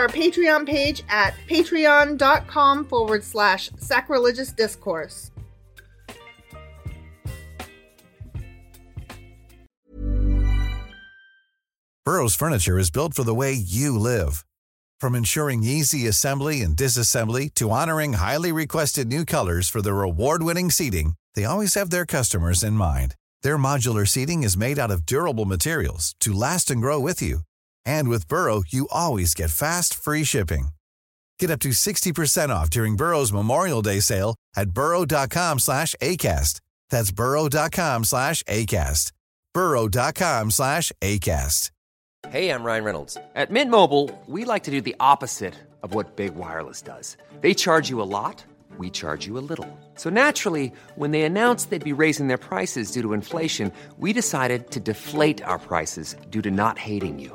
our Patreon page at patreon.com forward slash sacrilegious discourse. Burrow's furniture is built for the way you live. From ensuring easy assembly and disassembly to honoring highly requested new colors for their award-winning seating, they always have their customers in mind. Their modular seating is made out of durable materials to last and grow with you. And with Burrow, you always get fast, free shipping. Get up to 60% off during Burrow's Memorial Day sale at burrow.com slash ACAST. That's burrow.com slash ACAST. burrow.com slash ACAST. Hey, I'm Ryan Reynolds. At Mint Mobile, we like to do the opposite of what Big Wireless does. They charge you a lot, we charge you a little. So naturally, when they announced they'd be raising their prices due to inflation, we decided to deflate our prices due to not hating you.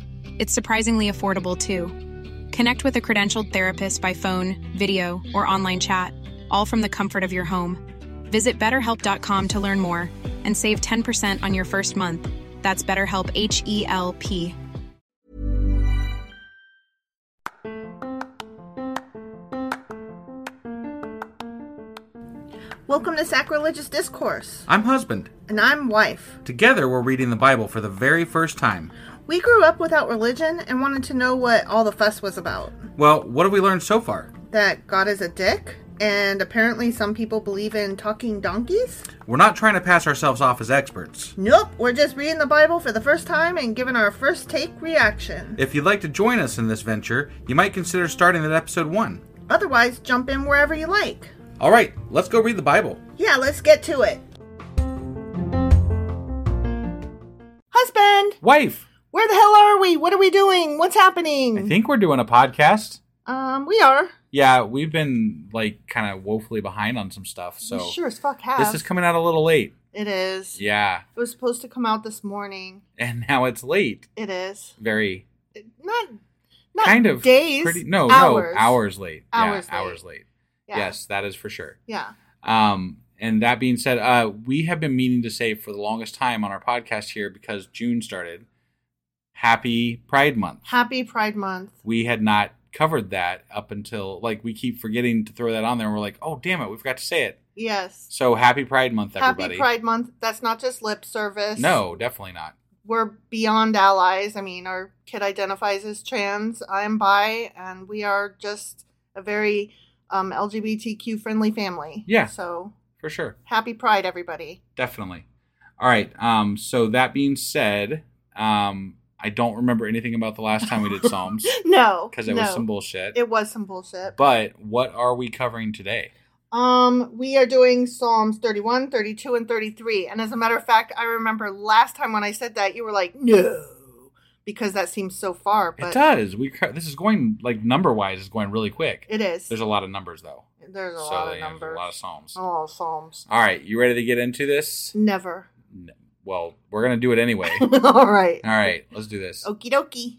It's surprisingly affordable too. Connect with a credentialed therapist by phone, video, or online chat, all from the comfort of your home. Visit betterhelp.com to learn more and save 10% on your first month. That's BetterHelp H E L P. Welcome to Sacrilegious Discourse. I'm husband. And I'm wife. Together, we're reading the Bible for the very first time. We grew up without religion and wanted to know what all the fuss was about. Well, what have we learned so far? That God is a dick, and apparently some people believe in talking donkeys? We're not trying to pass ourselves off as experts. Nope, we're just reading the Bible for the first time and giving our first take reaction. If you'd like to join us in this venture, you might consider starting at episode 1. Otherwise, jump in wherever you like. All right, let's go read the Bible. Yeah, let's get to it. Husband! Wife! Where the hell are we? What are we doing? What's happening? I think we're doing a podcast. Um, we are. Yeah, we've been like kind of woefully behind on some stuff. So we sure as fuck have. this is coming out a little late. It is. Yeah, It was supposed to come out this morning. and now it's late. It is. Very It- not not kind of days. Pretty no, hours. no, hours late. Hours yeah, late. hours late. Yeah. Yes, that is for sure. Yeah. Um, and that being said, uh, we have been meaning to say for the longest time on our podcast here because June started. Happy Pride Month. Happy Pride Month. we had not covered that up until like we keep forgetting to throw that on there and we're like oh damn it we forgot to say it Yes. so happy pride month everybody Happy Pride Month. That's not just lip service. no definitely not We're beyond allies. I mean, our kid identifies as trans. I am bi, and we are just a very um, LGBTQ friendly family. Yeah. So for sure happy Pride, everybody. definitely all right um so that being said um i don't remember anything about the last time we did psalms No. because it no. was some bullshit It was some bullshit. but what are we covering today Um, we are doing Psalms 31, 32, and 33. And as a matter of fact, I remember last time when I said that, you were like, no, because that seems so far. But it does we this is going like number wise is going really quick It is. there's a lot of numbers though There's a so lot of numbers. a lot of psalms Oh, Psalms. all right you ready to get into this Never. N- well, we're gonna do it anyway. All right. All right. Let's do this. Okie dokie.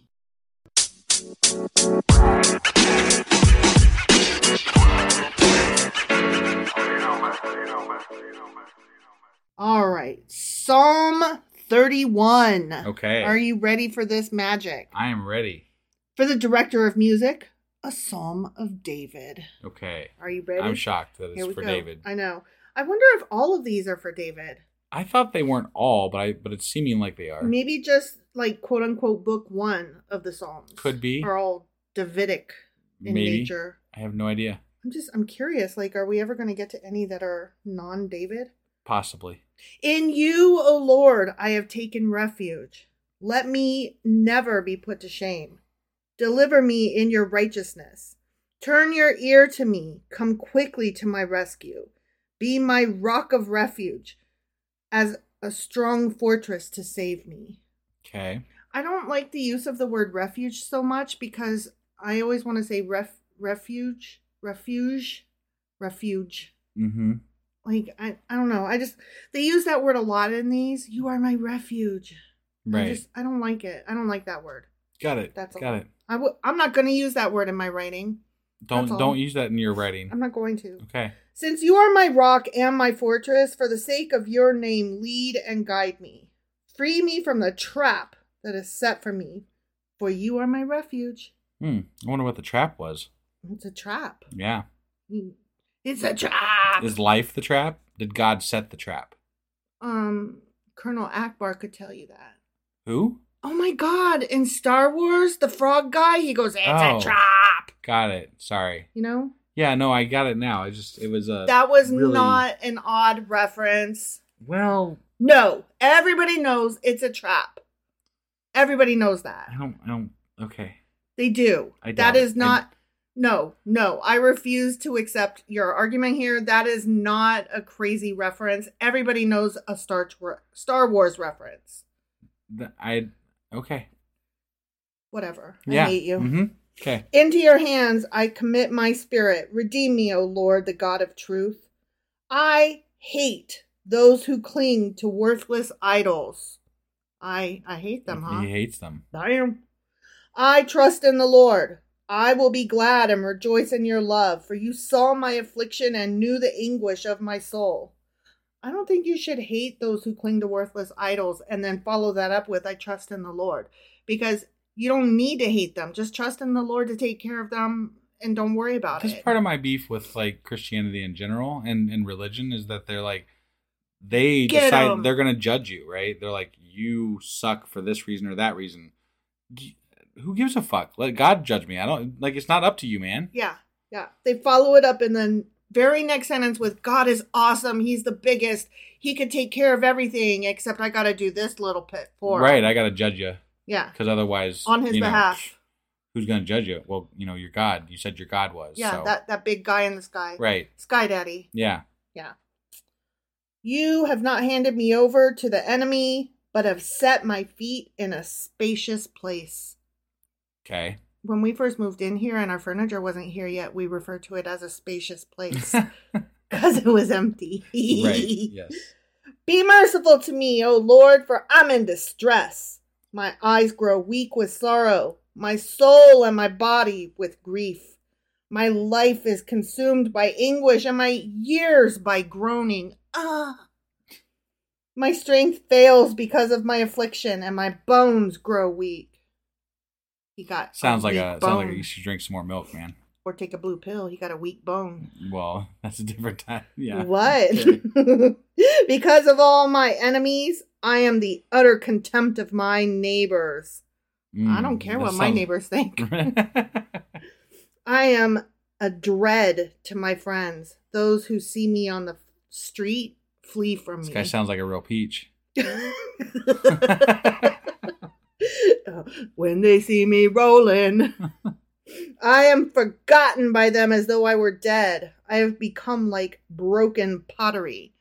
All right. Psalm 31. Okay. Are you ready for this magic? I am ready. For the director of music, a psalm of David. Okay. Are you ready? I'm shocked that it's for go. David. I know. I wonder if all of these are for David. I thought they weren't all, but I but it's seeming like they are. Maybe just like quote unquote book one of the Psalms. Could be. Are all Davidic in Maybe. nature. I have no idea. I'm just I'm curious, like, are we ever gonna get to any that are non David? Possibly. In you, O Lord, I have taken refuge. Let me never be put to shame. Deliver me in your righteousness. Turn your ear to me. Come quickly to my rescue. Be my rock of refuge as a strong fortress to save me. Okay. I don't like the use of the word refuge so much because I always want to say ref, refuge, refuge, refuge. Mm-hmm. Like I, I don't know. I just they use that word a lot in these. You are my refuge. I Right. just I don't like it. I don't like that word. Got it. That's Got all. it. I w- I'm not going to use that word in my writing. Don't don't use that in your writing. I'm not going to. Okay. Since you are my rock and my fortress, for the sake of your name, lead and guide me. Free me from the trap that is set for me, for you are my refuge. Hmm. I wonder what the trap was. It's a trap. Yeah. It's a trap. Is life the trap? Did God set the trap? Um, Colonel Ackbar could tell you that. Who? Oh my god, in Star Wars, the frog guy, he goes, It's Oh. a trap. Got it. Sorry. You know? Yeah, no, I got it now. I just it was a That was really- not an odd reference. well. No, everybody knows it's a trap. Everybody knows that. I don't. I don't. Okay. They do. I that is not. No, no. I refuse to accept your argument here. That is not a crazy reference. Everybody knows a Star Star Wars reference. Th- I. Okay. Whatever. I hate you. hmm Okay. Into your hands I commit my spirit. Redeem me, O Lord, the God of truth. I hate those who cling to worthless idols. I I hate them, huh? He hates them. I am. I trust in the Lord. I will be glad and rejoice in your love, for you saw my affliction and knew the anguish of my soul. I don't think you should hate those who cling to worthless idols and then follow that up with I trust in the Lord because you don't need to hate them. Just trust in the Lord to take care of them and don't worry about it. That's part of my beef with like Christianity in general and and religion is that they're like they Get decide 'em. they're gonna judge you, right? They're like you suck for this reason or that reason. Who gives a fuck? Let God judge me. I don't like. It's not up to you, man. Yeah, yeah. They follow it up in the very next sentence with God is awesome. He's the biggest. He could take care of everything except I got to do this little bit for. Right? I gotta judge you Yeah. because otherwise, On his you know, behalf. who's gonna judge you? Well, you know, your God. You said your God was. Yeah, so- that that big guy in the sky. Right. Sky Daddy. Yeah. Yeah. You have not handed me over to the enemy, but have set my feet in a spacious place. Okay. When we first moved in here and our furniture wasn't here yet, we referred to it as a spacious place because it was empty. right. Yes. Be merciful to me, O Lord, for I'm in distress. My eyes grow weak with sorrow, my soul and my body with grief. My life is consumed by anguish, and my years by groaning. Ah! My strength fails because of my affliction, and my bones grow weak. He got Sounds like a sounds like you should drink some more milk, man. Or take a blue pill. He got a weak bone. Well, that's a different time. Yeah. What? Because of all my enemies, I am the utter contempt of my neighbors. I don't Mm, care what my neighbors think. I am a dread to my friends. Those who see me on the street flee from this me. guy sounds like a real peach. when they see me rolling, I am forgotten by them as though I were dead. I have become like broken pottery.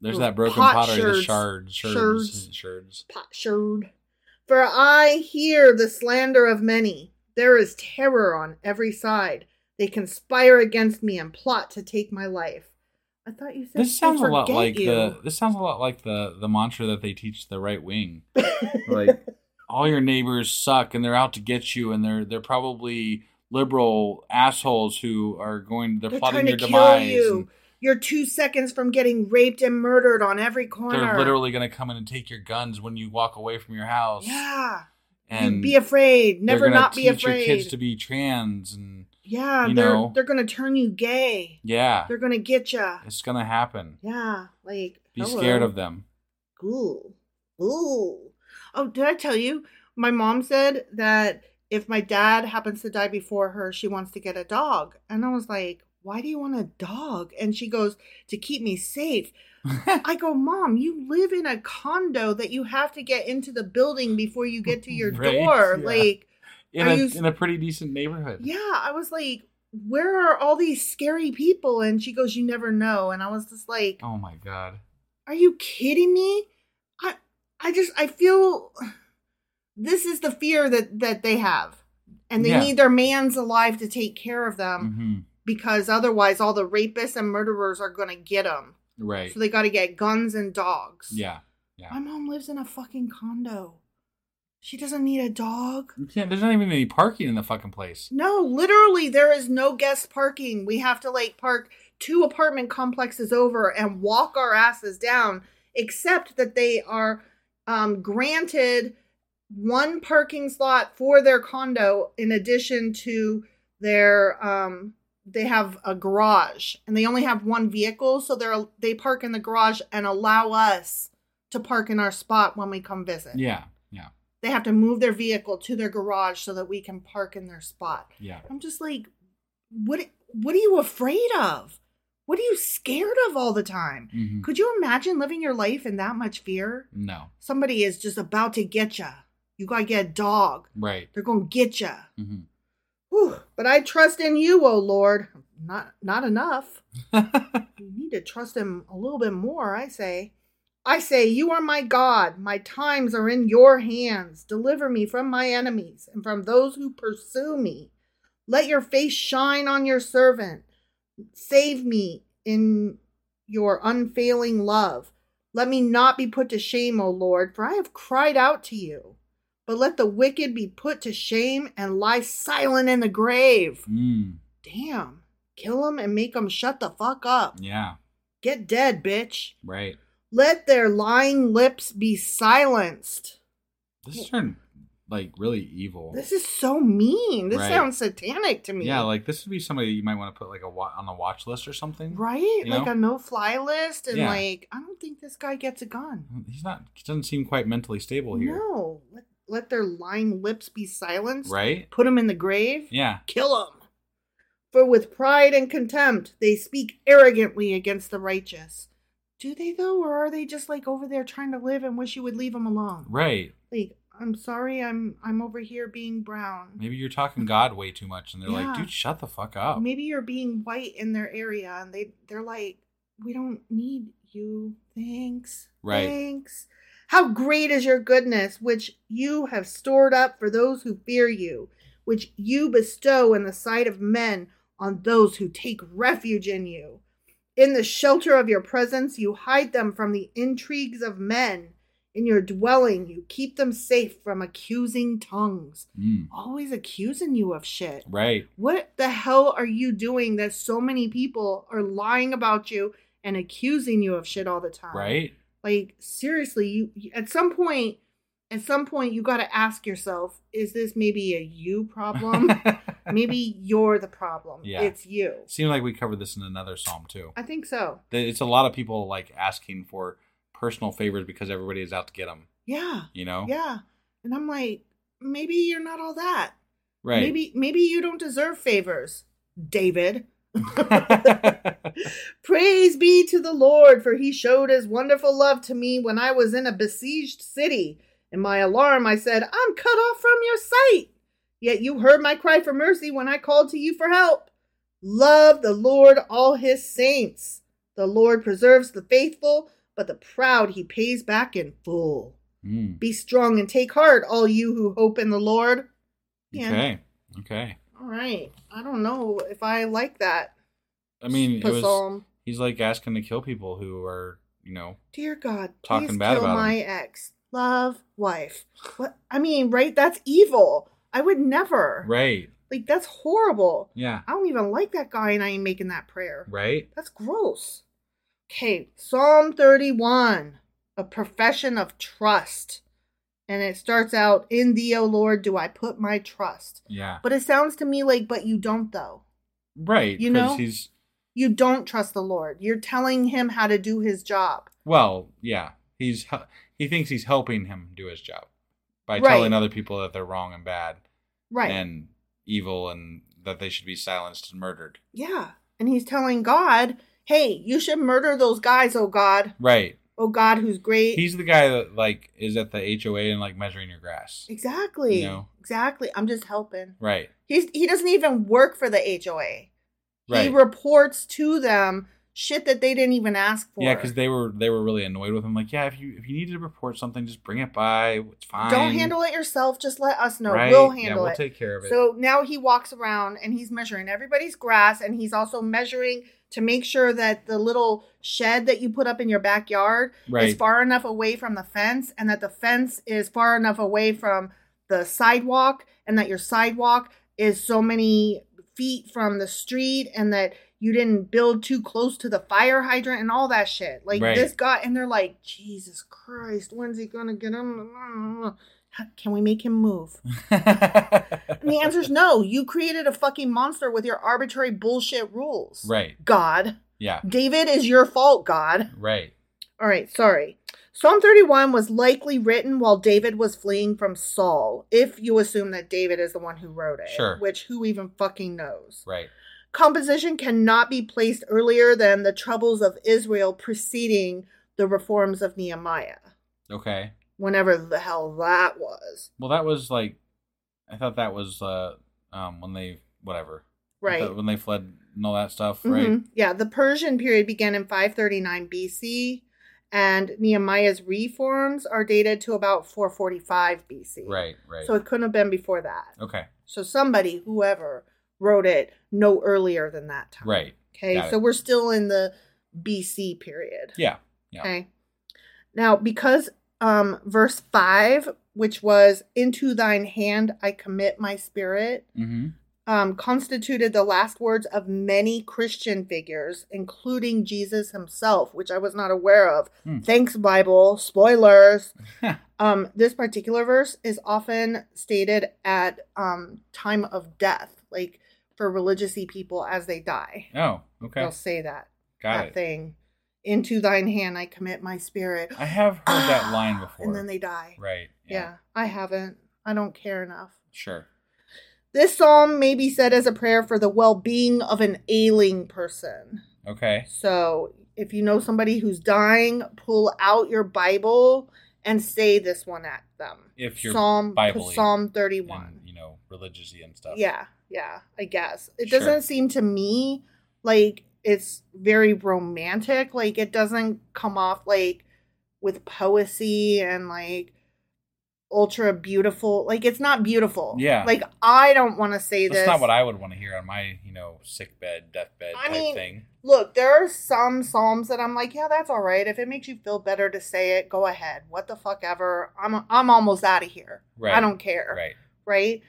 There's that broken pot pottery, the shards. shards, shards, Shards. shards. potsherd. For I hear the slander of many. There is terror on every side. They conspire against me and plot to take my life. I thought you said This sounds a lot like you. the. This sounds a lot like the the mantra that they teach the right wing. like all your neighbors suck and they're out to get you and they're they're probably liberal assholes who are going they're, They're plotting trying your to kill demise you. you're two seconds from getting raped and murdered on every corner. They're literally going to come in and take your guns when you walk away from your house. Yeah. And be afraid. Never not be teach afraid. your kids to be trans and yeah, you they're know. they're gonna turn you gay. yeah, They're gonna get you. it's going to happen. Yeah, like Be hello. scared of them. Ooh, ooh. Oh, did I tell you? My mom said that if my dad happens to die before her, she wants to get a dog. And I was like, why do you want a dog? And she goes, to keep me safe. I go, Mom, you live in a condo that you have to get into the building before you get to your Right, door. yeah. Like, in a you in a pretty decent neighborhood. yeah, I was like, where are all these scary people? And she goes, You never know. And I was just like, Oh my god. Are you kidding me? I I just I feel this is the fear that that they have. And they Yeah. need their mans alive to take care of them hmm because otherwise all the rapists and murderers are going to get them. Right. So they got to get guns and dogs. yeah. Yeah. My mom lives in a fucking condo. She doesn't need a dog. Can't, there's not even any parking in the fucking place. No, literally, there is no guest parking. We have to like park two apartment complexes over and walk our asses down, except that they are um, granted one parking slot for their condo in addition to their um they have a garage and they only have one vehicle so they're they park in the garage and allow us to park in our spot when we come visit Yeah. Yeah. they have to move their vehicle to their garage so that we can park in their spot. Yeah. I'm just like, what? What are you afraid of? What are you scared of all the time? Mhm. Could you imagine living your life in that much fear? No. Somebody is just about to get you. You gotta get a dog. Right. They're gonna get you. hmm Whew. But I trust in you, O Lord. Not not enough. You need to trust him a little bit more, I say. I say, You are my God. My times are in your hands. Deliver me from my enemies and from those who pursue me. Let your face shine on your servant. Save me in your unfailing love. Let me not be put to shame, O Lord, for I have cried out to you. But let the wicked be put to shame and lie silent in the grave. mm. Damn. Kill them and make them shut the fuck up. Yeah. Get dead, bitch. Right. Let their lying lips be silenced. This is turned like really evil. This is so mean. This Right. sounds satanic to me. yeah, like this would be somebody you might want to put like a wa- on the watch list or something. right? You like know? a no fly list. And Yeah. like, I don't think this guy gets a gun. He's not. He doesn't seem quite mentally stable here. No. Let, let their lying lips be silenced. Right. Put them in the grave. Yeah. Kill them. For with pride and contempt they speak arrogantly against the righteous. Do they though, or are they just like over there trying to live and wish you would leave them alone? Right. Like, I'm sorry, I'm I'm over here being brown. Maybe you're talking God way too much, and they're like, "Dude, shut the fuck up." Maybe you're being white in their area, and they they're like, we don't need you. Thanks. Right. Thanks. How great is your goodness, which you have stored up for those who fear you, which you bestow in the sight of men on those who take refuge in you. In the shelter of your presence, you hide them from the intrigues of men. In your dwelling, you keep them safe from accusing tongues. Mm. Always accusing you of shit. Right. What the hell are you doing that so many people are lying about you and accusing you of shit all the time? Right. Like seriously, you you- at some point at some point you got to ask yourself, is this maybe a you problem? maybe you're the problem. Yeah. It's you. Seemed like we covered this in another psalm too. I think so. It's a lot of people like asking for personal favors because everybody is out to get them. Yeah. You know. Yeah. And I'm like, maybe you're not all that. Right. Maybe maybe you don't deserve favors, David. Praise be to the Lord, for he showed his wonderful love to me when I was in a besieged city. In my alarm, I said, I'm cut off from your sight. Yet you heard my cry for mercy when I called to you for help. Love the Lord, all his saints. The Lord preserves the faithful, but the proud he pays back in full. Mm. Be strong and take heart, all you who hope in the Lord. Yeah. Okay. Okay. All right. I don't know if I like that. I mean, it was. He's like asking to kill people who are, you know, Dear God, please bad kill about my ex, love, wife. What? I mean, right? That's evil. I would never. right. Like that's horrible. Yeah. I don't even like that guy and I ain't making that prayer. Right? That's gross. Okay, Psalm 31, a profession of trust. And it starts out, In thee, O Lord, do I put my trust. Yeah. But it sounds to me like, but you don't, though. right. you know? he's You don't trust the Lord. You're telling him how to do his job. well, yeah. He's he thinks he's helping him do his job by Right. telling other people that they're wrong and bad Right. and evil and that they should be silenced and murdered. yeah. And he's telling God, hey, you should murder those guys, oh God. Right. Oh God, who's great. He's the guy that like is at the HOA and like measuring your grass. exactly. You know? Exactly. I'm just helping. Right. He's he doesn't even work for the HOA. Right. He reports to them shit that they didn't even ask for. Yeah, because they were they were really annoyed with him. Like, yeah, if you if you need to report something, just bring it by. It's fine. don't handle it yourself. Just let us know. Right? We'll Yeah, handle we'll it. take care of it. So now he walks around and he's measuring everybody's grass, and he's also measuring to make sure that the little shed that you put up in your backyard is far enough away from the fence, and that the fence is far enough away from the sidewalk, and that your sidewalk is so many feet from the street, and that you didn't build too close to the fire hydrant and all that shit. Like Right. this guy, and they're like, Jesus Christ, when's he gonna get him? Can we make him move? And the answer is no. You created a fucking monster with your arbitrary bullshit rules. right. God. Yeah. David is your fault, God. Right. All right, sorry. Psalm 31 was likely written while David was fleeing from Saul, if you assume that David is the one who wrote it. Sure. Which who even fucking knows? Right. Composition cannot be placed earlier than the troubles of Israel preceding the reforms of Nehemiah, Okay. Whenever the hell that was. Well, that was like, I thought that was uh um when they whatever. Right. when they fled and all that stuff, right? Mhm. Yeah, the Persian period began in 539 BC, and Nehemiah's reforms are dated to about 445 BC. Right. Right. So it couldn't have been before that. okay. So somebody, whoever wrote it, no earlier than that time. Right. Okay, Got so it. we're still in the BC period. Yeah. Yeah. Okay. Now, because um, verse 5, which was, Into thine hand I commit my spirit, Mm-hmm. um, constituted the last words of many Christian figures, including Jesus himself, which I was not aware of. Hmm. Thanks, Bible. Spoilers. um, this particular verse is often stated at um, time of death, like for religious people as they die. Oh. Okay. They'll say that Got that it. thing. Into thine hand I commit my spirit. I have heard that line before. And then they die. Right. Yeah. I haven't. I don't care enough. Sure. This psalm may be said as a prayer for the well being of an ailing person. Okay. So if you know somebody who's dying, pull out your Bible and say this one at them. If you're Psalm Psalm 31. And, you know, religiously and stuff. Yeah, yeah, I guess. It Sure. doesn't seem to me like it's very romantic. Like it doesn't come off like with poesy and like ultra beautiful. Like it's not beautiful. Yeah. Like I don't want to say That's this. not what I would want to hear on my, you know, sick bed, deathbed I type mean, thing. Look, there are some psalms that I'm like, yeah, that's all right. If it makes you feel better to say it, go ahead. What the fuck ever. I'm I'm almost out of here. Right. I don't care. Right. Right?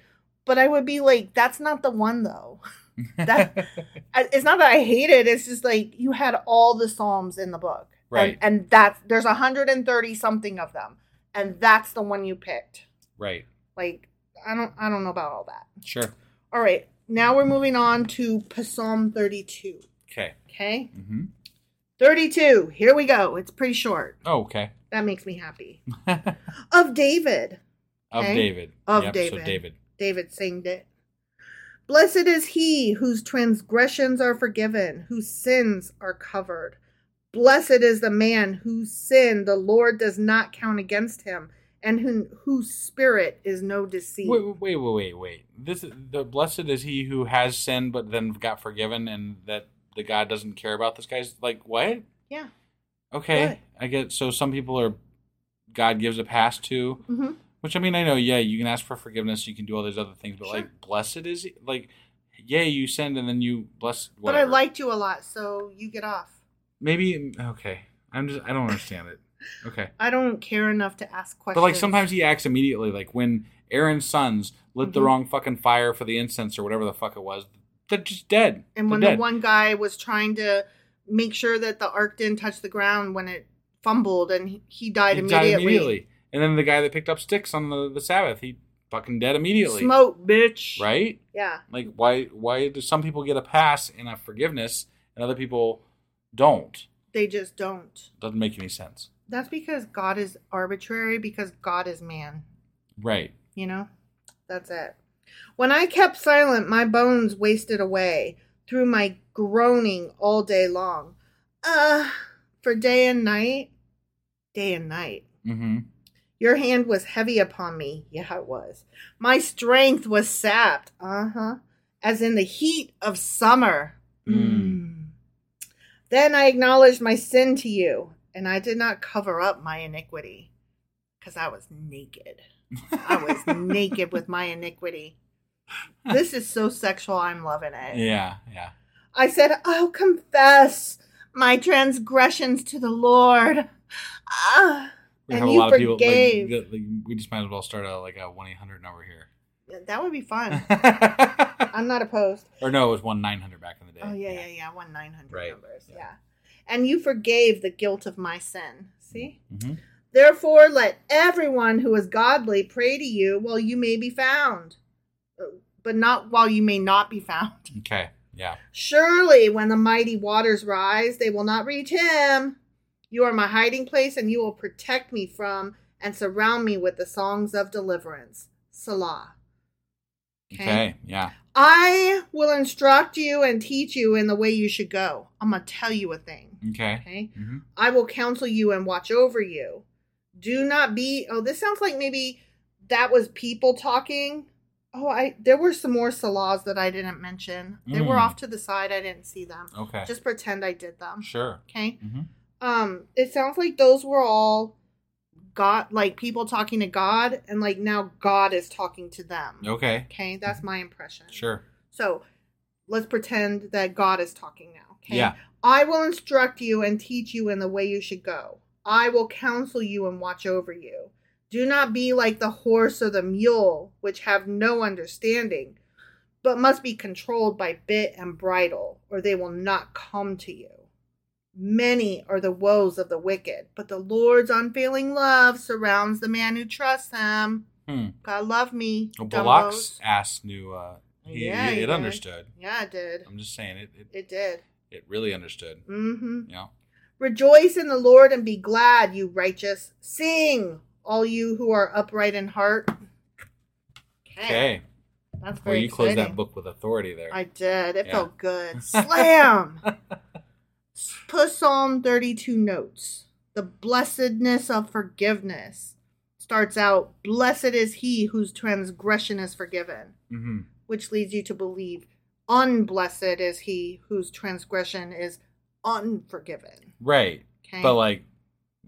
But I would be like, that's not the one though. That- it's not that I hate it. It's just like you had all the psalms in the book, Right. And, and that's there's 130 something of them, and that's the one you picked. right. Like I don't I don't know about all that. Sure. All right, now we're moving on to Psalm 32. Okay. Okay, Mm-hmm. 32. Here we go. It's pretty short. Oh, okay. That makes me happy. Of David. of David. Of Yep, David. So David. David singed it. Blessed is he whose transgressions are forgiven, whose sins are covered. Blessed is the man whose sin the Lord does not count against him, and who, whose spirit is no deceit. Wait, wait, wait, wait, wait. This is the blessed is he who has sinned but then got forgiven, and that the God doesn't care about this guy's like what? Yeah. Okay, What? I get. So some people are God gives a pass to, hmm which I mean I know. Yeah, you can ask for forgiveness, you can do all those other things, but Sure. like blessed is he? like, yeah, you send and then you bless. But I liked you a lot, so you get off. maybe okay. I'm just I don't understand it. Okay. I don't care enough to ask questions. But like sometimes he acts immediately. Like when Aaron's sons lit the Mhm. wrong fucking fire for the incense or whatever the fuck it was. They're just dead. And They're when dead. the one guy was trying to make sure that the ark didn't touch the ground when it fumbled and he- he died He immediately. died immediately. And then the guy that picked up sticks on the, the Sabbath, he fucking dead immediately. Smoke, bitch. Right? Yeah. Like why why do some people get a pass and a forgiveness and other people don't? They just don't. Doesn't make any sense. That's because God is arbitrary because God is man. Right. You know? That's it. When I kept silent, my bones wasted away through my groaning all day long. Uh, for day and night, day and night. Mm-hmm. Your hand was heavy upon me. Yeah, it was. My strength was sapped. Uh huh. As in the heat of summer. Mm. Then I acknowledged my sin to you, and I did not cover up my iniquity, because I was naked. I was naked with my iniquity. This is so sexual. I'm loving it. Yeah, yeah. I said, I'll confess my transgressions to the Lord. Ah, We and have a you lot of people. forgave. Like, we just might as well start a like a one eight hundred number here. that would be fun. I'm not opposed. or no, it was one nine hundred back in the day. Oh yeah, yeah, yeah. One nine hundred Right. numbers. Yeah. Yeah. And you forgave the guilt of my sin. See? hmm Therefore, let everyone who is godly pray to you while you may be found, Uh, but not while you may not be found. Okay. Yeah. Surely, when the mighty waters rise, they will not reach him. You are my hiding place, and you will protect me from and surround me with the songs of deliverance. Selah. Okay. Yeah. I will instruct you and teach you in the way you should go. I'm going to tell you a thing. Okay. Okay. hmm I will counsel you and watch over you. Do not be. Oh, this sounds like maybe that was people talking. Oh, I there were some more selahs that I didn't mention. They were Mm. off to the side. I didn't see them. Okay. Just pretend I did them. sure. Okay. hmm Um, it sounds like those were all God, like people talking to God, and like now God is talking to them. Okay. Okay, that's my impression. Sure. So let's pretend that God is talking now. Okay. Yeah. I will instruct you and teach you in the way you should go. I will counsel you and watch over you. Do not be like the horse or the mule, which have no understanding, but must be controlled by bit and bridle, or they will not come to you. Many are the woes of the wicked, but the Lord's unfailing love surrounds the man who trusts him. Hmm. God love me. Well. Balak's ass knew. Uh, he, Yeah, he- he it did. understood. Yeah, it did. I'm just saying it. It, It did. it really understood. Mm-hmm. Yeah. Rejoice in the Lord and be glad, you righteous. Sing, all you who are upright in heart. Okay. okay. That's Well, very you closed that book with authority there. I did. It Yeah. felt good. Slam. Put Psalm 32 notes. The blessedness of forgiveness starts out, Blessed is he whose transgression is forgiven, hmm which leads you to believe, Unblessed is he whose transgression is unforgiven. Right. Okay. But like,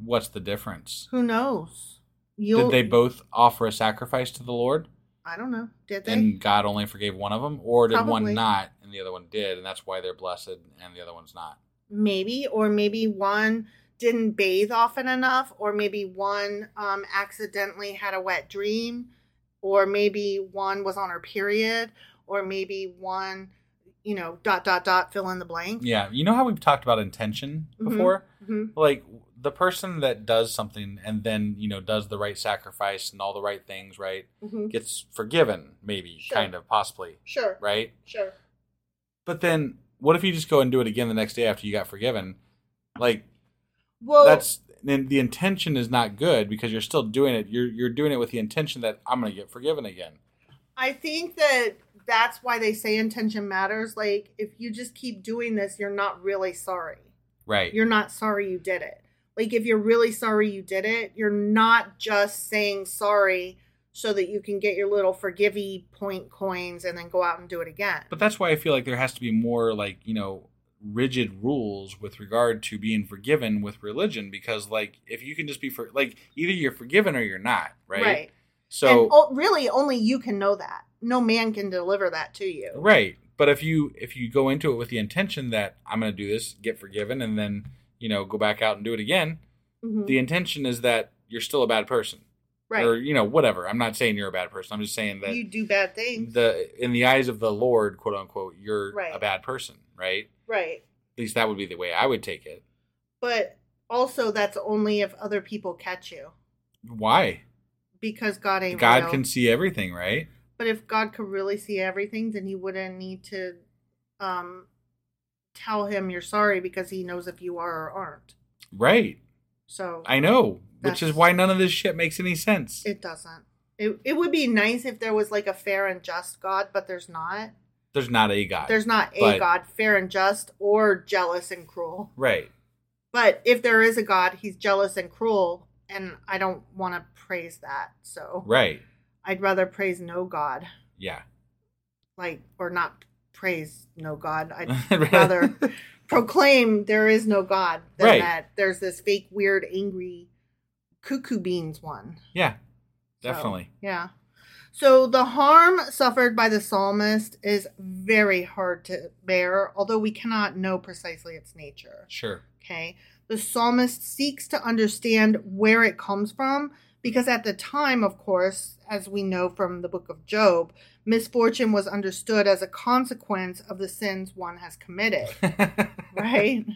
what's the difference? Who knows? You'll, Did they both offer a sacrifice to the Lord, I don't know. Did they? and God only forgave one of them, or did Probably. one not and the other one did, and that's why they're blessed and the other one's not? Maybe, or maybe one didn't bathe often enough, or maybe one um, accidentally had a wet dream, or maybe one was on her period, or maybe one, you know, dot dot dot, fill in the blank. Yeah. You know how we've talked about intention Mhm. before? hmm Like the person that does something and then you know does the right sacrifice and all the right things, right, hmm gets forgiven, maybe, Sure. kind of, possibly, Sure. right? Sure. But then, what if you just go and do it again the next day after you got forgiven? Like Well, that's then the intention is not good because you're still doing it. You're you're doing it with the intention that I'm going to get forgiven again. I think that that's why they say intention matters. Like, if you just keep doing this, you're not really sorry. Right. you're not sorry you did it. Like if you're really sorry you did it, you're not just saying sorry so that you can get your little forgivey point coins and then go out and do it again. but that's why I feel like there has to be more like, you know, rigid rules with regard to being forgiven with religion because like if you can just be for like either you're forgiven or you're not, right? Right. So and oh, really only you can know that. No man can deliver that to you. Right. But if you if you go into it with the intention that I'm going to do this, get forgiven, and then you know go back out and do it again, Mhm. the intention is that you're still a bad person, Right. Or you know, whatever. I'm not saying you're a bad person. I'm just saying that you do bad things. the in the eyes of the Lord, quote unquote, you're Right. a bad person, right? right. At least that would be the way I would take it. But also, that's only if other people catch you Why? because God ain't God real. can see everything, right? But if God could really see everything, then He wouldn't need to um, tell Him you're sorry because He knows if you are or aren't. Right. So I know, which is why none of this shit makes any sense. it doesn't. It it would be nice if there was like a fair and just God, but there's not. There's not a God. There's not a But- God, fair and just, or jealous and cruel. Right. But if there is a God, He's jealous and cruel, and I don't want to praise that. So Right. I'd rather praise no God, Yeah. like or not praise no God. I'd rather proclaim there is no God than Right. that there's this fake, weird, angry cuckoo beans one. Yeah. So, Definitely. yeah. So the harm suffered by the psalmist is very hard to bear, although we cannot know precisely its nature. Sure. Okay. The psalmist seeks to understand where it comes from because at the time, of course, as we know from the book of Job, misfortune was understood as a consequence of the sins one has committed, right?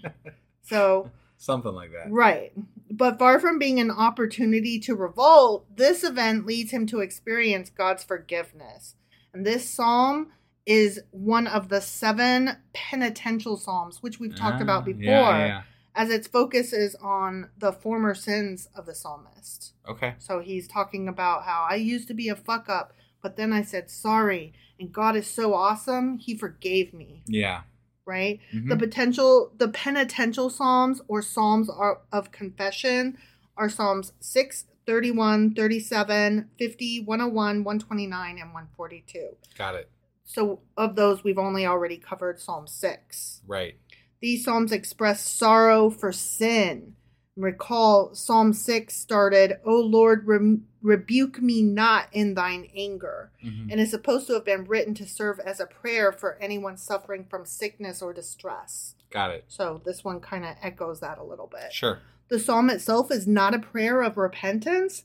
So, Something like that. right. But far from being an opportunity to revolt, this event leads him to experience God's forgiveness. And this psalm is one of the seven penitential psalms, which we've talked Ah, about before Yeah, yeah, as its focus is on the former sins of the psalmist. Okay. So he's talking about how I used to be a fuck up, but then I said sorry, and God is so awesome, he forgave me, Yeah. Right? Mhm. The potential the penitential psalms or psalms are, of confession are psalms 6, 31, 37, 50, 101, 129 and 142. Got it. So of those we've only already covered Psalm 6. Right. These psalms express sorrow for sin. Recall Psalm 6 started, O Lord, re- rebuke me not in thine anger, Mhm. and is supposed to have been written to serve as a prayer for anyone suffering from sickness or distress. Got it. So this one kind of echoes that a little bit. Sure. The psalm itself is not a prayer of repentance,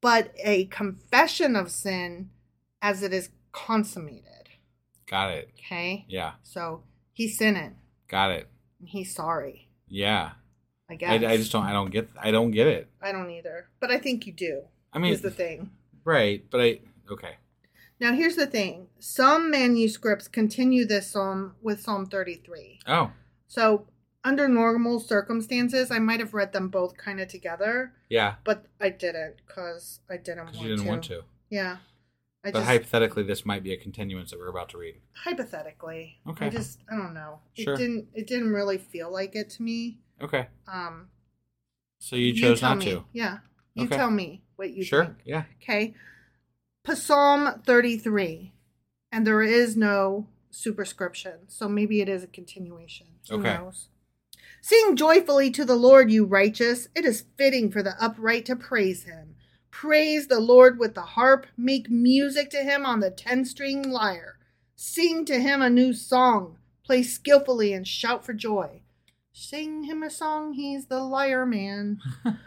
but a confession of sin as it is consummated. Got it. Okay? Yeah. So he's sinning Got it. and he's sorry, Yeah. I I, guess. I just don't. I don't get. I don't get it. I don't either, but I think you do. I mean, is the thing. right? But I. Okay. Now here's the thing: some manuscripts continue this psalm with Psalm 33. Oh. So under normal circumstances, I might have read them both kind of together, Yeah. but I didn't because I didn't want Because you didn't to. want to. Yeah, I But just hypothetically, this might be a continuance that we're about to read. hypothetically. Okay. I just I don't know. Sure. It didn't. It didn't really feel like it to me. Okay. Um. So you chose tell not me. to. Yeah. You Okay. tell me what you sure. think. Yeah. Okay. Psalm 33. And there is no superscription. So maybe it is a continuation. Who Okay. knows? Sing joyfully to the Lord, you righteous. It is fitting for the upright to praise him. Praise the Lord with the harp. Make music to him on the ten string lyre. Sing to him a new song. Play skillfully and shout for joy. Sing him a song, he's the liar man.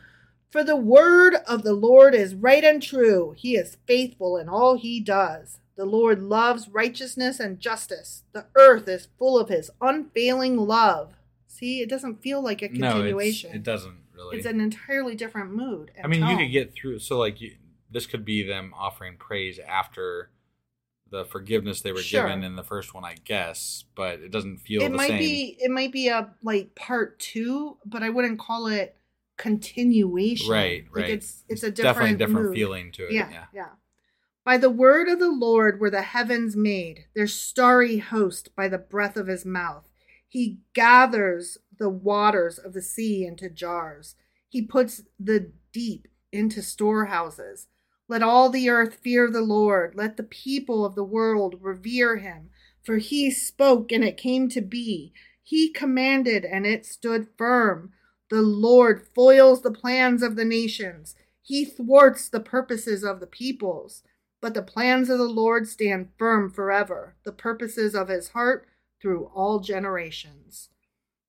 For the word of the Lord is right and true. He is faithful in all he does. The Lord loves righteousness and justice. The earth is full of his unfailing love. See, it doesn't feel like a continuation. No, it doesn't really. It's an entirely different mood. I mean, you could get through. So, like, you, this could be them offering praise after the forgiveness they were Sure. given in the first one, I guess. But it doesn't feel It the might same. be it might be a like part two, but I wouldn't call it continuation. right, Like, right. it's it's a definitely different different mood. feeling to it. Yeah, Yeah. yeah. By the word of the Lord were the heavens made, their starry host by the breath of his mouth. He gathers the waters of the sea into jars. He puts the deep into storehouses. Let all the earth fear the Lord. Let the people of the world revere him. For he spoke and it came to be. He commanded and it stood firm. The Lord foils the plans of the nations. He thwarts the purposes of the peoples. But the plans of the Lord stand firm forever, the purposes of his heart through all generations.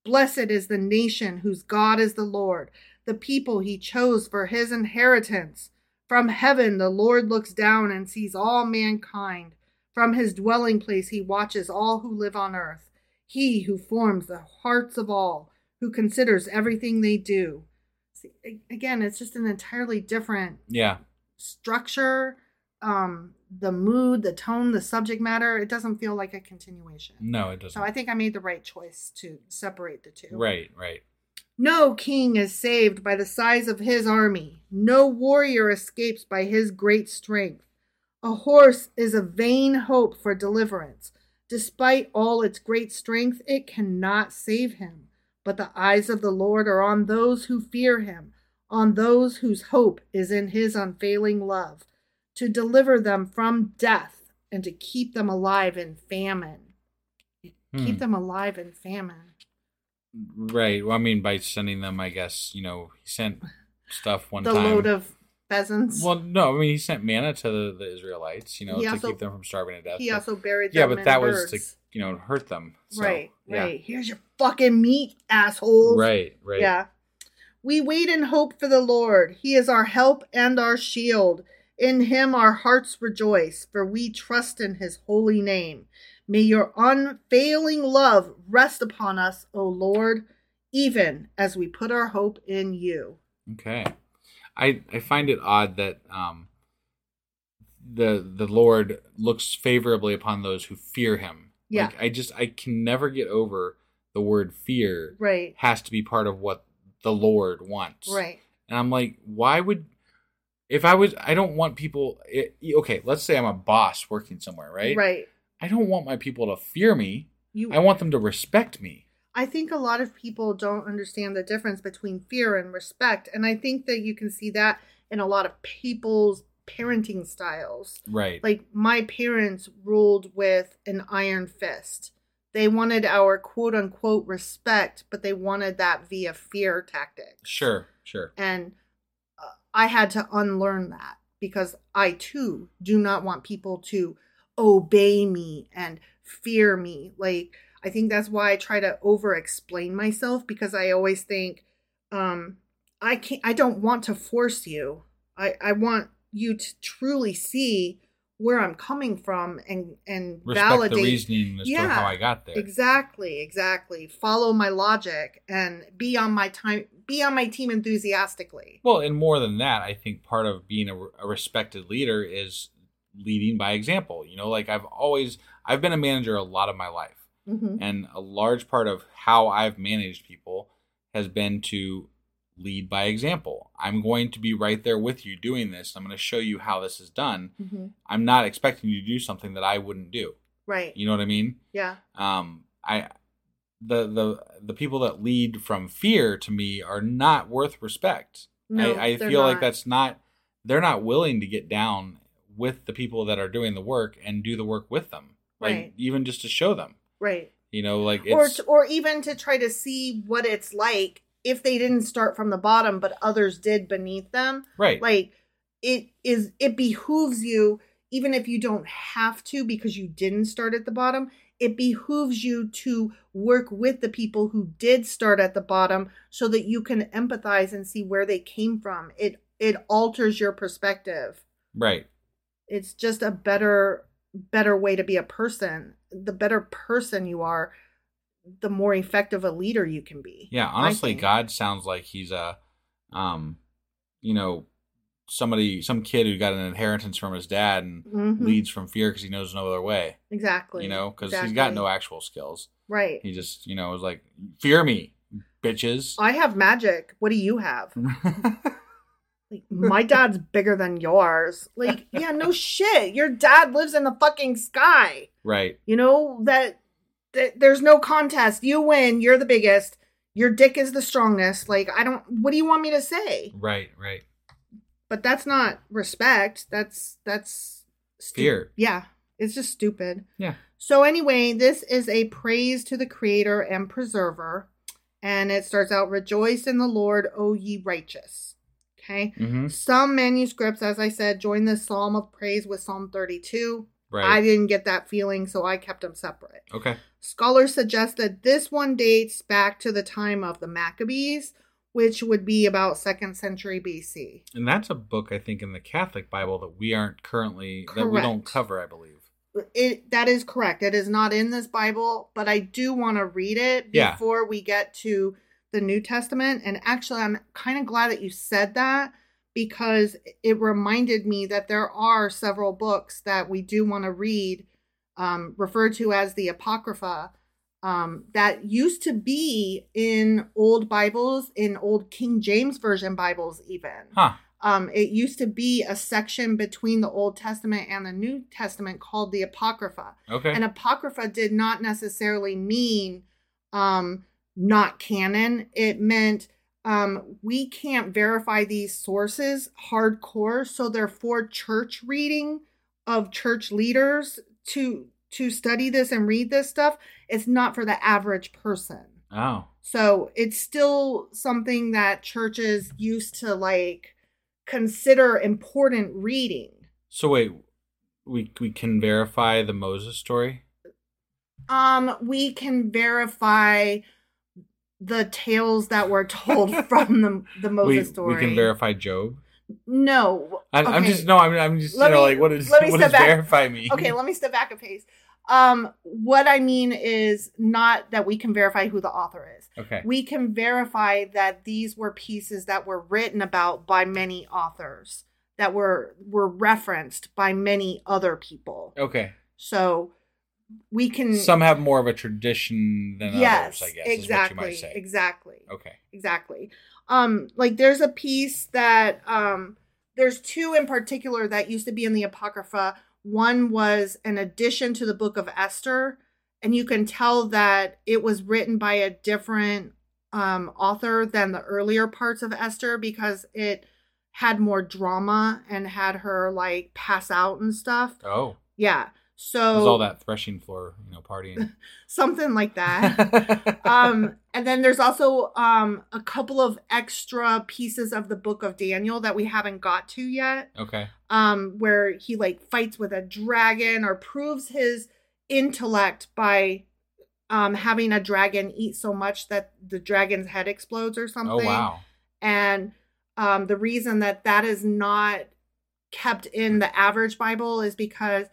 Blessed is the nation whose God is the Lord, the people he chose for his inheritance. From heaven, the Lord looks down and sees all mankind. From his dwelling place, he watches all who live on earth. He who forms the hearts of all, who considers everything they do. See, again, it's just an entirely different Yeah. structure, um, the mood, the tone, the subject matter. It doesn't feel like a continuation. No, it doesn't. So I think I made the right choice to separate the two. right, right. No king is saved by the size of his army. No warrior escapes by his great strength. A horse is a vain hope for deliverance. Despite all its great strength, it cannot save him. But the eyes of the Lord are on those who fear him, on those whose hope is in his unfailing love, to deliver them from death and to keep them alive in famine. Hmm. Keep them alive in famine. Right. Well, I mean, by sending them, I guess you know he sent stuff one the time. The load of pheasants. well, no, I mean he sent manna to the, the Israelites, you know, He to also- keep them from starving to death. he but- also buried yeah, but that was to you know hurt them. So, right, yeah. right. Here's your fucking meat, assholes. Right, right. Yeah. We wait in hope for the Lord. He is our help and our shield. In him our hearts rejoice, for we trust in his holy name. May your unfailing love rest upon us, O Lord, even as we put our hope in you. Okay. I I find it odd that um the the Lord looks favorably upon those who fear him. Yeah. Like I just I can never get over the word fear Right. has to be part of what the Lord wants. Right. And I'm like, why would if I was I don't want people it, okay, let's say I'm a boss working somewhere, right? Right. I don't want my people to fear me. You I want them to respect me. I think a lot of people don't understand the difference between fear and respect. And I think that you can see that in a lot of people's parenting styles. Right. Like my parents ruled with an iron fist. They wanted our quote unquote respect, but they wanted that via fear tactics. sure, sure. And uh, I had to unlearn that because I too do not want people to obey me and fear me. Like, I think that's why I try to over explain myself because I always think, um, I can't, I don't want to force you. I, I want you to truly see where I'm coming from and, and Respect validate the reasoning as to Yeah, how I got there. Exactly, exactly. Follow my logic and be on my time be on my team enthusiastically. Well, and more than that, I think part of being a, a respected leader is leading by example. You know, like I've always I've been a manager a lot of my life, Mm-hmm. and a large part of how I've managed people has been to lead by example. I'm going to be right there with you doing this. I'm going to show you how this is done. Mm-hmm. I'm not expecting you to do something that I wouldn't do. Right. You know what I mean? Yeah. um i the the the people that lead from fear to me are not worth respect No, i, I feel like that's not they're not willing to get down with the people that are doing the work and do the work with them like Right. even just to show them Right. you know like Or to, or even to try to see what it's like if they didn't start from the bottom but others did beneath them. right Like it is it behooves you even if you don't have to because you didn't start at the bottom, it behooves you to work with the people who did start at the bottom so that you can empathize and see where they came from. It it alters your perspective. right It's just a better better way to be a person. The better person you are, the more effective a leader you can be. yeah honestly god sounds like he's a um you know somebody some kid who got an inheritance from his dad and Mhm. leads from fear because he knows no other way Exactly. you know because he's got no actual skills Right. He just, you know, was like, "Fear me, bitches." I have magic. What do you have? Like, my dad's bigger than yours. Like, yeah, no shit. Your dad lives in the fucking sky. right. You know that, that there's no contest. You win. You're the biggest. Your dick is the strongest. Like, I don't. What do you want me to say? Right. Right. But that's not respect. That's that's stu- Fear. Yeah, it's just stupid. Yeah. So anyway, this is a praise to the Creator and Preserver, and it starts out, "Rejoice in the Lord, O ye righteous." Okay. Mm-hmm. Some manuscripts, as I said, join the psalm of praise with Psalm 32. Right. I didn't get that feeling, so I kept them separate. okay. Scholars suggest that this one dates back to the time of the Maccabees, which would be about second century BC. And that's a book I think in the Catholic Bible that we aren't currently that we don't cover, I believe. It that is correct. It is not in this Bible, but I do want to read it Yeah. before we get to the New Testament. And actually, I'm kind of glad that you said that because it reminded me that there are several books that we do want to read, um, referred to as the Apocrypha, um, that used to be in old Bibles, in old King James Version Bibles, even. Huh. Um, it used to be a section between the Old Testament and the New Testament called the Apocrypha. Okay. And Apocrypha did not necessarily mean um, not canon. It meant um, we can't verify these sources hardcore, so they're for church reading of church leaders to to study this and read this stuff. It's not for the average person. oh. So it's still something that churches used to like consider important reading. So wait, we we can verify the Moses story? Um, we can verify the tales that were told from the the Moses we, story. we can verify Job. No, I, I'm just no. I'm, I'm just Let you know me- like what is let what does back. verify mean? Okay, let me step back a pace. Um, what I mean is not that we can verify who the author is. Okay. We can verify that these were pieces that were written about by many authors that were were referenced by many other people. Okay. So we can Some have more of a tradition than yes, others, I guess. exactly, Is what you might say. exactly. Okay. exactly um like there's a piece that um there's two in particular that used to be in the apocrypha one was an addition to the book of esther and you can tell that it was written by a different um author than the earlier parts of esther because it had more drama and had her like pass out and stuff Oh. yeah so There's all that threshing floor, you know, partying. something like that um and then there's also um a couple of extra pieces of the book of daniel that we haven't got to yet okay. um where he like fights with a dragon or proves his intellect by um having a dragon eat so much that the dragon's head explodes or something Oh wow. and um, the reason that that is not kept in the average Bible is because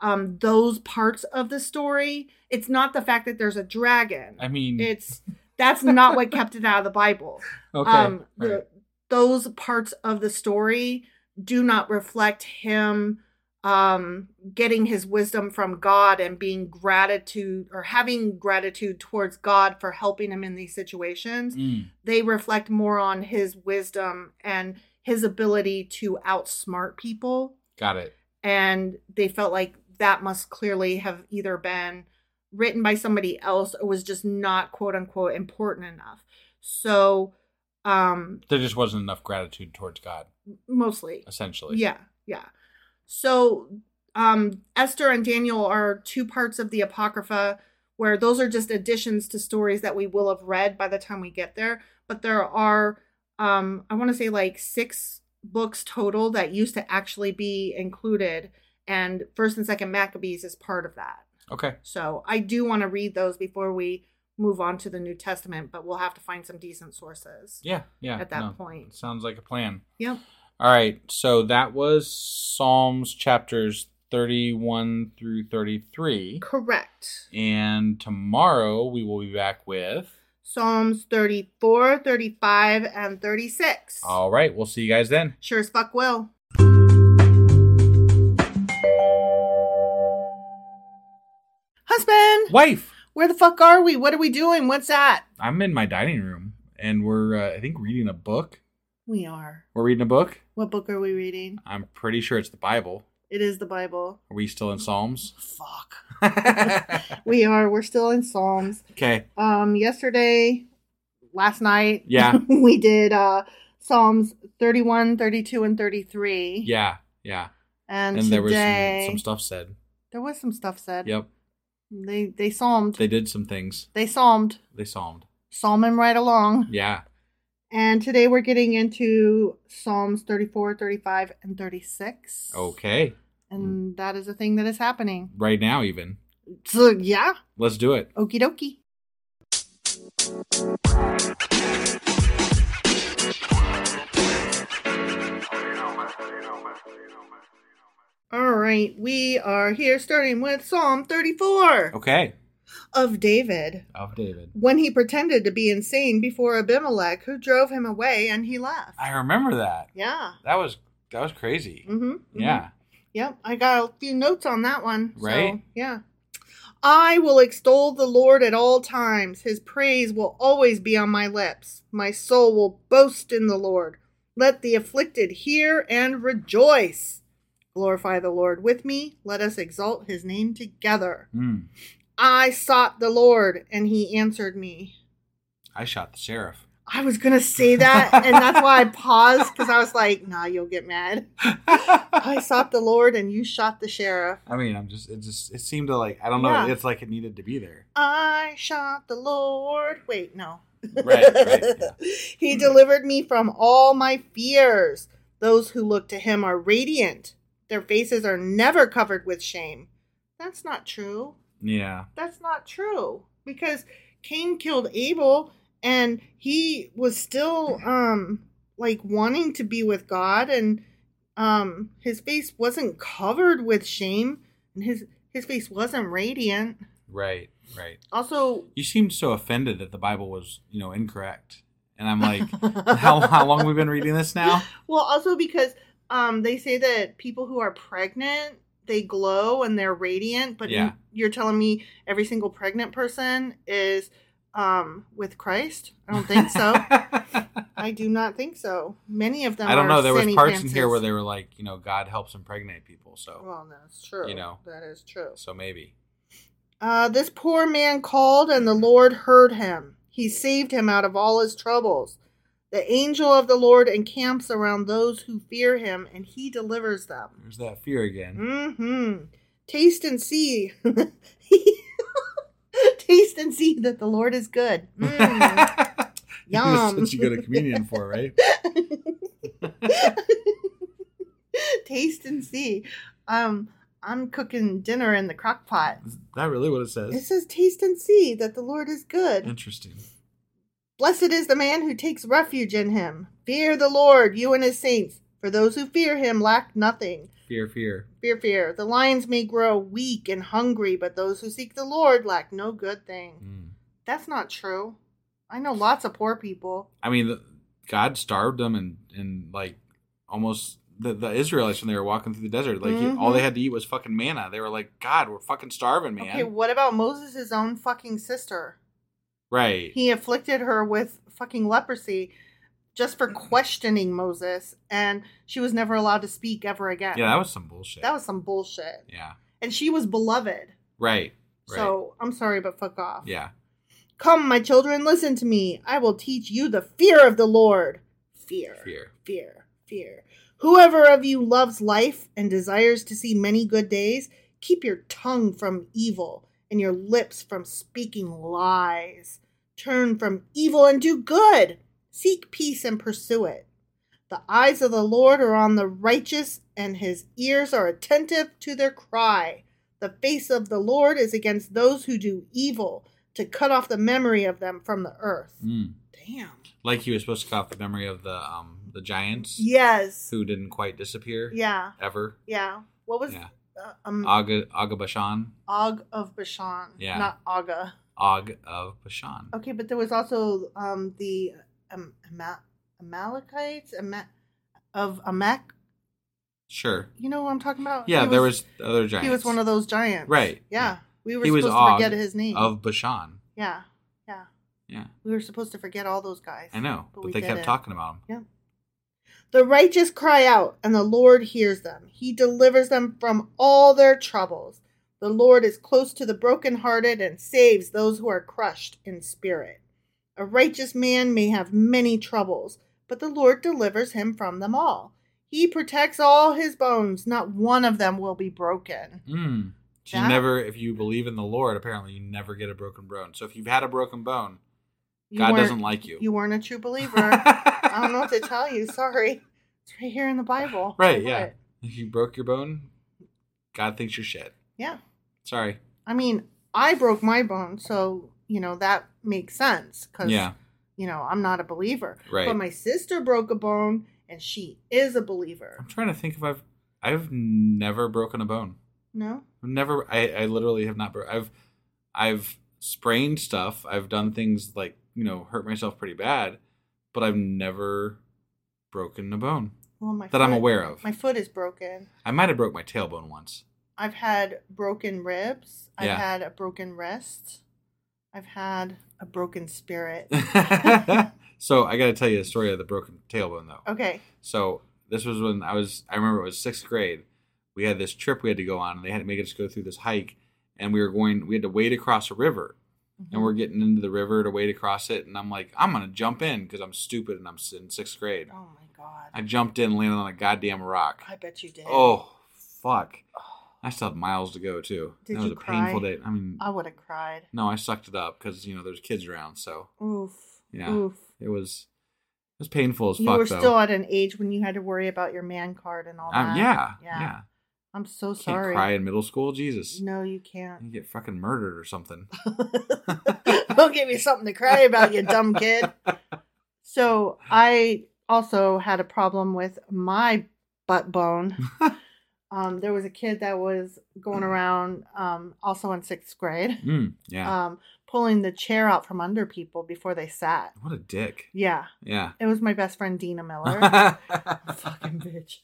um, those parts of the story, it's not the fact that there's a dragon. I mean, It's that's not what kept it out of the Bible. okay. Um, the, right. Those parts of the story do not reflect him um getting his wisdom from God and being gratitude or having gratitude towards God for helping him in these situations Mm, they reflect more on his wisdom and his ability to outsmart people got it. and they felt like that must clearly have either been written by somebody else or was just not quote unquote important enough. So um There just wasn't enough gratitude towards God, mostly. Essentially. yeah yeah. So um esther and daniel are two parts of the apocrypha where those are just additions to stories that we will have read by the time we get there. But there are um i want to say like six books total that used to actually be included and first and second maccabees is part of that Okay. so i do want to read those before we move on to the new testament but we'll have to find some decent sources Yeah. Yeah. At that no, point. sounds like a plan. yep All right. So that was Psalms chapters 31 through 33. correct And tomorrow we will be back with. Psalms 34, 35, and 36. All right. We'll see you guys then. Sure as fuck will. Husband, Wife, where the fuck are we? What are we doing? What's that? I'm in my dining room and we're, uh, I think, reading a book. We are. We're reading a book. What book are we reading? I'm pretty sure it's the Bible. It is the Bible. Are we still in Psalms? Fuck. We are. We're still in Psalms. Okay. Um, yesterday, last night, Yeah. we did uh Psalms 31, 32, and 33. Yeah. Yeah. And, And there was some, some stuff said. there was some stuff said. Yep. They they psalmed. They did some things. They psalmed. They psalmed. Psalming right along. Yeah. And today we're getting into Psalms 34, 35, and 36. Okay. And hmm. that is a thing that is happening. Right now, even. So, yeah. Let's do it. Okie dokie. All right, we are here starting with Psalm 34 Okay. of David Of David. when he pretended to be insane before Abimelech, who drove him away and he left. I remember that. Yeah. That was that was crazy. Mm-hmm. Yeah. Yep, I got a few notes on that one. so, Right? yeah. I will extol the Lord at all times. His praise will always be on my lips. My soul will boast in the Lord. Let the afflicted hear and rejoice. Glorify the Lord with me. Let us exalt his name together. Mm. I sought the Lord, and he answered me. I shot the sheriff. I was going to say that, and that's why I paused because I was like, nah, you'll get mad. I sought the Lord, and you shot the sheriff. I mean, I'm just it just it seemed to like I don't know, Yeah. it's like it needed to be there. I shot the Lord. Wait, no. Right, right, yeah. he delivered me from all my fears. Those who look to him are radiant. Their faces are never covered with shame. That's not true. Yeah. That's not true. Because Cain killed Abel and he was still um like wanting to be with God and um his face wasn't covered with shame and his his face wasn't radiant. Right, right. Also, You seemed so offended that the Bible was, you know, incorrect. And I'm like, how how long have we been reading this now? Well, also because um, they say that people who are pregnant they glow and they're radiant, but Yeah. you're telling me every single pregnant person is um, with Christ? I don't think so. I do not think so. Many of them. I don't know. There was parts in here where they were like, you know, God helps impregnate people. So, Well, that's true. You know. that is true. so maybe. Uh, this poor man called, and the Lord heard him. He saved him out of all his troubles. The angel of the Lord encamps around those who fear him, and he delivers them. There's that fear again. Mm-hmm. Taste and see. Taste and see that the Lord is good. Mm. Yum. That's what you go to communion for, right? Taste and see. Um, I'm cooking dinner in the crock pot. Is that really what it says? It says? says, Taste and see that the Lord is good. Interesting. Blessed is the man who takes refuge in him. Fear the Lord, you and his saints. For those who fear him lack nothing. Fear, fear. Fear, fear. The lions may grow weak and hungry, but those who seek the Lord lack no good thing. Mm. That's not true. I know lots of poor people. I mean, God starved them and, and like almost the, the Israelites when they were walking through the desert. Like, he- all they had to eat was fucking manna. They were like, God, we're fucking starving, man. Okay, what about Moses' own fucking sister? Right. He afflicted her with fucking leprosy just for mm-hmm. questioning Moses, and she was never allowed to speak ever again. yeah, that was some bullshit. that was some bullshit. yeah. And she was beloved. Right. Right. So I'm sorry, but fuck off. yeah. Come, my children, listen to me. I will teach you the fear of the Lord. Fear. Fear. Fear. Fear. Whoever of you loves life and desires to see many good days, keep your tongue from evil and your lips from speaking lies. Turn from evil and do good. Seek peace and pursue it. The eyes of the Lord are on the righteous, and his ears are attentive to their cry. The face of the Lord is against those who do evil, to cut off the memory of them from the earth. Mm. Damn. Like he was supposed to cut off the memory of the um the giants Yes. who didn't quite disappear Yeah. ever. Yeah. What was Yeah. Uh, um Aga Aga Bashan. Og of Bashan? Yeah. Not Aga. Og of Bashan. Okay, but there was also um the um, Ama- Amalekites Ama- of Amak. Sure. You know what I'm talking about? Yeah, He there was other giants. He was one of those giants. Right. Yeah. We were He was supposed to Og forget his name. of Bashan. yeah. Yeah. Yeah. We were supposed to forget all those guys. I know, But but, they kept talking about him. Yeah. The righteous cry out, and the Lord hears them. He delivers them from all their troubles. The Lord is close to the brokenhearted and saves those who are crushed in spirit. A righteous man may have many troubles, but the Lord delivers him from them all. He protects all his bones, not one of them will be broken. Mm. So you never, if you believe in the Lord, apparently you never get a broken bone. So if you've had a broken bone, God doesn't like you. You weren't a true believer. I don't know what to tell you. Sorry. It's right here in the Bible. Right? Yeah. what? If you broke your bone, God thinks you're shit. Yeah. Sorry. I mean, I broke my bone, so you know that makes sense because Yeah. you know I'm not a believer. Right. But my sister broke a bone, and she is a believer. I'm trying to think if I've. I've never broken a bone. No. Never. I, I literally have not. Bro- I've I've sprained stuff. I've done things like you know hurt myself pretty bad, but I've never broken a bone Well, my that I'm aware of. My foot is broken. I might have broke my tailbone once. I've had broken ribs. I've Yeah. had a broken wrist. I've had a broken spirit. so I got to tell you the story of the broken tailbone though. Okay. So this was when I was. I remember it was sixth grade. We had this trip we had to go on, and they had to make us go through this hike, and we were going. We had to wade across a river, and we're getting into the river to wade across it, and I'm like, I'm gonna jump in because I'm stupid and I'm in sixth grade. Oh my god. I jumped in, landed on a goddamn rock. I bet you did. Oh fuck! I still have miles to go too. Did that was a painful day. I mean, I would have cried. no, I sucked it up because you know there's kids around, so Oof. yeah, Oof. it was it was painful as You fuck You were though. still at an age when you had to worry about your man card and all that. um, yeah, Yeah. yeah. I'm so Can't sorry. cry in middle school, Jesus. No, you can't. You get fucking murdered or something. Don't give me something to cry about, you dumb kid. So I also had a problem with my butt bone. um, there was a kid that was going around, um, also in sixth grade, Mm, yeah. um, pulling the chair out from under people before they sat. what a dick. Yeah, Yeah. it was my best friend Dina Miller. Fucking bitch.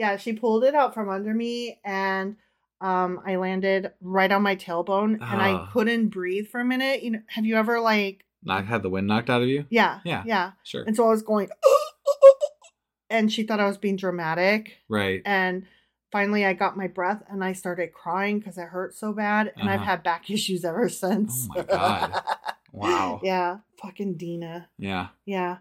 Yeah, she pulled it out from under me and um I landed right on my tailbone and I Ah. couldn't breathe for a minute. You know, have you ever like Knock had the wind knocked out of you? yeah, Yeah. yeah. Sure. And so I was going and she thought I was being dramatic right. and finally I got my breath and I started crying because it hurt so bad and I've Uh-huh. had back issues ever since. Oh my God. Wow. yeah, fucking Dina. Yeah. Yeah.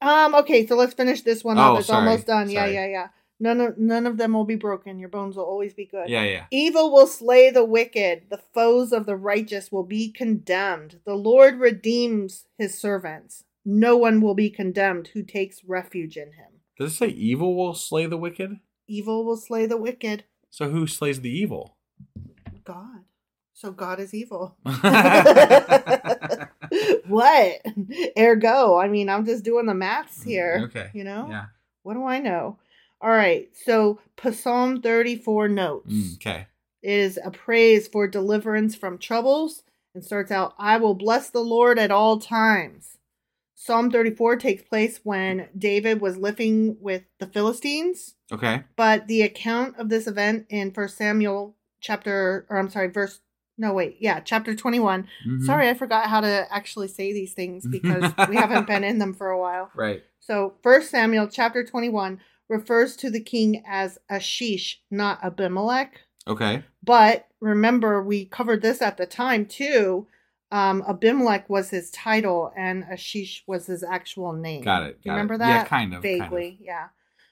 Um. Okay. So let's finish this one Oh, up. It's sorry. almost done. Yeah. Yeah. Yeah. None of none of them will be broken. Your bones will always be good. Yeah, yeah. Evil will slay the wicked. The foes of the righteous will be condemned. The Lord redeems his servants. No one will be condemned who takes refuge in him. Does it say evil will slay the wicked? Evil will slay the wicked. So who slays the evil? God. So God is evil. what? Ergo. I mean, I'm just doing the maths here. Okay. You know? Yeah. What do I know? All right. So Psalm 34 notes. Mm, okay. It is a praise for deliverance from troubles and starts out, I will bless the Lord at all times. Psalm 34 takes place when David was living with the Philistines, Okay. but the account of this event in First Samuel chapter, or I'm sorry, verse, no, wait, yeah, chapter 21. Mhm. Sorry, I forgot how to actually say these things because we haven't been in them for a while. Right. So, First Samuel chapter 21 refers to the king as Ashish, not Abimelech. Okay. But remember, we covered this at the time too. Um, Abimelech was his title, and Ashish was his actual name. Got it, got it. remember Yeah, that? kind of, kind of. Vaguely, yeah.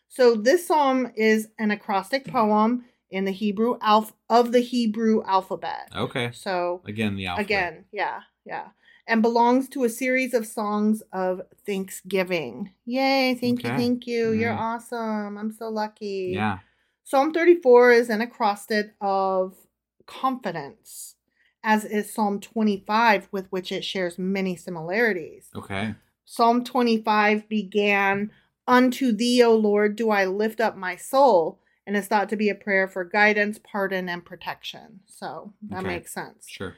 So this psalm is an acrostic poem in the Hebrew alph of the Hebrew alphabet. Okay. So Again, the alphabet. again, yeah, yeah, and belongs to a series of songs of thanksgiving. Yay! Thank you, thank you. You're mm-hmm. awesome. I'm so lucky. Yeah. Psalm 34 is an acrostic of confidence, as is Psalm 25, with which it shares many similarities. Okay. Psalm 25 began, Unto thee, O Lord, do I lift up my soul, and is thought to be a prayer for guidance, pardon, and protection. So that Okay. makes sense. Sure.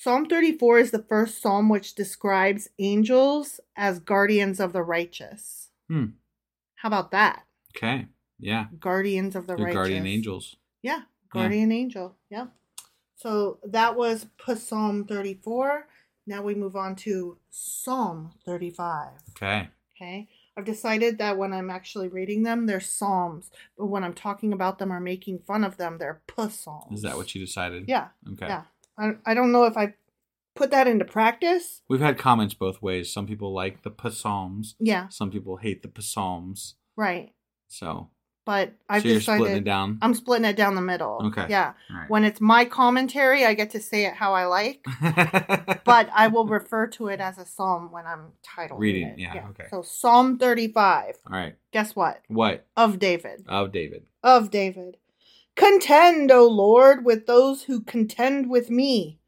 Psalm 34 is the first psalm which describes angels as guardians of the righteous. Hmm. How about that? Okay. Yeah. Guardians of the They're righteous. guardian angels. Yeah, guardian angel. Yeah. So that was Psalm 34. Now we move on to Psalm 35. Okay. Okay. I've decided that when I'm actually reading them, they're psalms, but when I'm talking about them or making fun of them, they're psalms. Is that what you decided? Yeah. Okay. Yeah. I, I don't know if I put that into practice. We've had comments both ways. Some people like the psalms. Yeah. Some people hate the psalms. Right. So, But I've so you're decided splitting it down. I'm splitting it down the middle. Okay. Yeah. Right. When it's my commentary, I get to say it how I like. but I will refer to it as a psalm when I'm titled. Reading, it. yeah, okay. So Psalm 35. All right. Guess what? What Of David. of David? Of David. Contend, O Lord, with those who contend with me.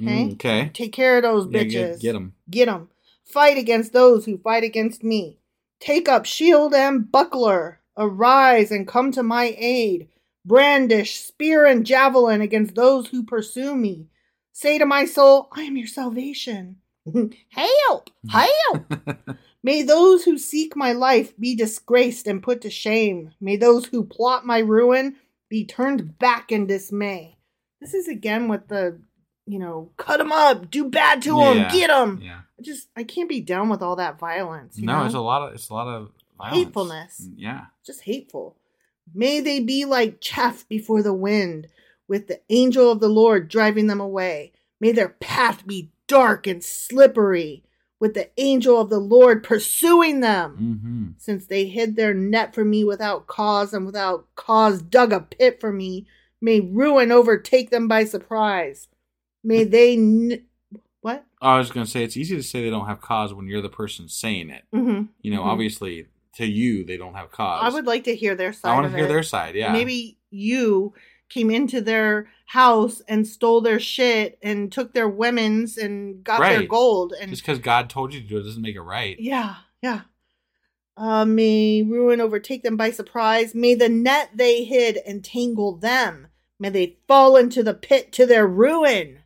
Okay. Mm, okay. Take care of those Yeah, bitches. get, get 'em. Get 'em. Fight against those who fight against me. Take up shield and buckler, Arise and come to my aid. Brandish spear and javelin against those who pursue me. Say to my soul, I am your salvation. help! Help! May those who seek my life be disgraced and put to shame. May those who plot my ruin be turned back in dismay. This is again with the, you know, cut them up, do bad to them, Yeah. get them. Yeah. I just I can't be down with all that violence. You No, know? it's a lot of it's a lot of violence. Hatefulness. Yeah. just hateful. May they be like chaff before the wind, with the angel of the Lord driving them away. May their path be dark and slippery, with the angel of the Lord pursuing them. Mm-hmm. Since they hid their net for me without cause and without cause dug a pit for me, may ruin overtake them by surprise. May they. N- what? I was going to say it's easy to say they don't have cause when you're the person saying it. Mm-hmm. You know, Mhm. obviously to you they don't have cause. I would like to hear their side. I want to hear it. their side. Yeah. Maybe you came into their house and stole their shit and took their women's and got their gold and just because God told you to do it doesn't make it right. yeah, yeah. Uh, may ruin overtake them by surprise. May the net they hid entangle them. May they fall into the pit to their ruin.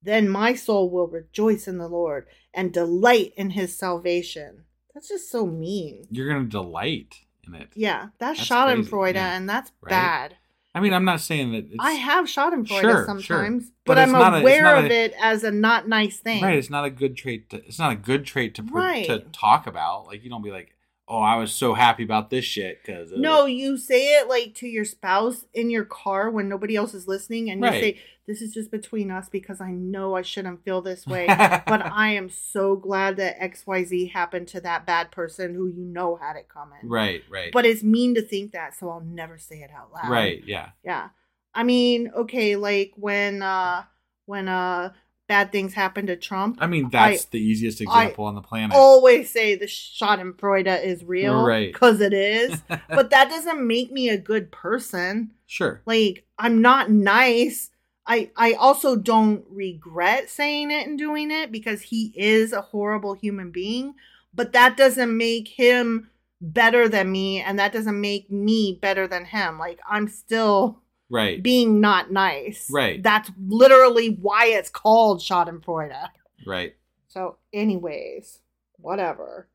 Then my soul will rejoice in the Lord and delight in his salvation. That's just so mean. You're going to delight in it. Yeah, that's, That's Schadenfreude, yeah. and that's Right. bad. I mean, I'm not saying that it's I have Schadenfreude Sure, sometimes, sure. but, But I'm not a- aware of a- it as a not nice thing. right. It's not a good trait. To, it's not a good trait to pr- Right. to talk about. Like you don't be like, oh, I was so happy about this shit because No, you say it like to your spouse in your car when nobody else is listening, and you Right. say, "This is just between us because I know I shouldn't feel this way, but I am so glad that X Y Z happened to that bad person who you know had it coming." right, right, But it's mean to think that, so I'll never say it out loud. right. Yeah, Yeah. I mean, okay, like when uh when uh bad things happen to Trump. I mean that's I- the easiest I example on the planet. always say the Schadenfreude is real, Right. Because it is, but that doesn't make me a good person. sure. Like I'm not nice. I I also don't regret saying it and doing it because he is a horrible human being. But that doesn't make him better than me, and that doesn't make me better than him. Like I'm still Right. being not nice. Right. That's literally why it's called Schadenfreude. right. So, anyways, whatever.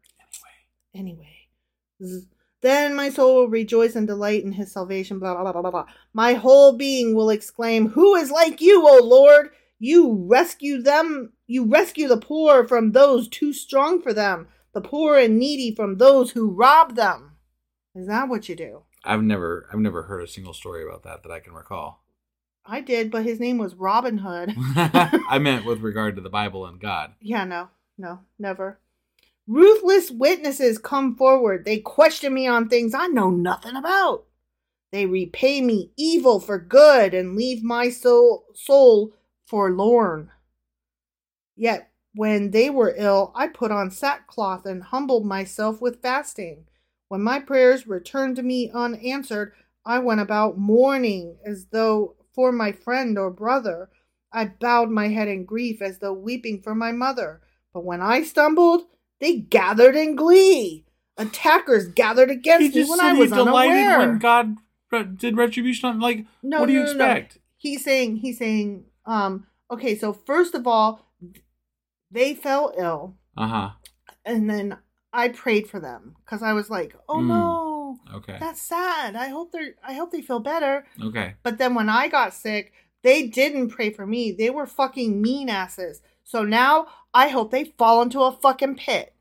Anyway. Z- Then my soul will rejoice and delight in his salvation, blah, blah, blah, blah, blah. My whole being will exclaim, Who is like you, O Lord? You rescue them, you rescue the poor from those too strong for them, the poor and needy from those who rob them. Is that what you do? I've never I've never heard a single story about that that I can recall. I did, but his name was Robin Hood. I meant with regard to the Bible and God. Yeah, no, no, never. Ruthless witnesses come forward. They question me on things I know nothing about. They repay me evil for good and leave my soul, soul forlorn. Yet when they were ill, I put on sackcloth and humbled myself with fasting. When my prayers returned to me unanswered, I went about mourning as though for my friend or brother. I bowed my head in grief as though weeping for my mother. But when I stumbled, they gathered in glee. Attackers gathered against me when I was unaware. when God did retribution on like No, what do you no, no, no. expect? He's saying he's saying um okay, so first of all, they fell ill Uh-huh. and then I prayed for them cuz I was like, "Oh Mm. no. Okay. That's sad. I hope they're I hope they feel better." Okay. But then when I got sick, they didn't pray for me. They were fucking mean asses. So now I hope they fall into a fucking pit.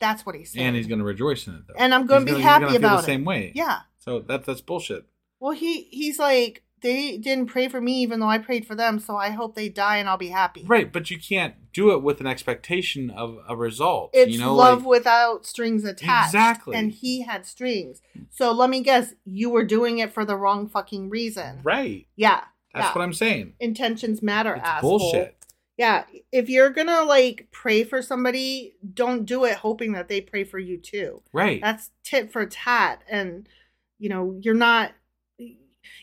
That's what he's saying. And he's going to rejoice in it though. And I'm gonna He's be happy gonna feel about the same way. Yeah. So that that's bullshit. Well, he he's like they didn't pray for me even though I prayed for them, so I hope they die and I'll be happy. Right, but you can't do it with an expectation of a result. It's you know, love like, without strings attached. Exactly. And he had strings. So let me guess, you were doing it for the wrong fucking reason. right. Yeah. That's yeah. what I'm saying. Intentions matter, It's asshole. bullshit. Yeah. If you're gonna like pray for somebody, don't do it hoping that they pray for you too. Right. That's tit for tat. And you know, you're not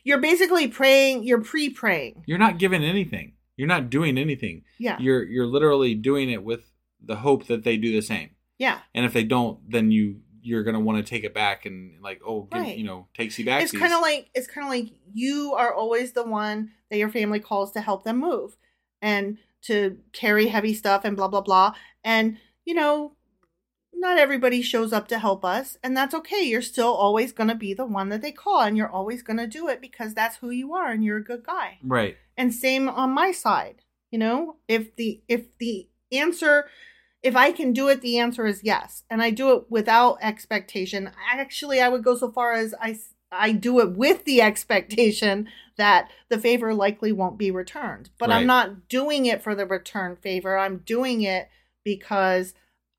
you're basically praying, you're pre praying. You're not giving anything. You're not doing anything. Yeah. You're you're literally doing it with the hope that they do the same. Yeah. And if they don't, then you you're gonna want to take it back and like oh give, Right. you know takesy back. it's kind of like it's kind of like you are always the one that your family calls to help them move and to carry heavy stuff and blah blah blah and you know not everybody shows up to help us and that's okay. You're still always going to be the one that they call and you're always going to do it because that's who you are and you're a good guy. Right. and same on my side you know? If the if the answer if i can do it the answer is yes. And i do it without expectation. Actually i would go so far as I I do it with the expectation that the favor likely won't be returned. But Right. i'm not doing it for the return favor. I'm doing it because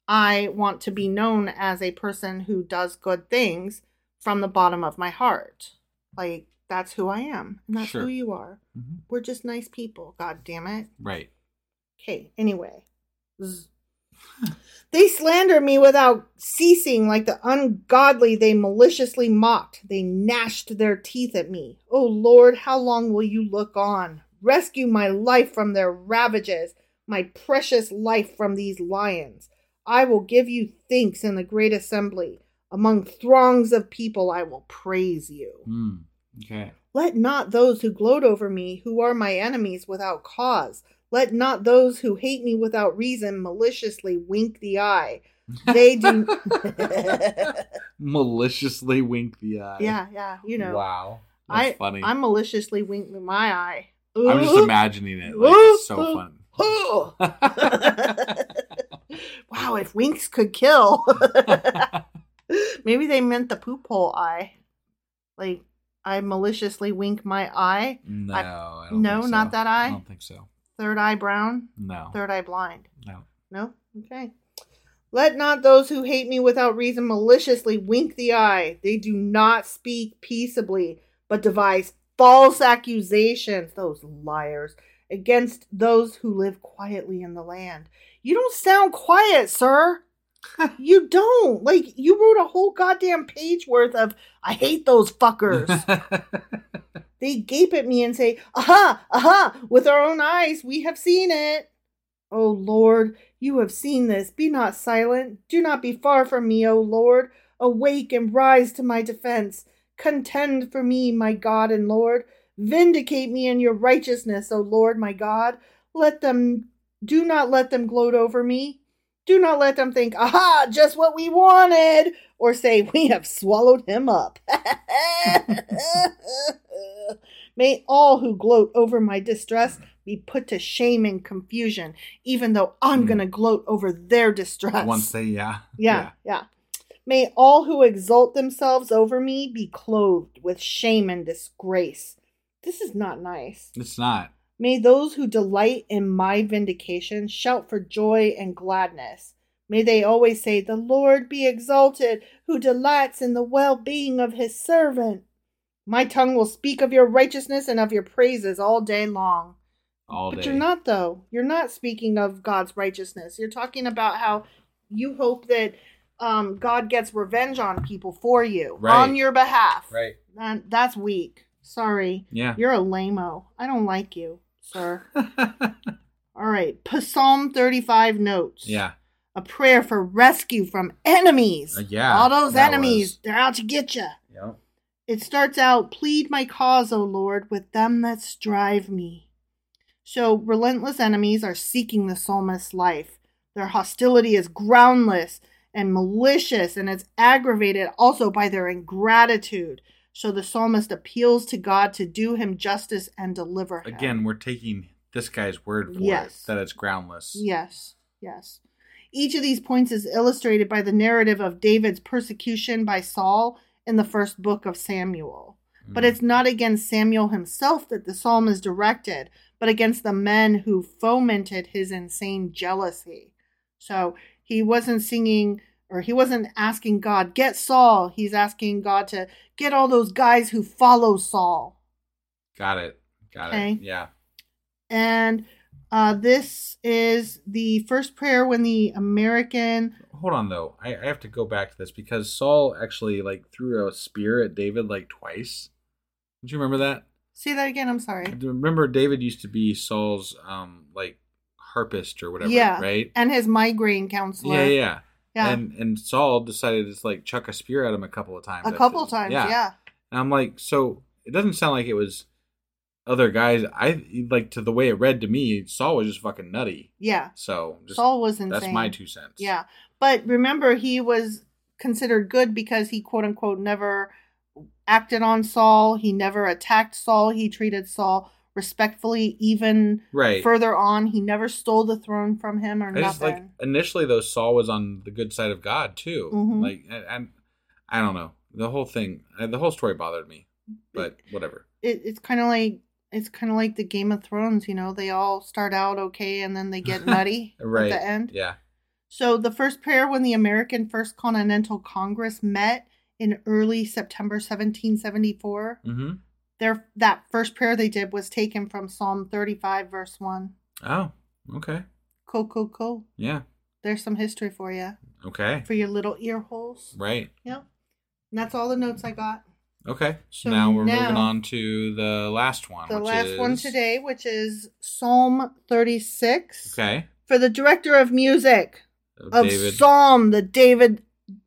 i want to be known as a person who does good things from the bottom of my heart like that's who i am and that's Sure. who you are Mhm. we're just nice people. God damn it. Right. Okay, anyway. They slander me without ceasing, like the ungodly they maliciously mocked. They gnashed their teeth at me. Oh Lord, how long will you look on? Rescue my life from their ravages, my precious life from these lions. I will give you thanks in the great assembly. Among throngs of people, I will praise you. Mm. Okay. Let not those who gloat over me, who are my enemies without cause, let not those who hate me without reason maliciously wink the eye. They do. Maliciously wink the eye. yeah, yeah, you know. Wow. That's I, funny. I maliciously wink my eye. I'm just imagining it. Like it's so fun. Wow, if winks could kill. Maybe they meant the poop hole eye. Like, I maliciously wink my eye. No, I- I don't no, so. not that eye? I don't think so. Third eye brown, No. third eye blind. No. No? Okay. Let not those who hate me without reason maliciously wink the eye. They do not speak peaceably, but devise false accusations, those liars, against those who live quietly in the land. You don't sound quiet, sir. you don't. Like, you wrote a whole goddamn page worth of, I hate those fuckers. they gape at me and say, Aha, aha, with our own eyes, we have seen it. O Lord, you have seen this. Be not silent. Do not be far from me, O Lord. Awake and rise to my defense. Contend for me, my God and Lord. Vindicate me in your righteousness, O Lord, my God. Let them, do not let them gloat over me. Do not let them think, aha, just what we wanted, or say, we have swallowed him up. May all who gloat over my distress be put to shame and confusion, even though I'm Hmm. going to gloat over their distress. Once they, yeah. yeah, yeah. May all who exalt themselves over me be clothed with shame and disgrace. This is not nice. It's not. May those who delight in my vindication shout for joy and gladness. May they always say, The Lord be exalted, who delights in the well being of his servant. My tongue will speak of your righteousness and of your praises all day long. All but day. you're not, though. You're not speaking of God's righteousness. You're talking about how you hope that um, God gets revenge on people for you, Right. on your behalf. Right. That, that's weak. Sorry. Yeah. You're a lame I don't like you, sir. All right. Psalm 35 notes. yeah. A prayer for rescue from enemies. Uh, yeah, All those enemies, was. they're out to get you. Yep. It starts out, plead my cause, O Lord, with them that strive me. So relentless enemies are seeking the psalmist's life. Their hostility is groundless and malicious, and it's aggravated also by their ingratitude. So the psalmist appeals to God to do him justice and deliver him. Again, we're taking this guy's word for Yes. it that it's groundless. Yes, yes. Each of these points is illustrated by the narrative of David's persecution by Saul in the first book of Samuel. But Mm. it's not against Samuel himself that the psalm is directed, but against the men who fomented his insane jealousy. So he wasn't singing or he wasn't asking God, get Saul. He's asking God to get all those guys who follow Saul. Got it. Got Okay. it. Yeah. And uh, this is the first prayer when the American. Hold on though. I, I have to go back to this because Saul actually like threw a spear at David like twice. Don't you remember that? Say that again. I'm sorry. Remember David used to be Saul's um like harpist or whatever. yeah. Right. And his migraine counselor. Yeah, yeah. Yeah. And and Saul decided to like chuck a spear at him a couple of times. a couple this. times, yeah. And I'm like, so it doesn't sound like it was other guys. I like to the way it read to me, Saul was just fucking nutty. Yeah. So just, Saul was insane. that's my two cents. Yeah. But remember, he was considered good because he, quote unquote, never acted on Saul. He never attacked Saul. He treated Saul respectfully, even Right. further on. He never stole the throne from him or I just nothing. like initially though Saul was on the good side of God too. Mhm. Like and, and I don't know the whole thing. uh, The whole story bothered me, but whatever. it, it's kind of like it's kind of like the Game of Thrones. You know, they all start out okay and then they get nutty Right. at the end. Yeah. So the first prayer when the American First Continental Congress met in early September 1774, Mm-hmm. Their that first prayer they did was taken from Psalm 35 verse 1. Oh. Okay. Cool, cool, cool. Yeah. There's some history for you Okay. for your little ear holes. Right. Yep. And that's all the notes I got. Okay. So, So now we're now- moving on to the last one. The last one today, which is Psalm 36 Okay. for the director of music Of of David. Psalm, the David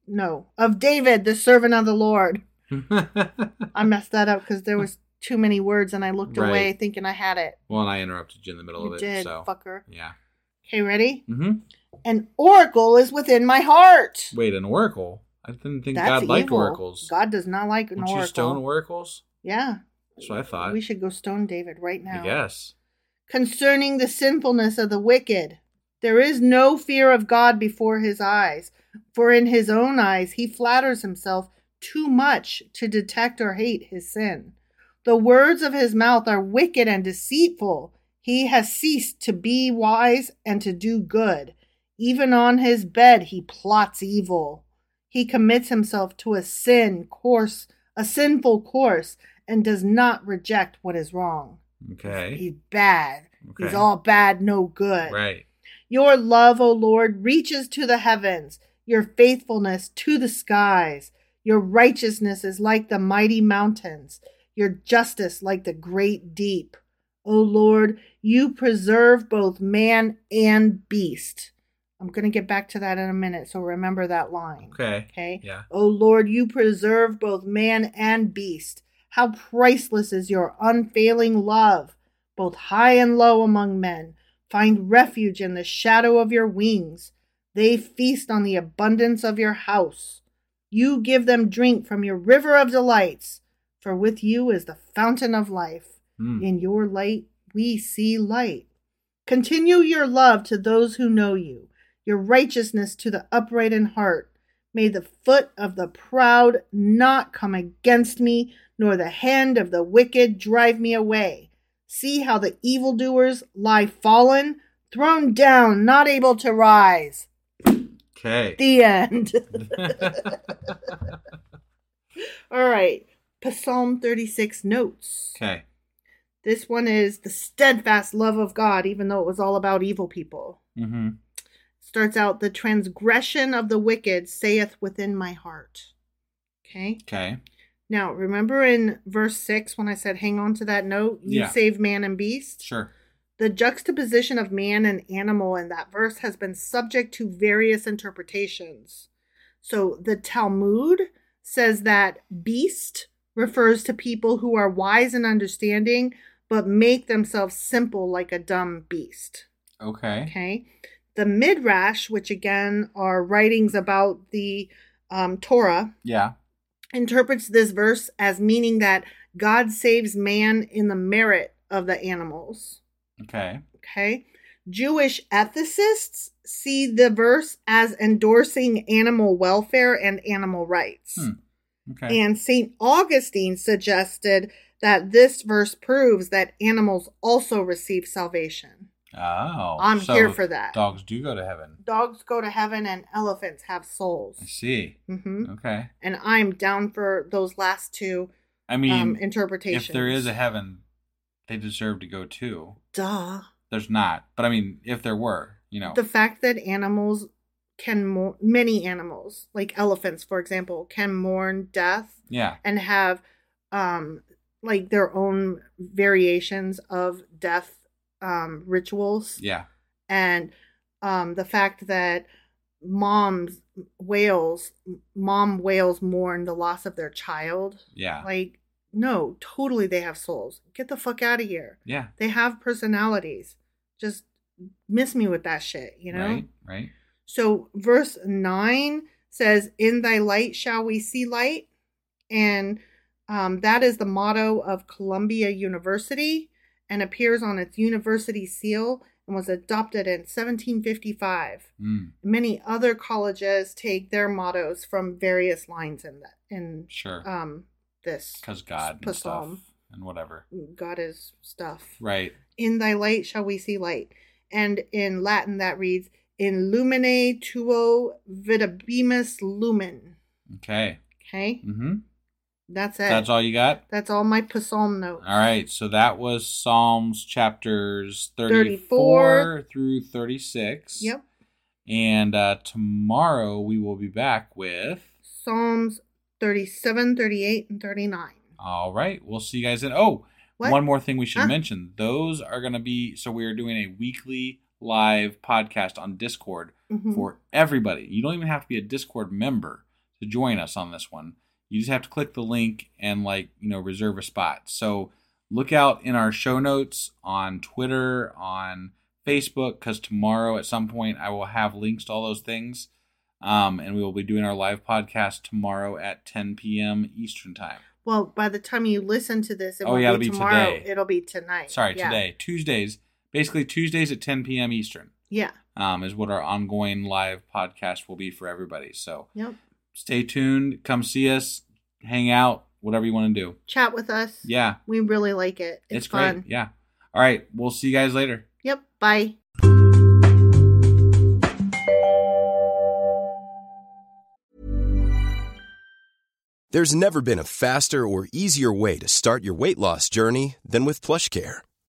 no, of David, the servant of the Lord. I messed that up because there was too many words and I looked Right. away thinking I had it. well, and I interrupted you in the middle You of it. did, so fucker. yeah. Okay, ready? Mm-hmm. An oracle is within my heart. Wait, an oracle? I didn't think That's God liked evil. oracles. God does not like an Don't oracle. you stone oracles? yeah. That's what I thought. We should go stone David right now. Yes. Concerning the sinfulness of the wicked, there is no fear of God before his eyes, for in his own eyes he flatters himself too much to detect or hate his sin. The words of his mouth are wicked and deceitful. He has ceased to be wise and to do good. Even on his bed he plots evil. He commits himself to a sin course, a sinful course, and does not reject what is wrong. Okay. He's bad. He's all bad, no good. Right. Your love, O Lord, reaches to the heavens, your faithfulness to the skies. Your righteousness is like the mighty mountains, your justice like the great deep. O Lord, you preserve both man and beast. I'm going to get back to that in a minute, so remember that line. Okay. Okay. Yeah. O Lord, you preserve both man and beast. How priceless is your unfailing love, both high and low among men. Find refuge in the shadow of your wings. They feast on the abundance of your house. You give them drink from your river of delights, for with you is the fountain of life. Hmm. In your light we see light. Continue your love to those who know you, your righteousness to the upright in heart. May the foot of the proud not come against me, nor the hand of the wicked drive me away. See how the evildoers lie fallen, thrown down, not able to rise. Okay. The end. All right. Psalm 36 notes. okay. This one is the steadfast love of God, even though it was all about evil people. Mm-hmm. Starts out, the transgression of the wicked saith within my heart. Okay. Okay. Now, remember in verse 6 when I said hang on to that note, you Yeah. save man and beast? Sure. The juxtaposition of man and animal in that verse has been subject to various interpretations. So the Talmud says that beast refers to people who are wise and understanding, but make themselves simple like a dumb beast. Okay. Okay. The Midrash, which again are writings about the um, Torah, Yeah. interprets this verse as meaning that God saves man in the merit of the animals. Okay. Okay. Jewish ethicists see the verse as endorsing animal welfare and animal rights. Hmm. Okay. And St. Augustine suggested that this verse proves that animals also receive salvation. oh. I'm so here for that. Dogs do go to heaven. Dogs go to heaven and elephants have souls. I see. Mm-hmm. Okay. And I'm down for those last two I mean, um, interpretations. if there is a heaven, they deserve to go too. Duh. There's not, but I mean, if there were, you know. the fact that animals can mourn many animals like elephants for example can mourn death yeah. and have um like their own variations of death um rituals Yeah. and um the fact that moms whales mom whales mourn the loss of their child. Yeah. Like, no, totally they have souls. Get the fuck out of here. yeah. They have personalities. Just miss me with that shit, you know? Right. Right. So verse 9 says, In thy light shall we see light. And um, that is the motto of Columbia University and appears on its university seal and was adopted in 1755. Mm, Many other colleges take their mottos from various lines in that in sure. um this Because God and stuff and whatever. God is stuff. Right. In thy light shall we see light. And in Latin that reads, In lumine tuo videbimus lumen. Okay. Okay? Mm-hmm. That's it. That's all you got? That's all my psalm notes. All right. So that was Psalms chapters 34, 34. through 36. Yep. And uh, tomorrow we will be back with. Psalms 37, 38, and 39. All right. We'll see you guys then. Oh, What? one more thing we should Huh? mention. Those are going to be. So we are doing a weekly live podcast on Discord Mhm. for everybody. You don't even have to be a Discord member to join us on this one. You just have to click the link and like, you know, reserve a spot. So look out in our show notes on Twitter, on Facebook, because tomorrow at some point I will have links to all those things. Um, and we will be doing our live podcast tomorrow at 10 p.m. Eastern time. Well, by the time you listen to this, it Oh, won't yeah, be it'll be tomorrow. today. It'll be tonight. Sorry, Yeah. today, Tuesdays, basically Tuesdays at 10 p.m. Eastern Yeah. um, is what our ongoing live podcast will be for everybody. So Yep. stay tuned. Come see us. Hang out. Whatever you want to do. Chat with us. Yeah, We really like it. It's, it's, fun. great. Yeah. All right. We'll see you guys later. Yep. Bye. There's never been a faster or easier way to start your weight loss journey than with PlushCare.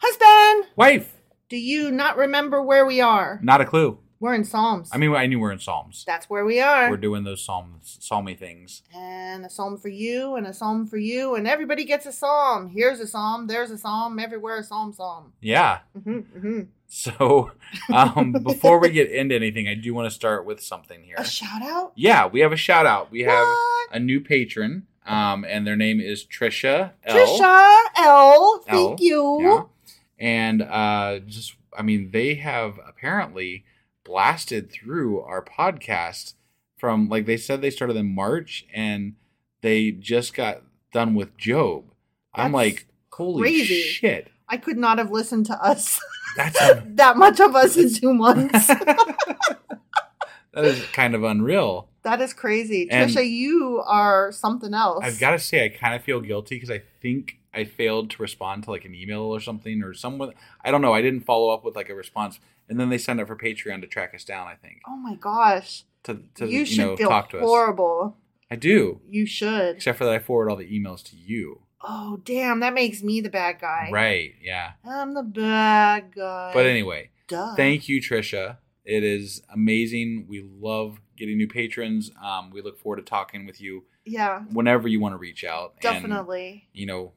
Husband, Wife. do you not remember where we are? Not a clue. We're in Psalms. I mean, I knew we are in Psalms. that's where we are. We're doing those psalms, psalmy things. and a psalm for you, and a psalm for you, and everybody gets a psalm. Here's a psalm. There's a psalm. Everywhere a psalm. Psalm. Yeah. hmm hmm So, um, before we get into anything, I do want to start with something here. A shout out. Yeah, we have a shout out. We have What? a new patron, um, and their name is Trisha L. Trisha L. Thank L, you. yeah. And uh, just, I mean, they have apparently blasted through our podcast from, like, they said they started in March and they just got done with Job. I'm like, holy crazy. shit. I could not have listened to us That's a, that much of us in two months. that is kind of unreal. that is crazy. And- Trisha, you are something else. I've got to say, I kind of feel guilty because I think I failed to respond to like an email or something, or someone. I don't know. I didn't follow up with like a response, and then they signed up for Patreon to track us down. I think Oh my gosh. to to you you, should know feel talk to us. horrible. I do, You should. except for that I forward all the emails to you. Oh, damn. That makes me the bad guy. Right? Yeah. I'm the bad guy. But anyway, Duh. thank you, Trisha. It is amazing. We love getting new patrons. Um, we look forward to talking with you Yeah, whenever you want to reach out. And, definitely. you know,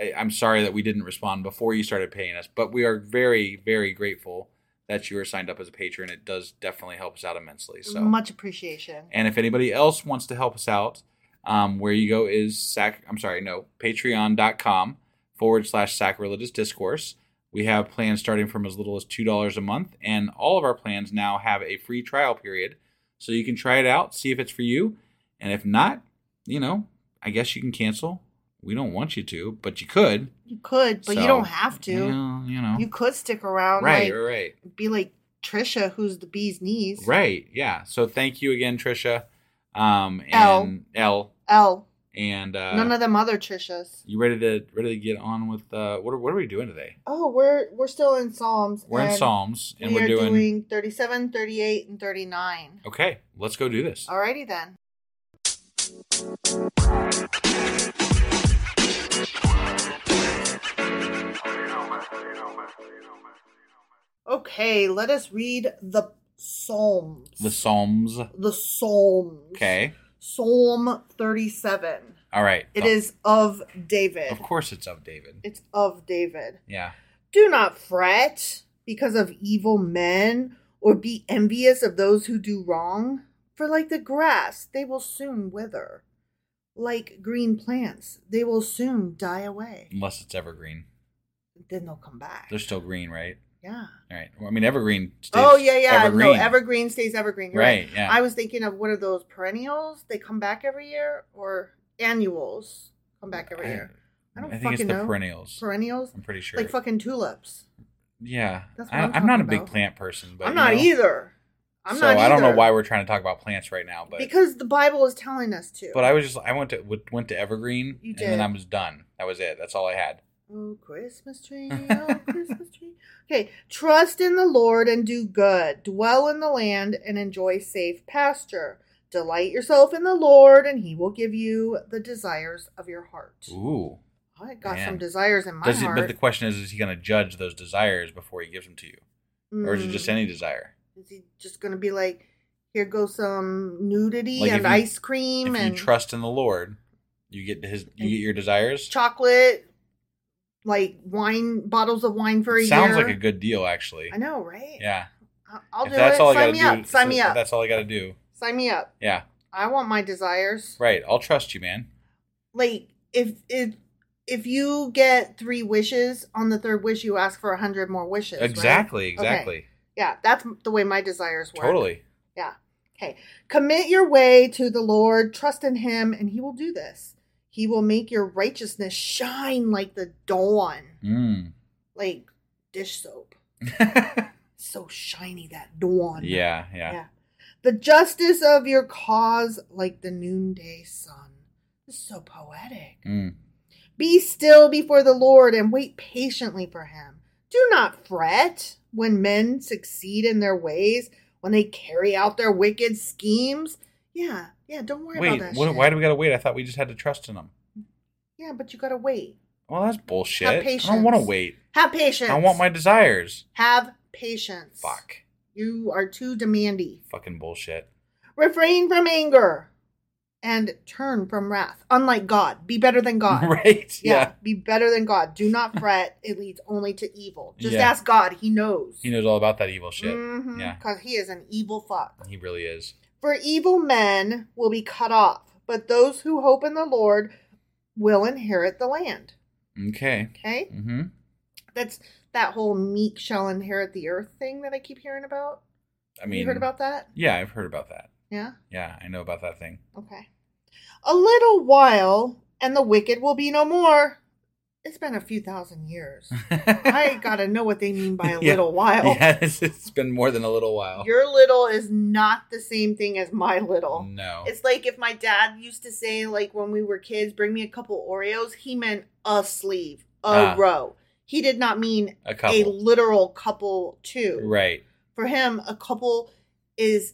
I, I'm sorry that we didn't respond before you started paying us, but we are very, very grateful that you are signed up as a patron. It does definitely help us out immensely. So, Much appreciation. and if anybody else wants to help us out, um, where you go is sac. I'm sorry, no, patreon.com forward slash sacrilegious discourse. We have plans starting from as little as $2 a month, and all of our plans now have a free trial period. So you can try it out, see if it's for you. And if not, you know, I guess you can cancel. We don't want you to, but you could. You could, but you don't have to. You know, you know. You could stick around, right, like, right, be like Trisha, who's the bee's knees. Right. Yeah. So thank you again, Trisha. Um L. and L. L. And uh None of them other Trishas. you ready to ready to get on with uh what are, what are we doing today? Oh, we're we're still in Psalms. We're in Psalms and we we're are doing, doing 37, 38, and 39. Okay, let's go do this. Alrighty then. Okay, let us read the Psalms. The Psalms. The Psalms. Okay. Psalm 37. All right. It oh. is of David. Of course it's of David. It's of David. Yeah. Do not fret because of evil men, or be envious of those who do wrong. For like the grass, they will soon wither. Like green plants, they will soon die away. Unless it's evergreen. Then they'll come back. They're still green, right? yeah. All right. Well, I mean evergreen stays Oh yeah, yeah. evergreen. No, evergreen stays evergreen. You're Right, yeah. I was thinking of what are those perennials? They come back every year, or annuals come back every year. I don't I think fucking it's the know. perennials. Perennials. I'm pretty sure. Like fucking tulips. yeah. That's what I, I'm I'm not a big about. plant person, but I'm not know. either. I'm so not. I don't know why we're trying to talk about plants right now, but because the Bible is telling us to. but I was just I went to went to evergreen You and then. I was done. That was it. That's all I had. Oh, Christmas tree, oh, Christmas tree. Okay, trust in the Lord and do good. Dwell in the land and enjoy safe pasture. Delight yourself in the Lord, and He will give you the desires of your heart. Ooh. I got man. some desires in my Does he, heart. but the question is, is he going to judge those desires before he gives them to you, or is it just Mm. any desire? Is he just going to be like, here goes some nudity Like and you- ice cream If and you trust in the Lord, you get his you get your desires. chocolate, like wine bottles of wine for a Sounds year? like a good deal, actually. I know, right? Yeah. I- I'll if do that's it. all I Sign gotta me do, up. Sign me up. That's all I got to do. Sign me up. Yeah. I want my desires. Right. I'll trust you, man. Like if if if you get three wishes on the third wish, you ask for a hundred more wishes. right? Exactly. Okay. Exactly. Yeah, that's the way my desires work. Totally. Yeah. Okay. Commit your way to the Lord. Trust in Him, and He will do this. He will make your righteousness shine like the dawn, Mm. like dish soap. so shiny that dawn. yeah. Yeah. Yeah. The justice of your cause like the noonday sun. This is so poetic. Mm. Be still before the Lord and wait patiently for him. Do not fret when men succeed in their ways, when they carry out their wicked schemes. Yeah, yeah, don't worry Wait. about that. What, shit. why do we got to wait? I thought we just had to trust in them. Yeah, but you gotta wait. Well, that's bullshit. Have patience. I don't want to wait. Have patience. I want my desires. Have patience. Fuck. You are too demandy. Fucking bullshit. Refrain from anger and turn from wrath. Unlike God, be better than God. right. Yeah, Yeah. be better than God. Do not fret. It leads only to evil. Just Yeah. ask God. He knows. He knows all about that evil shit. Mhm, Yeah. Because he is an evil fuck. He really is. For evil men will be cut off, but those who hope in the Lord will inherit the land. Okay. Okay? Mm-hmm. That's that whole meek shall inherit the earth thing that I keep hearing about. I mean, you heard about that? Yeah, I've heard about that. Yeah? Yeah, I know about that thing. Okay. A little while, and the wicked will be no more. It's been a few thousand years. I gotta know what they mean by a Yeah. little while. Yeah, it's, it's been more than a little while. Your little is not the same thing as my little. no. It's like if my dad used to say, like when we were kids, bring me a couple Oreos, he meant a sleeve, a Ah. row. He did not mean A couple. literal couple too. right. For him, a couple is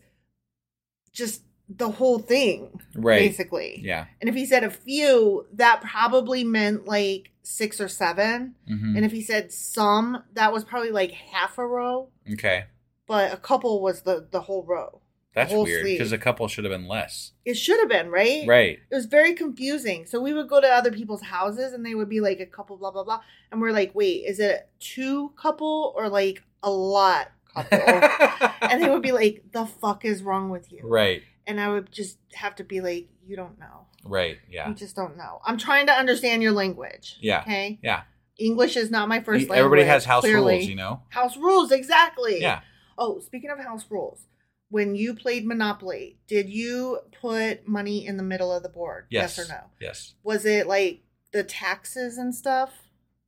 just the whole thing, Right. basically. Yeah. And if he said a few, that probably meant like six or 7 Mhm. And if he said some, that was probably like half a row. Okay. But a couple was the the whole row. That's whole weird because a couple should have been less. It should have been right. Right. It was very confusing. So we would go to other people's houses, and they would be like a couple, blah blah blah, and we're like, wait, is it two couple or like a lot couple? and they would be like, the fuck is wrong with you? right. And I would just have to be like, you don't know. Right. Yeah. You just don't know. I'm trying to understand your language. Yeah. Okay. Yeah. English is not my first language. Everybody has house clearly. rules, you know. House rules, exactly. Yeah. Oh, speaking of house rules, when you played Monopoly, did you put money in the middle of the board? Yes. or no? Yes. Was it like the taxes and stuff?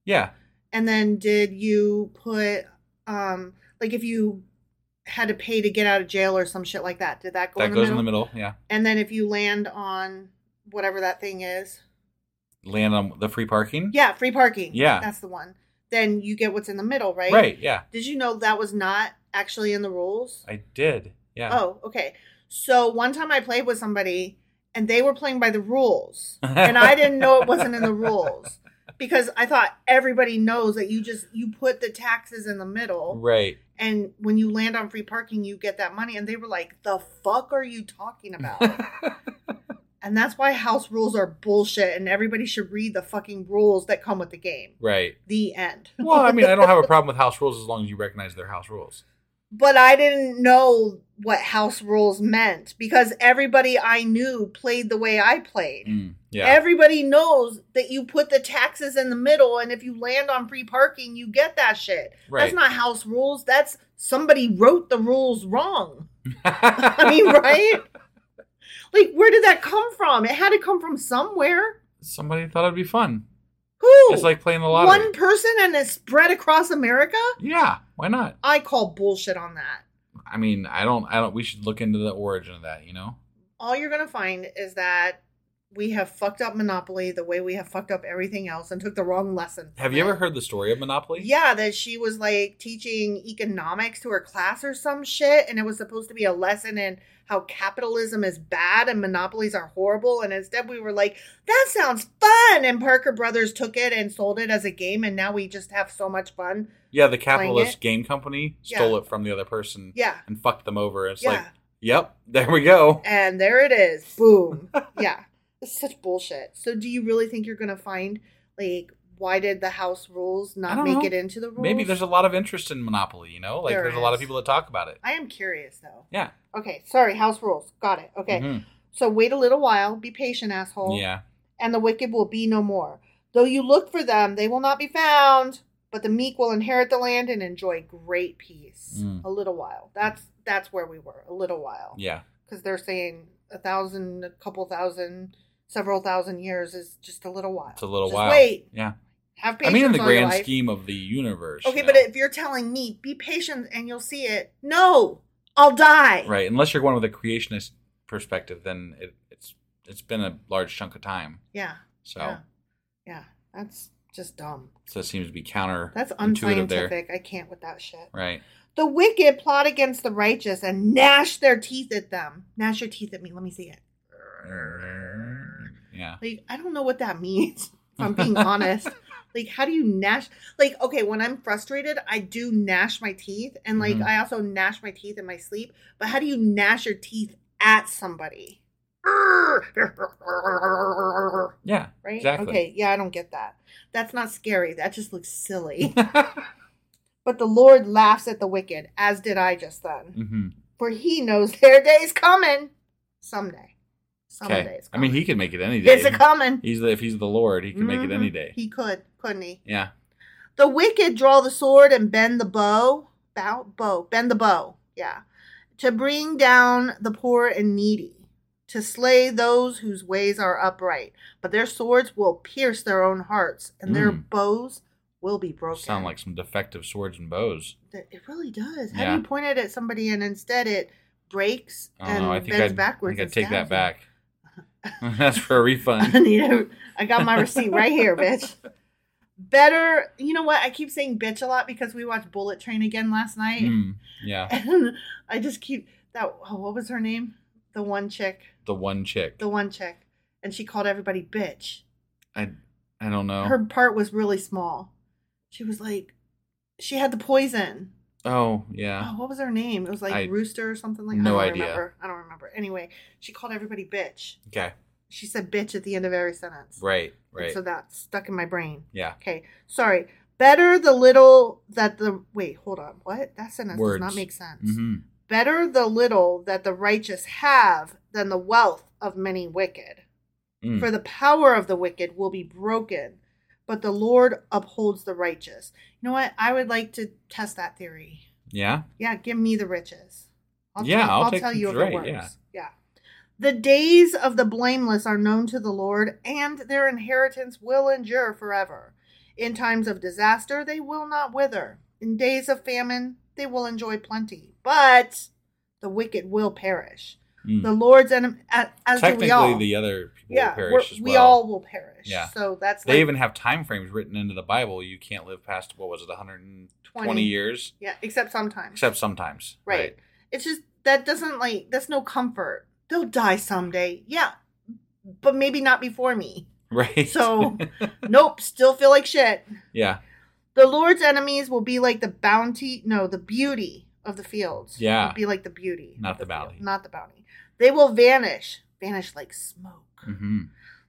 Yeah. And then did you put um like if you had to pay to get out of jail or some shit like that? Did that go That in the goes middle? in the middle. Yeah. And then if you land on whatever that thing is, Land on the free parking. yeah, free parking. Yeah. that's the one. Then you get what's in the middle, right? Right. Yeah. Did you know that was not actually in the rules? I did. Yeah. Oh, okay. So one time I played with somebody and they were playing by the rules. And I didn't know it wasn't in the rules. Because I thought everybody knows that you just you put the taxes in the middle Right. and when you land on free parking you get that money and they were like, "The fuck are you talking about?" and that's why house rules are bullshit and everybody should read the fucking rules that come with the game. Right. The end. Well, I mean, I don't have a problem with house rules as long as you recognize they're house rules. But I didn't know what house rules meant because everybody I knew played the way I played. Mm, yeah. Everybody knows that you put the taxes in the middle, and if you land on free parking, you get that shit. Right. That's not house rules. That's somebody wrote the rules wrong. I mean, right? Like, where did that come from? It had to come from somewhere. Somebody thought it'd be fun. Who? It's like playing the lottery. One person and it's spread across America? Yeah. Why not? I call bullshit on that. I mean, I don't. I don't. We should look into the origin of that. You know. all you're going to find is that we have fucked up Monopoly the way we have fucked up everything else and took the wrong lesson. Have you it. ever heard the story of Monopoly? Yeah, that she was like teaching economics to her class or some shit, and it was supposed to be a lesson in how capitalism is bad and monopolies are horrible. And instead, we were like, that sounds fun. And Parker Brothers took it and sold it as a game, and now we just have so much fun. Yeah. The capitalist game company stole Yeah. it from the other person. Yeah. And fucked them over. It's Yeah. like, yep, there we go. And there it is. Boom. yeah. It's such bullshit. So, do you really think you're going to find, like, why did the house rules not make know. it into the rules? Maybe there's a lot of interest in Monopoly. You know, like There there's a lot of people that talk about it. I am curious, though. Yeah. Okay, sorry, house rules. Got it. Okay. Mhm. So wait a little while, be patient, asshole. Yeah. And the wicked will be no more. Though you look for them, they will not be found, but the meek will inherit the land and enjoy great peace. Mm. A little while. That's that's where we were. A little while. Yeah. Because they're saying a thousand, a couple thousand, several thousand years is just a little while. It's a little Just while. Wait. Yeah. Have patience. I mean, in the grand scheme of the universe. Okay, you but if you're telling me, be patient and you'll see it. No, I'll die. right, unless you're going with a creationist perspective, then it, it's it's been a large chunk of time. Yeah. So, Yeah. Yeah. That's just dumb. so it seems to be counter That's intuitive there. unscientific. I can't with that shit. Right. The wicked plot against the righteous and gnash their teeth at them. Gnash your teeth at me. Let me see it. Yeah. Like, I don't know what that means, if I'm being honest. Like, how do you gnash? Like, okay, when I'm frustrated, I do gnash my teeth. And, like, Mhm. I also gnash my teeth in my sleep. But how do you gnash your teeth at somebody? Yeah. Right? Exactly. Okay, yeah, I don't get that. That's not scary. That just looks silly. but the Lord laughs at the wicked, as did I just then. hmm For he knows their day's coming. Someday. Someday Okay. I mean, he could make it any day. It's a coming. He's the, if he's the Lord, he can make it any Mhm. day. He could, couldn't he? Yeah. The wicked draw the sword and bend the bow. Bow, bow, bend the bow. Yeah. To bring down the poor and needy, to slay those whose ways are upright. But their swords will pierce their own hearts, and their Mm. bows will be broken. Sound like some defective swords and bows. It really does. How Yeah. do you point it at somebody and instead it breaks and know. I think bends I'd, backwards? I think I'd take that back. That's for a refund. I need a, I got my receipt right here, bitch. Better, you know what? I keep saying bitch a lot because we watched Bullet Train again last night. Mm, yeah. And I just keep that oh, what was her name? The one chick. The one chick. The one chick. And she called everybody bitch. I I don't know. Her part was really small. She was like she had the poison. Oh yeah. Oh, what was her name? It was like I- Rooster or something like that. no I don't idea. remember. I don't remember. Anyway, she called everybody bitch. Okay. She said bitch at the end of every sentence. Right. And Right. So that stuck in my brain. yeah. Okay, sorry. Better the little that the wait, hold on. What? That sentence Words. does not make sense. hmm Better the little that the righteous have than the wealth of many wicked. Mm. For the power of the wicked will be broken, but the Lord upholds the righteous. You know what? I would like to test that theory. Yeah. Yeah, give me the riches. I'll Yeah, tell, I'll I'll tell you if right, it works. yeah. yeah. The days of the blameless are known to the Lord, and their inheritance will endure forever. In times of disaster, they will not wither. In days of famine, they will enjoy plenty. But the wicked will perish. Mm. The Lord's enemy, as Technically, we all. the other people yeah, will perish as we all will perish. Yeah. So that's They like- even have time frames written into the Bible. You can't live past what was it, 120 20. years, yeah, except sometimes. except sometimes. Right. It's just that doesn't like that's no comfort. They'll die someday. Yeah. But maybe not before me. Right. So nope, still feel like shit. yeah. The Lord's enemies will be like the bounty no, the beauty of the fields. Yeah. Be like the beauty. Not of the field, bounty. Not the bounty. They will vanish. Vanish like smoke. hmm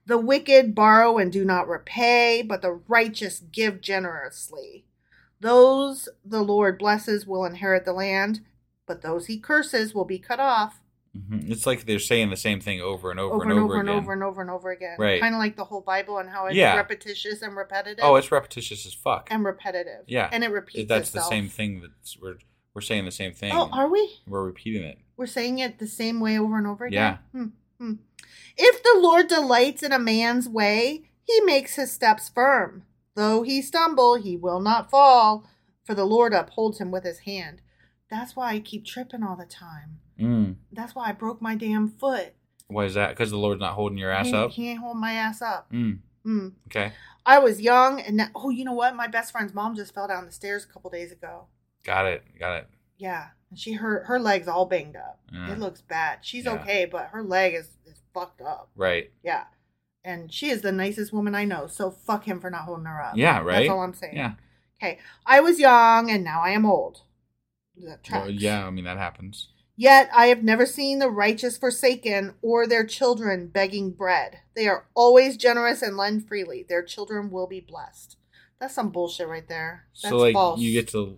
The wicked borrow and do not repay, but the righteous give generously. Those the Lord blesses will inherit the land, but those he curses will be cut off. hmm It's like they're saying the same thing over and over, over and over, and again. over and over and over again. Right. Kind of like the whole Bible and how it's Yeah. repetitious and repetitive. Oh, it's repetitious as fuck. and repetitive. yeah, And it repeats That's itself. the same thing. That's we're we're saying the same thing. Oh, are we? We're repeating it. We're saying it the same way over and over Yeah. again. Hmm. Hmm. If the Lord delights in a man's way, he makes his steps firm. Though he stumble, he will not fall, for the Lord upholds him with his hand. That's why I keep tripping all the time. Mm. That's why I broke my damn foot. Why is that? Because the Lord's not holding your ass he, up. He ain't holding my ass up. Mm. Hmm. Okay, I was young, and now, oh, you know what? My best friend's mom just fell down the stairs a couple days ago. Got it. Got it. Yeah, and she her her leg's all banged up. Mm. It looks bad. She's Yeah. okay, but her leg is is fucked up. Right. Yeah, and she is the nicest woman I know. So fuck him for not holding her up. Yeah. Right. That's all I'm saying. Yeah. Okay, I was young, and now I am old. That Well, yeah. I mean that happens. Yet I have never seen the righteous forsaken or their children begging bread. They are always generous and lend freely. Their children will be blessed. That's some bullshit right there. That's so like false. you get to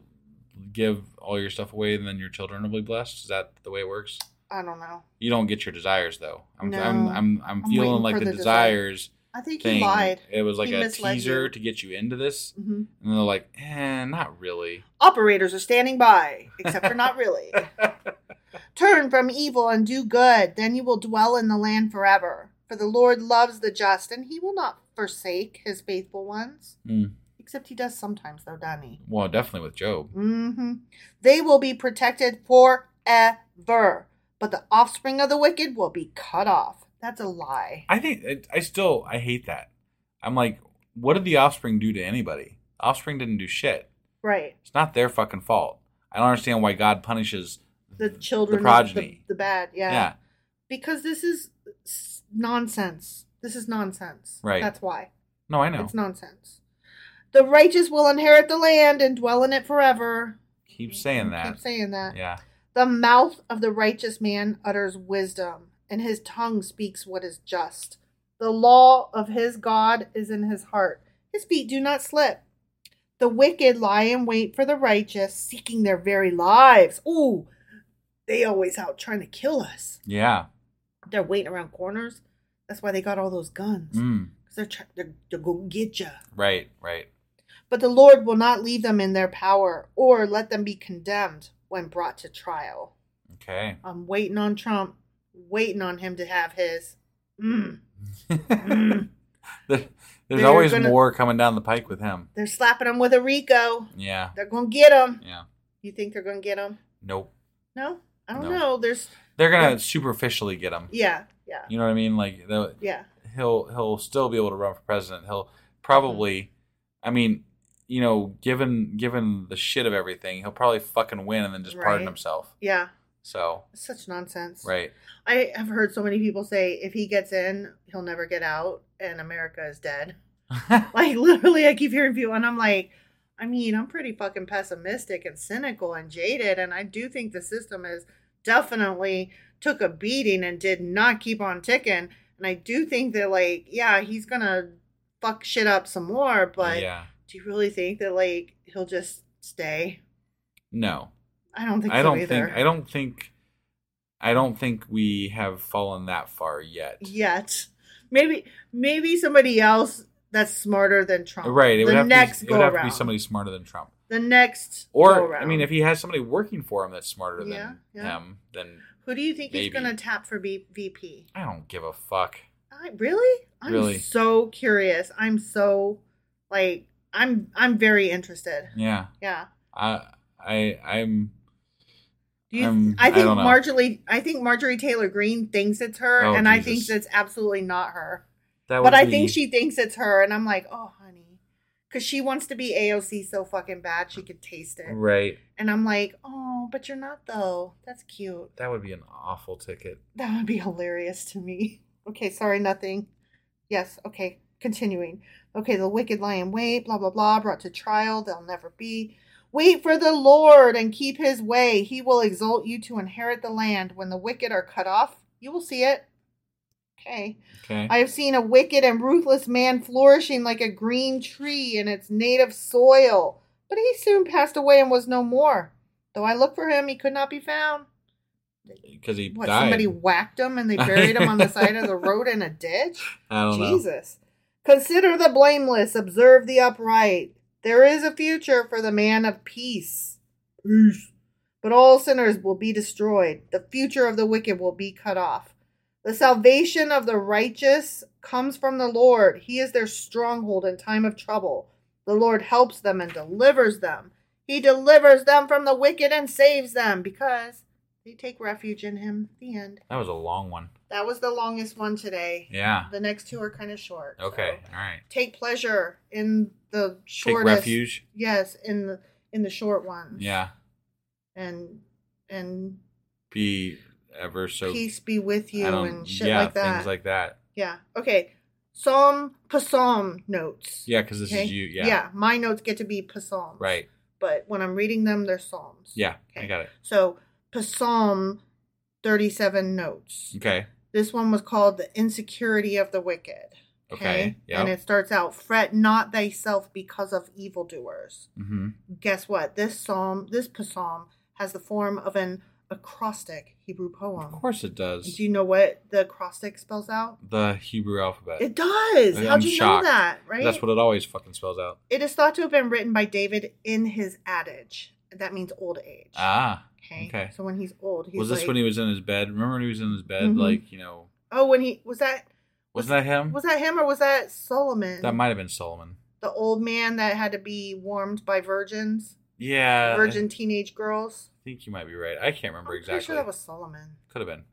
give all your stuff away, and then your children will be blessed. Is that the way it works? I don't know. You don't get your desires though. I'm No. I'm I'm, I'm I'm feeling like the, the desire. desires I think he thing. lied. It was like He a teaser you. to get you into this, hmm and they're like, eh, not really. Operators are standing by, except for not really. Turn from evil and do good, then you will dwell in the land forever. For the Lord loves the just, and he will not forsake his faithful ones. Mm. Except he does sometimes, though, doesn't? Well, definitely with Job. Mm-hmm. They will be protected forever, but the offspring of the wicked will be cut off. That's a lie. I think I still I hate that. I'm like, what did the offspring do to anybody? Offspring didn't do shit. Right. It's not their fucking fault. I don't understand why God punishes The children, the progeny. the, the bad. Yeah. yeah. Because this is nonsense. This is nonsense. Right. That's why. No, I know. It's nonsense. The righteous will inherit the land and dwell in it forever. Keep saying that. Keep saying that. Yeah. The mouth of the righteous man utters wisdom, and his tongue speaks what is just. The law of his God is in his heart. His feet do not slip. The wicked lie in wait for the righteous, seeking their very lives. Ooh, they always out trying to kill us. Yeah. They're waiting around corners. That's why they got all those guns. Mm. Because they're, try- they're, they're going to get you. Right. Right. But the Lord will not leave them in their power or let them be condemned when brought to trial. Okay. I'm waiting on Trump, waiting on him to have his. Mm. Mm. There's They're always gonna- more coming down the pike with him. They're slapping him with a RICO. Yeah. They're going to get him. Yeah. You think they're going to get him? Nope. No? I don't No. know. There's. They're gonna superficially get him. Yeah, yeah, You know what I mean? Like the, yeah. he'll he'll still be able to run for president. He'll probably, I mean, you know, given given the shit of everything, he'll probably fucking win and then just pardon himself. Yeah. So It's such nonsense. right, I have heard so many people say if he gets in, he'll never get out and America is dead. like literally I keep hearing people and I'm like, I mean, I'm pretty fucking pessimistic and cynical and jaded and I do think the system has definitely took a beating and did not keep on ticking. And I do think that like, yeah, he's gonna fuck shit up some more, but yeah, do you really think that like he'll just stay? no, I don't think I so don't either. think I don't think I don't think we have fallen that far yet. yet. Maybe maybe somebody else that's smarter than Trump. Right, it would the have next to be, it go would have around. to be somebody smarter than Trump. the next go Or I mean, if he has somebody working for him that's smarter than yeah. him, then who do you think he's gonna tap for B- VP? I don't give a fuck. I, really? I'm Really? so curious. I'm so like I'm I'm very interested. Yeah, Yeah. I I I'm. Do you, Um, I I think know. Marjorie. I think Marjorie Taylor Greene thinks it's her, Oh, and I think it's absolutely not her. That But I be- think she thinks it's her, and I'm like, oh, honey, because she wants to be AOC so fucking bad she could taste it. right. And I'm like, oh, but you're not though. That's cute. That would be an awful ticket. That would be hilarious to me. Okay, sorry, nothing. Yes, okay, continuing. Okay, the wicked lie in wait, blah, blah, blah, brought to trial, they'll never be. Wait for the Lord and keep his way. He will exalt you to inherit the land. When the wicked are cut off, you will see it. Okay. Okay. I have seen a wicked and ruthless man flourishing like a green tree in its native soil, but he soon passed away and was no more. Though I looked for him, he could not be found. Because he What, died. somebody whacked him and they buried him on the side of the road in a ditch? I don't know. Jesus. Consider the blameless, observe the upright. There is a future for the man of peace. Peace. But all sinners will be destroyed. The future of the wicked will be cut off. The salvation of the righteous comes from the Lord. He is their stronghold in time of trouble. The Lord helps them and delivers them. He delivers them from the wicked and saves them because they take refuge in him. The end. That was a long one. That was the longest one today. Yeah. The next two are kind of short. so Okay. All right. Take pleasure in the shortest. Take refuge. Yes, in the in the short ones. Yeah. And and Be ever so. peace be with you um, and shit yeah, like that. Things like that. yeah. Okay. Psalm psalm notes. Yeah, because this okay? is you. Yeah. Yeah. My notes get to be psalms. Right. But when I'm reading them, they're psalms. Yeah. I got it. So psalm thirty-seven notes. Okay. This one was called The Insecurity of the Wicked. Okay, yep. And it starts out, Fret not thyself because of evildoers. Mm-hmm. Guess what? This psalm, this psalm, has the form of an acrostic Hebrew poem. Of course it does. Do you know what the acrostic spells out? The Hebrew alphabet. It does. I'm How'd you shocked. know that? Right? That's what it always fucking spells out. it is thought to have been written by David in his adage. That means old age. Ah. Okay. Okay. So when he's old, he's was this like, when he was in his bed? Remember when he was in his bed? Mhm. Like you know, Oh, when he was that was that him? was that him or was that Solomon? that might have been Solomon. the old man that had to be warmed by virgins, Yeah. virgin teenage girls. I think you might be right. I can't remember I'm exactly. Pretty sure that was Solomon. Could have been.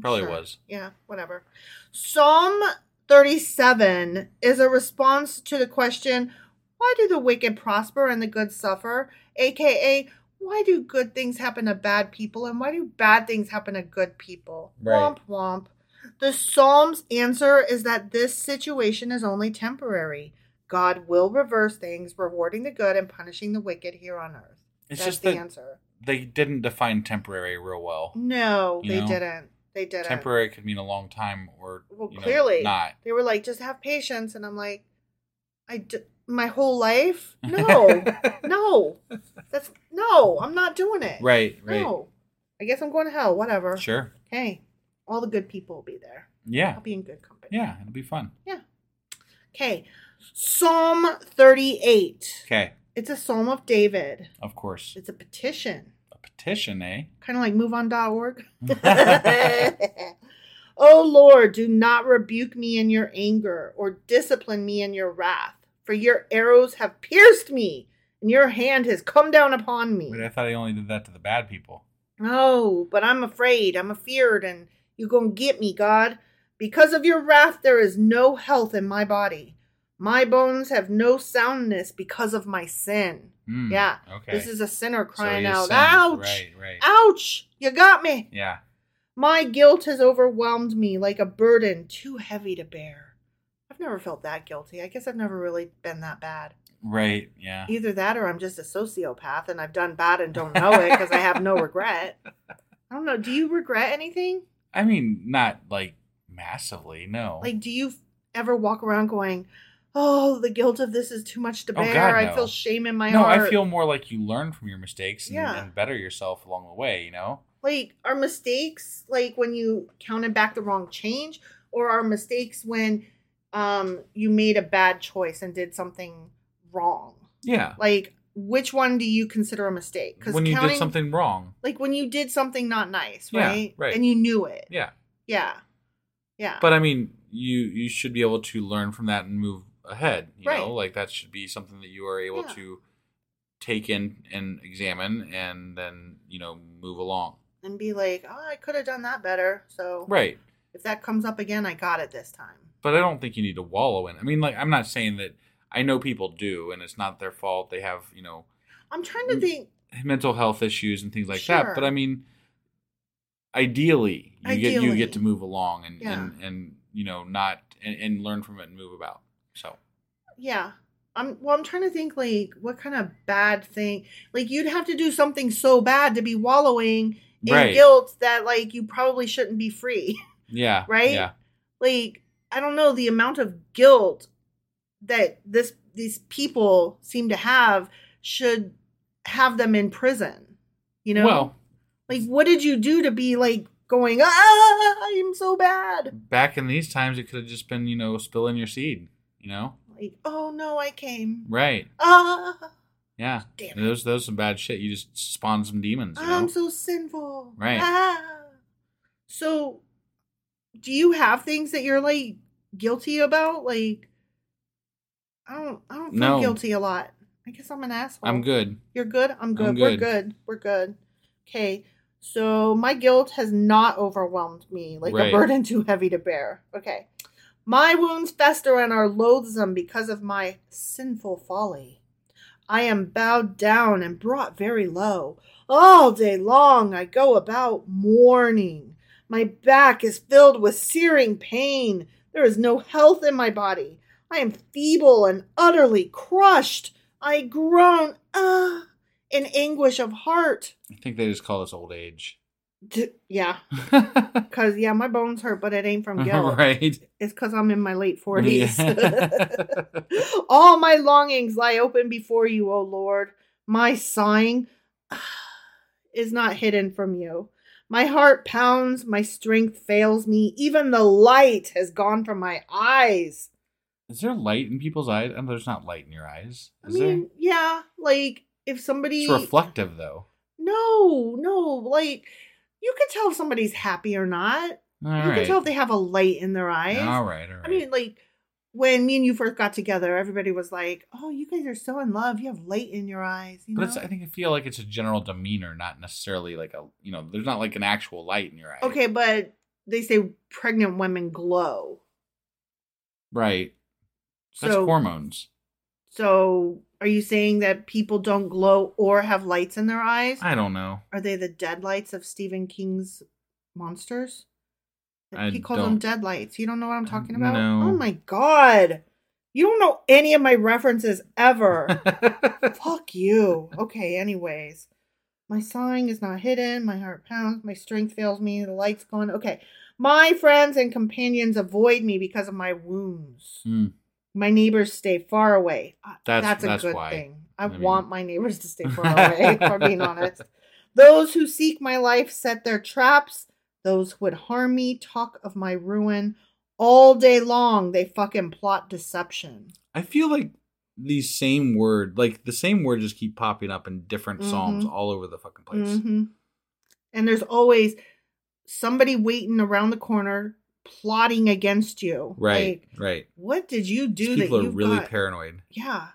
Probably sure. was. Yeah, whatever. Psalm 37 is a response to the question, why do the wicked prosper and the good suffer? AKA, why do good things happen to bad people and why do bad things happen to good people? Right. Womp womp. The Psalm's answer is that this situation is only temporary. God will reverse things, rewarding the good and punishing the wicked here on earth. It's That's just the answer. they didn't define temporary real well. No, You they know? didn't. They didn't. Temporary could mean a long time or Well, you know, clearly not. They were like, just have patience, and I'm like, I d- my whole life, no, no, that's no, I'm not doing it. Right, right. No, I guess I'm going to hell. Whatever. Sure. Hey, all the good people will be there. Yeah. I'll be in good company. Yeah, it'll be fun. Yeah. Okay. Psalm 38. Okay. It's a psalm of David. Of course. It's a petition. A petition, eh? kind of like moveon.org. oh Lord, do not rebuke me in your anger or discipline me in your wrath, for your arrows have pierced me and your hand has come down upon me. But I thought he only did that to the bad people. Oh, but I'm afraid, I'm afeared, and you're going to get me, God. Because of your wrath, there is no health in my body. My bones have no soundness because of my sin. Hmm, yeah. okay. This is a sinner crying is out, sinned. Ouch! Right, right. Ouch! You got me. Yeah. My guilt has overwhelmed me like a burden too heavy to bear. I've never felt that guilty. I guess I've never really been that bad. Right. Yeah. Either that or I'm just a sociopath and I've done bad and don't know it because I have no regret. I don't know. Do you regret anything? I mean, not like massively. No. Like, do you ever walk around going, oh, the guilt of this is too much to Oh, bear? God, I feel shame in my no, heart. No, I feel more like you learn from your mistakes and, Yeah. and better yourself along the way. You know. like are mistakes like when you counted back the wrong change or are mistakes when um you made a bad choice and did something wrong Yeah. like which one do you consider a mistake? Because when you did something wrong. like when you did something not nice, Yeah, right? right. And you knew it. Yeah. Yeah. Yeah. But I mean, you you should be able to learn from that and move ahead. You Right. know, like that should be something that you are able Yeah. to take in and examine, and then you know move along. and be like, oh, I could have done that better. So Right. if that comes up again, I got it this time. But I don't think you need to wallow in. I mean, like I'm not saying that. I know people do, and it's not their fault. They have you know I'm trying to think. mental health issues and things like Sure. that. But I mean, ideally, you get you get to move along and Yeah. and and you know not and, and learn from it and move about. So Yeah. I'm well, I'm trying to think like what kind of bad thing like you'd have to do something so bad to be wallowing in Right. guilt that like you probably shouldn't be free. yeah, Right? Yeah, like I don't know the amount of guilt that this these people seem to have should have them in prison. You know? Well, like what did you do to be like going, "Ah, I'm so bad." back in these times, it could have just been you know spilling your seed. You know, Like, "Oh no, I came." right? Ah, Yeah, Damn And those those some bad shit. You just spawn some demons. You? I'm so sinful. Right. Ah. So, do you have things that you're like guilty about? Like, I don't, I don't feel No. guilty a lot. I guess I'm an asshole. I'm good. You're good. I'm good. I'm We're good. good. We're good. Okay. So my guilt has not overwhelmed me like a burden too heavy to bear. Okay. My wounds fester and are loathsome because of my sinful folly. I am bowed down and brought very low. All day long I go about mourning. My back is filled with searing pain. There is no health in my body. I am feeble and utterly crushed. I groan, ah, in anguish of heart. I think they just call this old age. D- yeah, because, yeah, my bones hurt, but it ain't from guilt. right. It's because I'm in my late 40s. Yeah. All my longings lie open before you, O Lord. My sighing is not hidden from you. My heart pounds, my strength fails me. Even the light has gone from my eyes. Is there light in people's eyes? And there's not light in your eyes. I Is mean, yeah, like if somebody. It's reflective though. No, no, like you can tell if somebody's happy or not. All you right. can tell if they have a light in their eyes. All right. All right. I mean, like when me and you first got together, everybody was like, "Oh, you guys are so in love. You have light in your eyes." You but know? it's, I think I feel like it's a general demeanor, not necessarily like a you know. There's not like an actual light in your eyes. okay, but they say pregnant women glow. Right. That's So, hormones. so are you saying that people don't glow or have lights in their eyes? I don't know. Are they the dead lights of Stephen King's monsters? I he calls them don't- dead lights. You don't know what I'm talking about? No. Oh my god. You don't know any of my references ever. Fuck you. Okay, anyways. My sighing is not hidden. My heart pounds. My strength fails me. The light's gone. Okay. My friends and companions avoid me because of my wounds. Hmm. My neighbors stay far away. Uh, That's- a that's good why. thing. I, I mean- want my neighbors to stay far away, if I'm being honest. Those who seek my life set their traps. Those who would harm me talk of my ruin. All day long, they fucking plot deception. I feel like these same word, like the same word, just keep popping up in different psalms Mhm. all over the fucking place. hmm And there's always somebody waiting around the corner plotting against you. Right. Like, right. what did you do These that people are really got- paranoid. Yeah.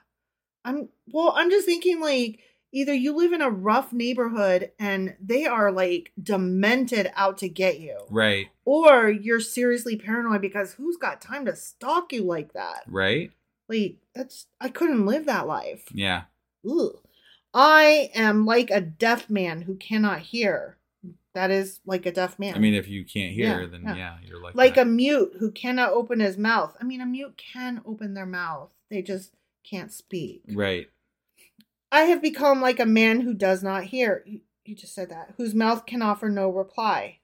I'm well, I'm just thinking like either you live in a rough neighborhood and they are like demented out to get you. Right. Or you're seriously paranoid because who's got time to stalk you like that? Right. Like that's I couldn't live that life. Yeah. Ugh. I am like a deaf man who cannot hear. That is like a deaf man. I mean, if you can't hear, Yeah, then yeah. yeah, you're like like that. a mute who cannot open his mouth. I mean, a mute can open their mouth. They just can't speak. right. I have become like a man who does not hear. You, you just said that. Whose mouth can offer no reply.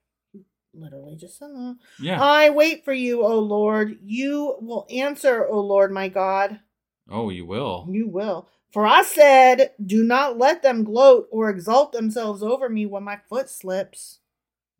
Literally just said that. Yeah. I wait for you, O Lord. You will answer, O Lord my God. oh, you will. You will. For I said, Do not let them gloat or exalt themselves over me when my foot slips.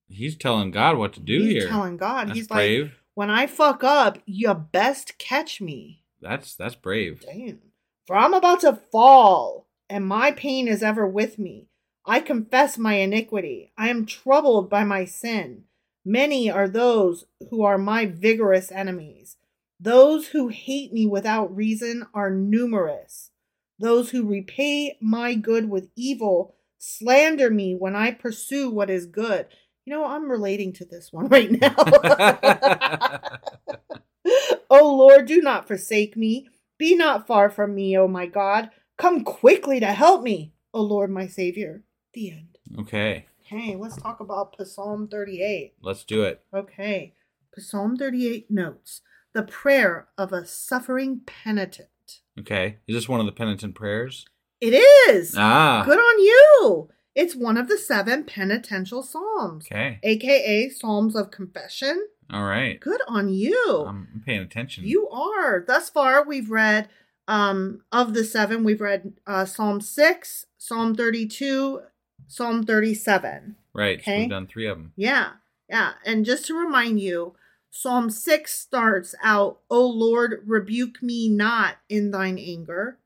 He's telling God what to do He's here. telling God. That's He's brave. like, When I fuck up, you best catch me. That's that's brave. Damn. For I'm about to fall, and my pain is ever with me. I confess my iniquity. I am troubled by my sin. Many are those who are my vigorous enemies. Those who hate me without reason are numerous. Those who repay my good with evil slander me when I pursue what is good. You know, I'm relating to this one right now. O oh, Lord, do not forsake me. Be not far from me, O my God. Come quickly to help me, O Lord, my Savior. The end. Okay, Okay, let's talk about Psalm 38. let's do it. Okay, Psalm 38 notes the prayer of a suffering penitent. Okay, is this one of the penitent prayers? It is. Ah, Good on you. It's one of the seven penitential psalms, Okay, aka Psalms of Confession. all right. Good on you. I'm paying attention. You are. Thus far, we've read um of the seven, we've read uh Psalm 6, Psalm 32, Psalm 37. right? So Okay. we've done three of them. Yeah. Yeah. And just to remind you, Psalm 6 starts out, O Lord, rebuke me not in thine anger.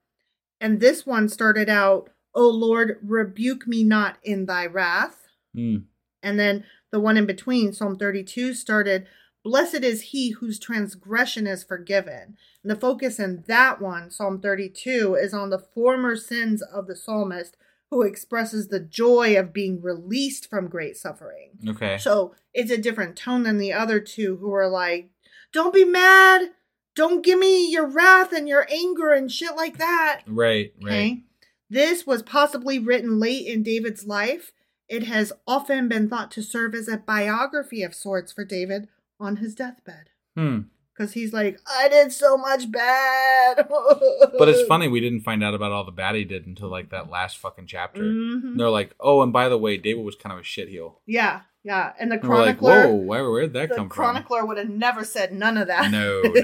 And this one started out, O Lord, rebuke me not in thy wrath. Hmm. And then the one in between, Psalm 32, started, Blessed is he whose transgression is forgiven. And the focus in that one, Psalm 32, is on the former sins of the psalmist who expresses the joy of being released from great suffering. Okay. So it's a different tone than the other two who are like, don't be mad. Don't give me your wrath and your anger and shit like that. right. Right. Okay. This was possibly written late in David's life. It has often been thought to serve as a biography of sorts for David on his deathbed. Hmm. Because he's like, I did so much bad. But it's funny we didn't find out about all the bad he did until like that last fucking chapter. Mhm. They're like, oh, and by the way, David was kind of a shitheel. Yeah, yeah. And the And we're like, chronicler. whoa, where where'd that come from? the chronicler would have never said none of that. No, no, no.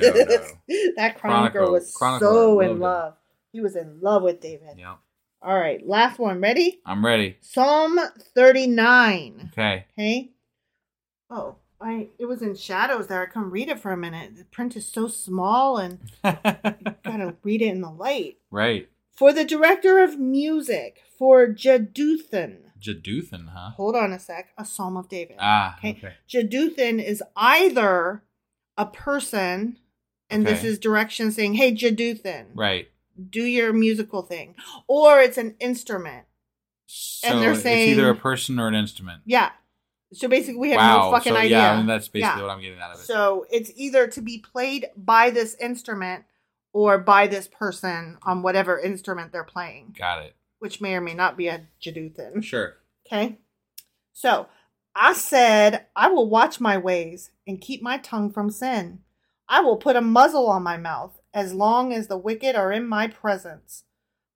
that chronicler Chronicle- was chronicler so in him. love. He was in love with David. Yeah. All right, last one. Ready? I'm ready. Psalm 39. Okay. Okay. Oh, I it was in shadows there. I couldn't read it for a minute. The print is so small and you gotta read it in the light. right. For the director of music, for Jeduthun. Jeduthun, huh? Hold on a sec. A Psalm of David. Ah, okay. Jeduthun is either a person, and this is direction saying, "Hey, Jeduthun, Right. do your musical thing," or it's an instrument. So And they're it's either a person or an instrument. Yeah. So basically, we have wow. no fucking so, idea. Yeah, I mean, that's basically Yeah. what I'm getting out of it. So it's either to be played by this instrument or by this person on whatever instrument they're playing, Got it. which may or may not be a Jeduthun. Sure. Okay. So I said, I will watch my ways and keep my tongue from sin. I will put a muzzle on my mouth as long as the wicked are in my presence.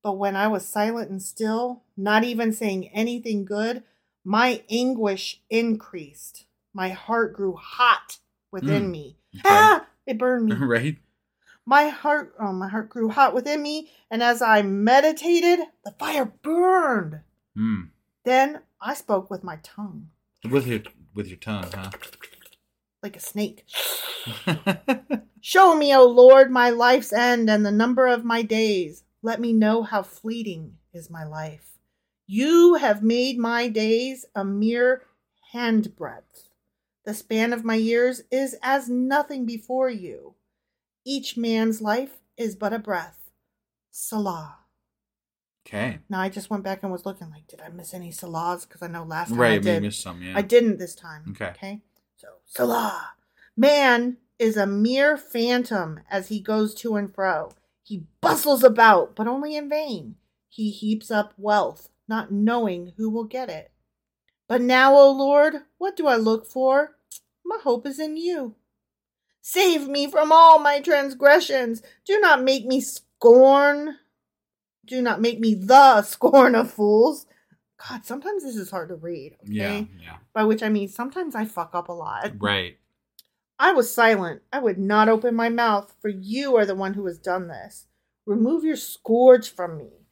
But when I was silent and still, not even saying anything good, my anguish increased. My heart grew hot within Mm. me. Okay. Ah! It burned me. right. My heart, oh, my heart grew hot within me, and as I meditated, the fire burned. Hmm. Then I spoke with my tongue, With your with your tongue, huh? like a snake. Show me, O Lord, my life's end and the number of my days. Let me know how fleeting is my life. You have made my days a mere handbreadth. The span of my years is as nothing before you. Each man's life is but a breath. Selah. okay. Now I just went back and was looking like, did I miss any selahs? Because I know last time I Right. We did. missed some. Yeah. I didn't this time. Okay. Okay. So, Selah. Man is a mere phantom as he goes to and fro. He bustles about, but only in vain. He heaps up wealth, not knowing who will get it. But now, O Lord, what do I look for? My hope is in you. Save me from all my transgressions. Do not make me scorn. Do not make me the scorn of fools. God, sometimes this is hard to read. Okay? yeah. Yeah. By which I mean sometimes I fuck up a lot. Right. I was silent. I would not open my mouth, for you are the one who has done this. Remove your scourge from me.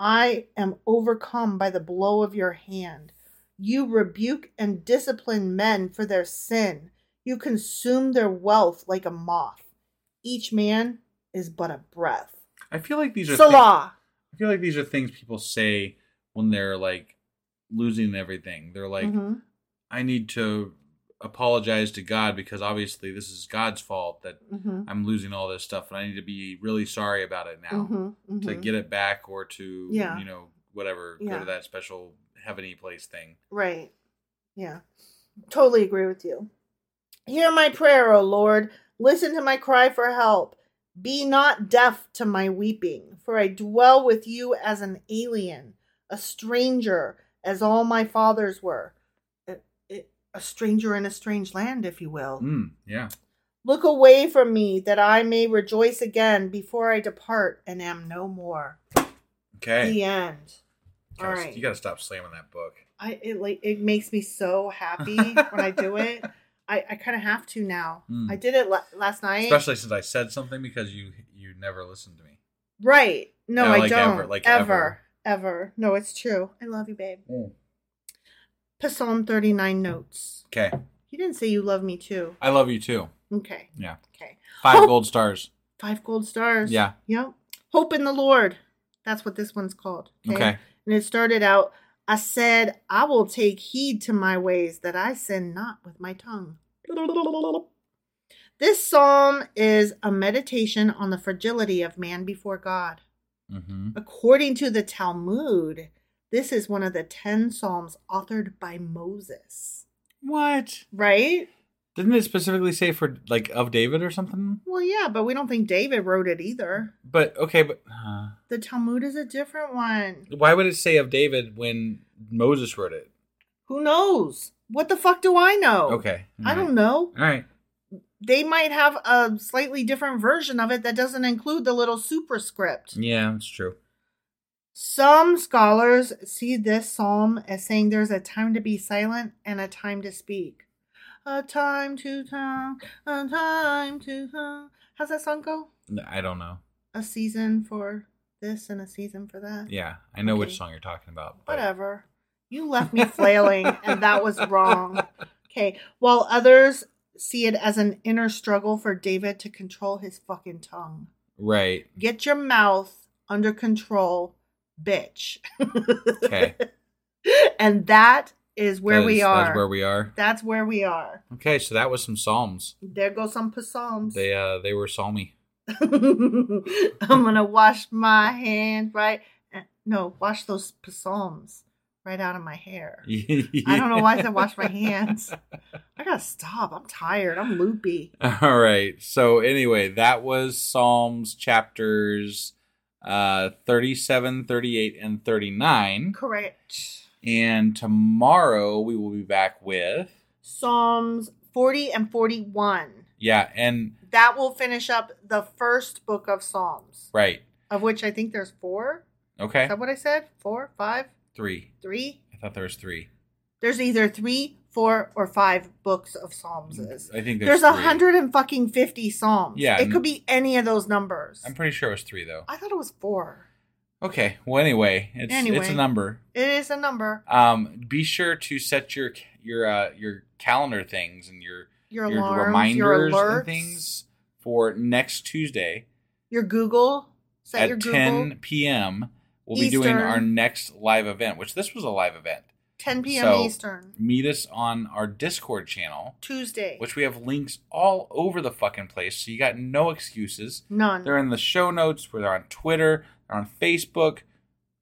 I am overcome by the blow of your hand. You rebuke and discipline men for their sin. You consume their wealth like a moth. Each man is but a breath. I feel like these are. Selah. I feel like these are things people say when they're like losing everything. They're like, Mhm. I need to apologize to God because obviously this is God's fault that Mhm. I'm losing all this stuff and I need to be really sorry about it now Mhm, to mhm. get it back or to, Yeah. you know, whatever, go to that special heavenly place thing. Right. Yeah. Totally agree with you. Hear my prayer, O Lord. Listen to my cry for help. Be not deaf to my weeping, for I dwell with you as an alien, a stranger, as all my fathers were. A, stranger in a strange land, if you will. Mm, yeah. Look away from me, that I may rejoice again before I depart and am no more. Okay. The end. You All. You got to stop slamming that book. I it like it makes me so happy when I do it. I, I kind of have to now. Mm. I did it la- last night. Especially since I said something because you you never listened to me. right? No, Yeah, I like don't. ever, like ever, ever. No, it's true. I love you, babe. Psalm thirty nine notes. Okay. You didn't say you love me too. I love you too. Okay. Yeah. Okay. Five Hope- gold stars. Five gold stars. Yeah. Yep. Hope in the Lord. That's what this one's called. Okay. And it started out, I said, I will take heed to my ways that I sin not with my tongue. This psalm is a meditation on the fragility of man before God. Mm-hmm. According to the Talmud, this is one of the 10 psalms authored by Moses. What? Right? Didn't it specifically say for like of David or something? Well, yeah, but we don't think David wrote it either. But okay, but uh, The Talmud is a different one. why would it say of David when Moses wrote it? Who knows? What the fuck do I know? Okay. I don't know. All right. They might have a slightly different version of it that doesn't include the little superscript. Yeah, that's true. Some scholars see this psalm as saying there's a time to be silent and a time to speak. A time to talk, a time to talk. How's that song go? I don't know. A season for this and a season for that. Yeah, I know Okay. which song you're talking about. but- Whatever. You left me flailing, and that was wrong. Okay. While others see it as an inner struggle for David to control his fucking tongue. Right. Get your mouth under control, bitch. Okay. and that is where That we is- are. That's where we are. That's where we are. Okay, so that was some psalms. There go some psalms. They uh they were psalmy. I'm gonna wash my hands right. uh, No, wash those psalms right out of my hair. I don't know why I said wash my hands. I gotta stop. I'm tired. I'm loopy. All right. So anyway, that was Psalms chapters uh 37, 38 and 39. Correct. And tomorrow we will be back with Psalms 40 and 41. yeah, and That will finish up the first book of Psalms, right. of which I think there's four. Okay. Is that what I said? Four, five, 3. three? I thought there was 3. There's either three, four, or five books of Psalms. I think There's there's, a hundred and fucking fifty Psalms. Yeah, It could be any of those numbers. I'm pretty sure it was 3 though. I thought it was four. Okay. Well, anyway, it's it's a number. It is a number. Um, be sure to set your your uh, your calendar things and your Your alarms, your reminders alerts. and things for next Tuesday Your Google. Set your at Google. 10 p.m. We'll be doing our next live event, which this was a live event. 10 p.m. So, Eastern. Meet us on our Discord channel, Tuesday. which we have links all over the fucking place. So you got no excuses. None. They're in the show notes. They're on Twitter. They're on Facebook.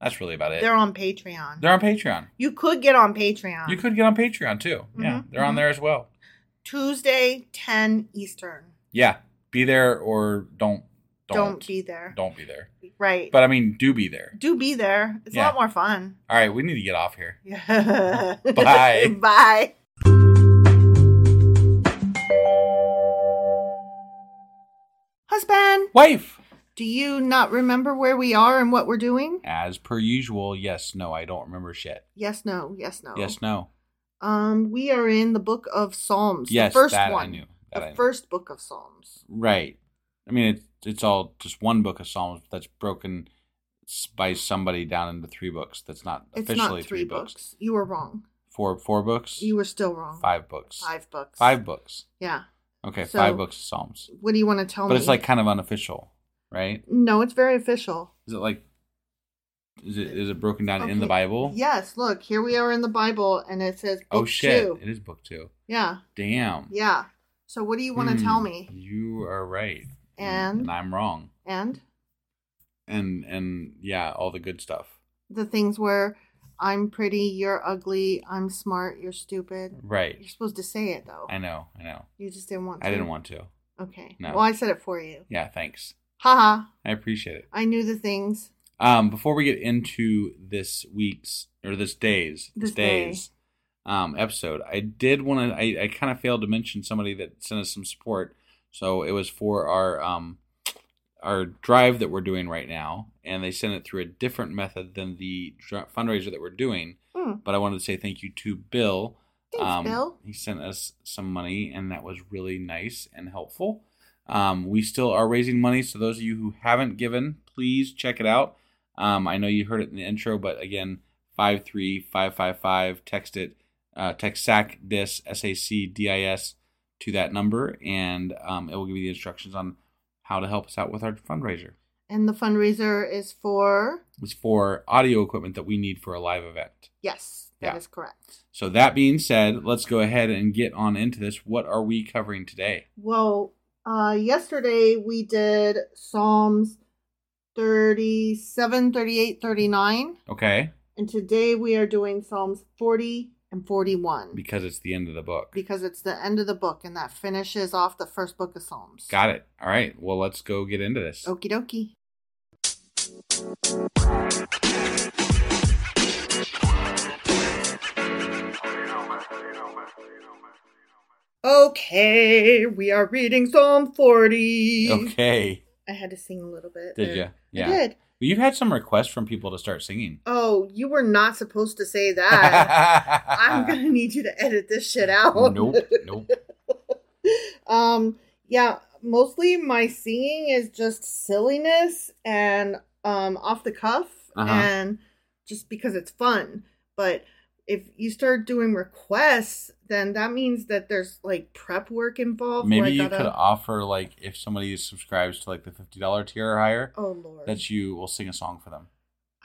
That's really about it. They're on Patreon. They're on Patreon. you could get on Patreon. You could get on Patreon too. Yeah, Mhm, they're on mhm. there as well. Tuesday, 10 Eastern. Yeah, be there or don't. Don't, Don't, be there. Don't be there. Right. But I mean, do be there. Do be there. It's a lot more fun. All right, we need to get off here. Yeah. Bye. Bye. Husband, Wife. do you not remember where we are and what we're doing? As per usual, yes, no, I don't remember shit. Yes, no, yes, no. Yes, no. Um, we are in the book of Psalms. Yes, the first that I knew. That the I knew. first book of Psalms. Right. I mean, it's it's all just one book of Psalms that's broken by somebody down into three books. That's not It's officially not three books. You were wrong. Four four books. You were still wrong. five books. Five books. Five books. Yeah. Okay, So- five books of Psalms. What do you want to tell But me? But it's like kind of unofficial, right? no, it's very official. Is it like Is it is it broken down in the Bible? Yes, look, here we are in the Bible and it says book Oh shit! two. It is book two. Yeah, Damn. yeah. So what do you want to Hmm, tell me? You are right. And? and I'm wrong. And And and yeah, all the good stuff. the things where I'm pretty, you're ugly, I'm smart, you're stupid. Right. You're supposed to say it though. I know. I know. You just didn't want to. I didn't want to. Okay. No. Well, I said it for you. Yeah. Thanks. Haha. I appreciate it. I knew the things. Um, before we get into this week's or this day's This day's um episode, I did want to. I, I kind of failed to mention somebody that sent us some support. So it was for our um our drive that we're doing right now, and they sent it through a different method than the dr- fundraiser that we're doing. Hmm. But I wanted to say thank you to Bill. Um, Thanks, Bill. He sent us some money, and that was really nice and helpful. Um, we still are raising money, so those of you who haven't given, please check it out. Um, I know you heard it in the intro, but again, five three five five five. Text it. Uh, text SAC DIS S A C D I S to that number, and um, it will give you the instructions on how to help us out with our fundraiser. And the fundraiser is for It's for audio equipment that we need for a live event. yes, that is Yeah. correct. So that being said, let's go ahead and get on into this. What are we covering today? Well, uh, yesterday we did Psalms 37, 38, 39. Okay, And today we are doing Psalms 40 and 41 because it's the end of the book. because it's the end of the book and that finishes off the first book of Psalms. Got it. All right. Well, let's go get into this. Okie dokie. Okay, we are reading Psalm 40. Okay. I had to sing a little bit. Did there. you? I Yeah. did. You've had some requests from people to start singing. Oh, you were not supposed to say that. I'm going to need you to edit this shit out. Nope. Nope. um yeah mostly my singing is just silliness and um off the cuff Uh-huh. and just because it's fun but if you start doing requests then that means that there's like prep work involved Maybe you gotta- could offer like if somebody subscribes to like the fifty dollar tier or higher, oh lord that you will sing a song for them.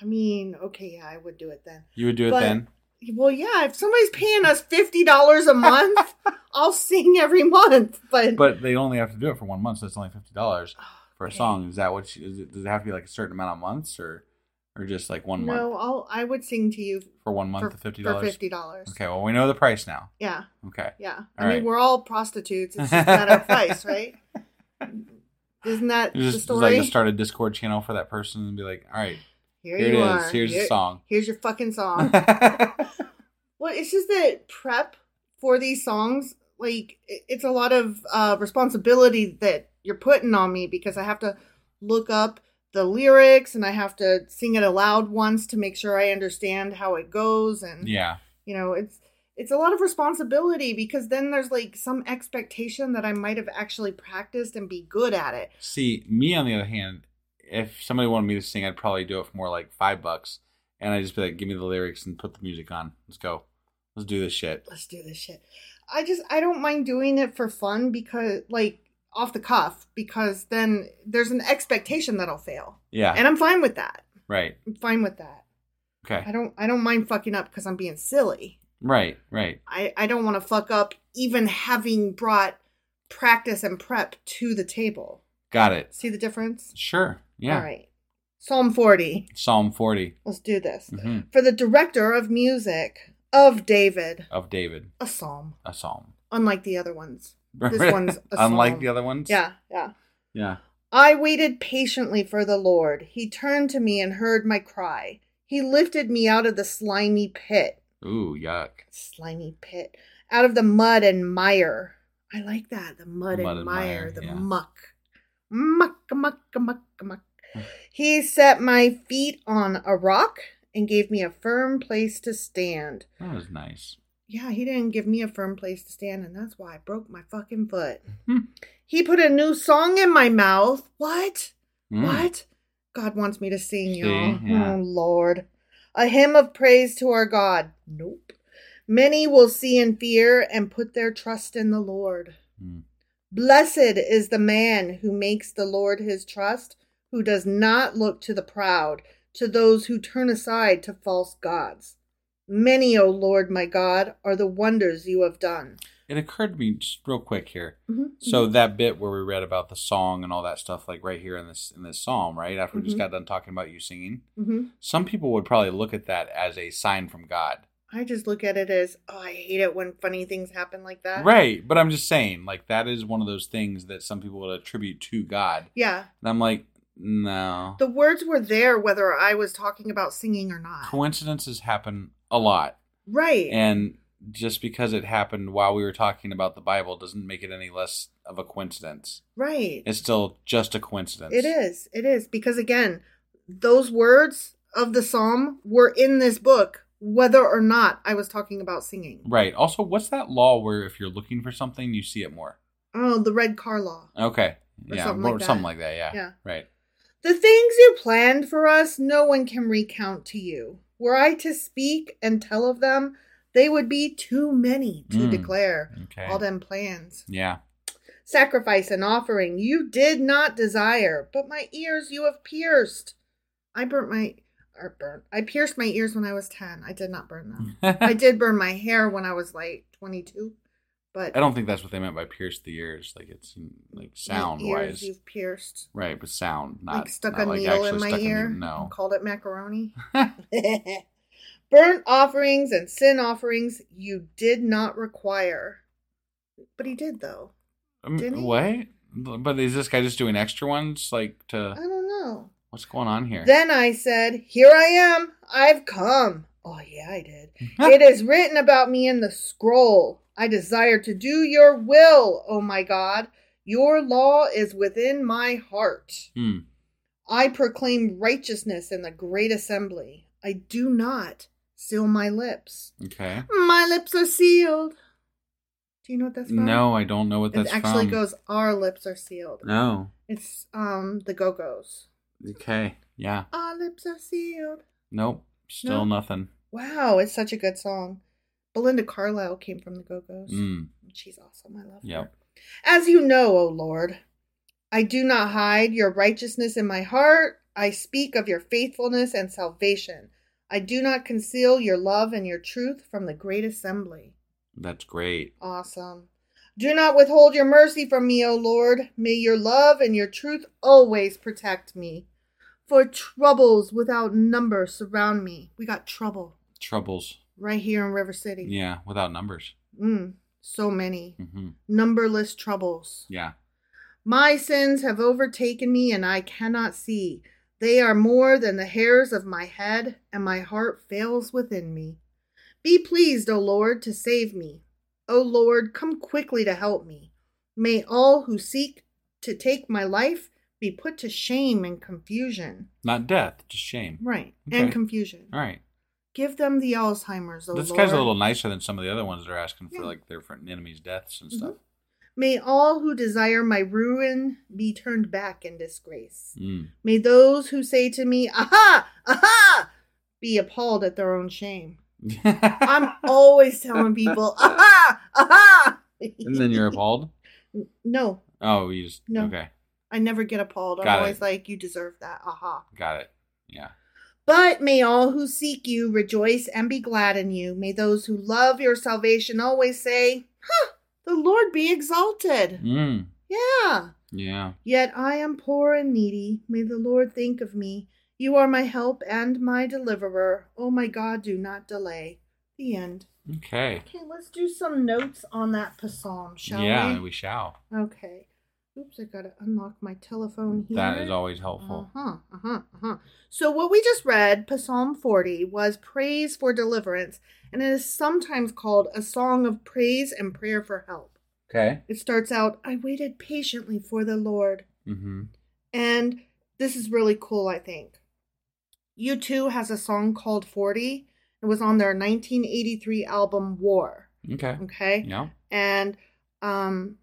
i mean okay yeah i would do it then You would do it But- then. well yeah if somebody's paying us $50 a month i'll sing every month but But they only have to do it for one month, so it's only fifty dollars oh, for a song. Is that what? You, does it have to be like a certain amount of months, or or just like one no month i'll i would sing to you for one month for, of fifty for dollars? $50 Okay. Well, we know the price now. yeah Okay. Yeah. All I mean, we're all prostitutes. It's just not our price, right? Isn't that Just, the just story? like to start a Discord channel for that person and be like, all right, Here, here you it is. are. Here's the Here- song. Here's your fucking song. well, it's just that prep for these songs, like, it's a lot of uh, responsibility that you're putting on me because I have to look up the lyrics and I have to sing it aloud once to make sure I understand how it goes. And, yeah. you know, it's, it's a lot of responsibility because then there's like some expectation that I might have actually practiced and be good at it. See, me on the other hand, if somebody wanted me to sing, I'd probably do it for more like five bucks, and I'd just be like, give me the lyrics and put the music on. Let's go. Let's do this shit. Let's do this shit. I just I don't mind doing it for fun because like off the cuff because then there's an expectation that I'll fail. Yeah. And I'm fine with that. right. I'm fine with that. Okay. I don't I don't mind fucking up because I'm being silly. Right. Right. I I don't want to fuck up even having brought practice and prep to the table. Got it. See the difference? Sure. Yeah. All right. Psalm 40. Psalm 40 Let's do this. hmm For the director of music of David, of David, a psalm, a psalm. unlike the other ones. This one's a unlike the other ones. Yeah, yeah. Yeah. I waited patiently for the Lord. He turned to me and heard my cry. He lifted me out of the slimy pit. Ooh, yuck. Slimy pit. Out of the mud and mire. I like that. The mud, Mud and, and mire. mire, the yeah. muck. Muck, muck, muck, muck. he set my feet on a rock and gave me a firm place to stand. That was nice. Yeah, he didn't give me a firm place to stand, and that's why I broke my fucking foot. Hmm. He put a new song in my mouth. What? Mm. What? God wants me to sing, See, y'all. yeah. Oh, Lord. A hymn of praise to our God. Nope. Many will see and fear and put their trust in the Lord. Mm. Blessed is the man who makes the Lord his trust, who does not look to the proud, to those who turn aside to false gods. Many, O Lord my God, are the wonders you have done. It occurred to me just real quick here. Mhm, So that bit where we read about the song and all that stuff, like right here in this in this psalm, right after we just Mhm. got done talking about you singing, hmm some people would probably look at that as a sign from God, I just look at it as, oh, I hate it when funny things happen like that. right? But I'm just saying, like that is one of those things that some people would attribute to God, Yeah. and I'm like, no. The words were there whether I was talking about singing or not. Coincidences happen a lot, Right. and just because it happened while we were talking about the Bible doesn't make it any less of a coincidence. right. It's still just a coincidence. It is. It is. Because again, those words of the psalm were in this book, whether or not I was talking about singing. Right. Also, what's that law where if you're looking for something, you see it more? Oh, the red car law. Okay. Yeah. something like that. something like that. Yeah. Yeah. Right. The things you planned for us, no one can recount to you. Were I to speak and tell of them, they would be too many to Mm, declare. okay. All them plans. Yeah. Sacrifice and offering you did not desire, but my ears you have pierced. I burnt my or burnt. I pierced my ears when I was 10. I did not burn them. I did burn my hair when I was like 22. But I don't think that's what they meant by pierce the ears. Like it's like sound ears wise. you've pierced. Right, but sound, not like stuck not a like needle in my ear. needle. No. Called it macaroni. Burnt offerings and sin offerings you did not require. But he did though. Um, Did he? what? But is this guy just doing extra ones? Like to? I don't know. what's going on here? Then I said, Here I am. I've come. Oh, yeah, I did. it is written about me in the scroll. I desire to do your will, O my God. Your law is within my heart. Hmm. I proclaim righteousness in the great assembly. I do not seal my lips. Okay. My lips are sealed. Do you know what that's from? No, I don't know what that's it actually from. goes, Our lips are sealed. No. It's um the Go Go's. Okay. Yeah. Our lips are sealed. Nope. Still No? nothing. Wow, it's such a good song. Belinda Carlisle came from the Go Go's. Mm. She's awesome. I love her. Yep. As you know, O Lord, I do not hide your righteousness in my heart. I speak of your faithfulness and salvation. I do not conceal your love and your truth from the great assembly. That's great. Awesome. Do not withhold your mercy from me, O Lord. May your love and your truth always protect me. For troubles without number surround me. We got trouble Troubles. Right here in River City. Yeah, without numbers. Mm, so many. hmm Numberless troubles. Yeah. My sins have overtaken me, and I cannot see. They are more than the hairs of my head, and my heart fails within me. Be pleased, O Lord, to save me. O Lord, come quickly to help me. May all who seek to take my life be put to shame and confusion. Not death, just shame. Right, Okay. and confusion. All right. Give them the Alzheimer's, O this Lord. guy's a little nicer than some of the other ones that are asking for Yeah. like their friend enemies' deaths and stuff. May all who desire my ruin be turned back in disgrace. Mm. May those who say to me, Aha! Aha! be appalled at their own shame. I'm always telling people, Aha! Aha! and then you're appalled. No, Oh, you just No. okay. I never get appalled. I'm Got it. always like, You deserve that. Aha. Got it. Yeah. But may all who seek you rejoice and be glad in you. May those who love your salvation always say, Huh, the Lord be exalted. Mm. Yeah. Yeah. Yet I am poor and needy. May the Lord think of me. You are my help and my deliverer. Oh my God, do not delay. The end. Okay. Okay, let's do some notes on that psalm, shall yeah, we? Yeah, we shall. Okay. Oops, I gotta unlock my telephone here. That is always helpful. Uh huh. Uh huh. Uh huh. So what we just read, Psalm 40, was praise for deliverance, and it is sometimes called a song of praise and prayer for help. Okay. It starts out, I waited patiently for the Lord. Mm-hmm. And this is really cool, I think. U2 has a song called 40. It was on their 1983 album War. Okay. Okay? Yeah. And um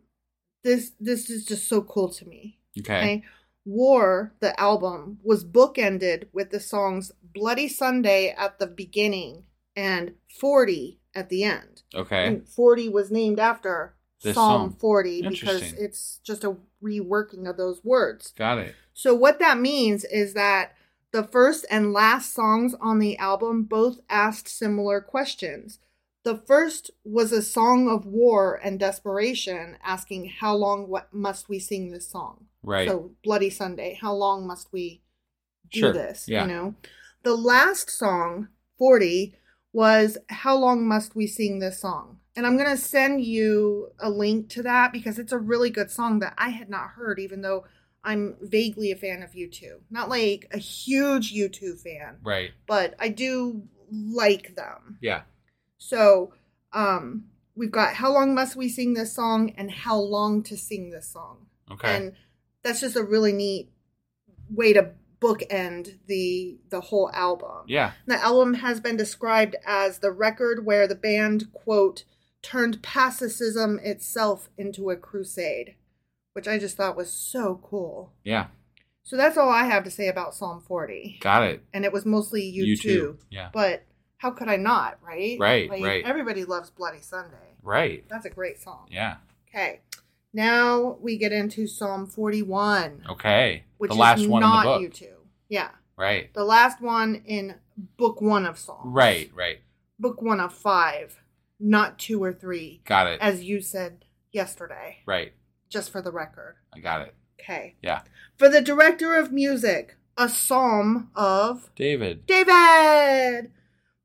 this this is just so cool to me. Okay. War, the album, was bookended with the songs Bloody Sunday at the beginning and 40 at the end. Okay. And 40 was named after This Psalm song. 40 because it's just a reworking of those words. Got it. So what that means is that The first and last songs on the album both asked similar questions. The first was a song of war and desperation, asking, How long what must we sing this song? Right. So, Bloody Sunday, how long must we do Sure, this? yeah. You know? The last song, 40, was How long must we sing this song? And I'm going to send you a link to that because it's a really good song that I had not heard, even though I'm vaguely a fan of U2. Not like a huge U2 fan, Right. but I do like them. Yeah. So, um, we've got How Long Must We Sing This Song and How Long to Sing This Song. Okay. And that's just a really neat way to bookend the the whole album. yeah. The album has been described as the record where the band, quote, turned pacifism itself into a crusade, which I just thought was so cool. Yeah. So that's all I have to say about Psalm 40. Got it. And it was mostly you, You too. too, yeah. But how could I not, right? Right, Like, right. Everybody loves Bloody Sunday. Right. That's a great song. Yeah. Okay. Now we get into Psalm 41, Okay. which the last is one in not the book. you two. Yeah. Right. The last one in book one of Psalms. Right. Right. Book one of five, not two or three, Got it. as you said yesterday, right. just for the record. I got it. Okay. Yeah. For the director of music, a psalm of David. David!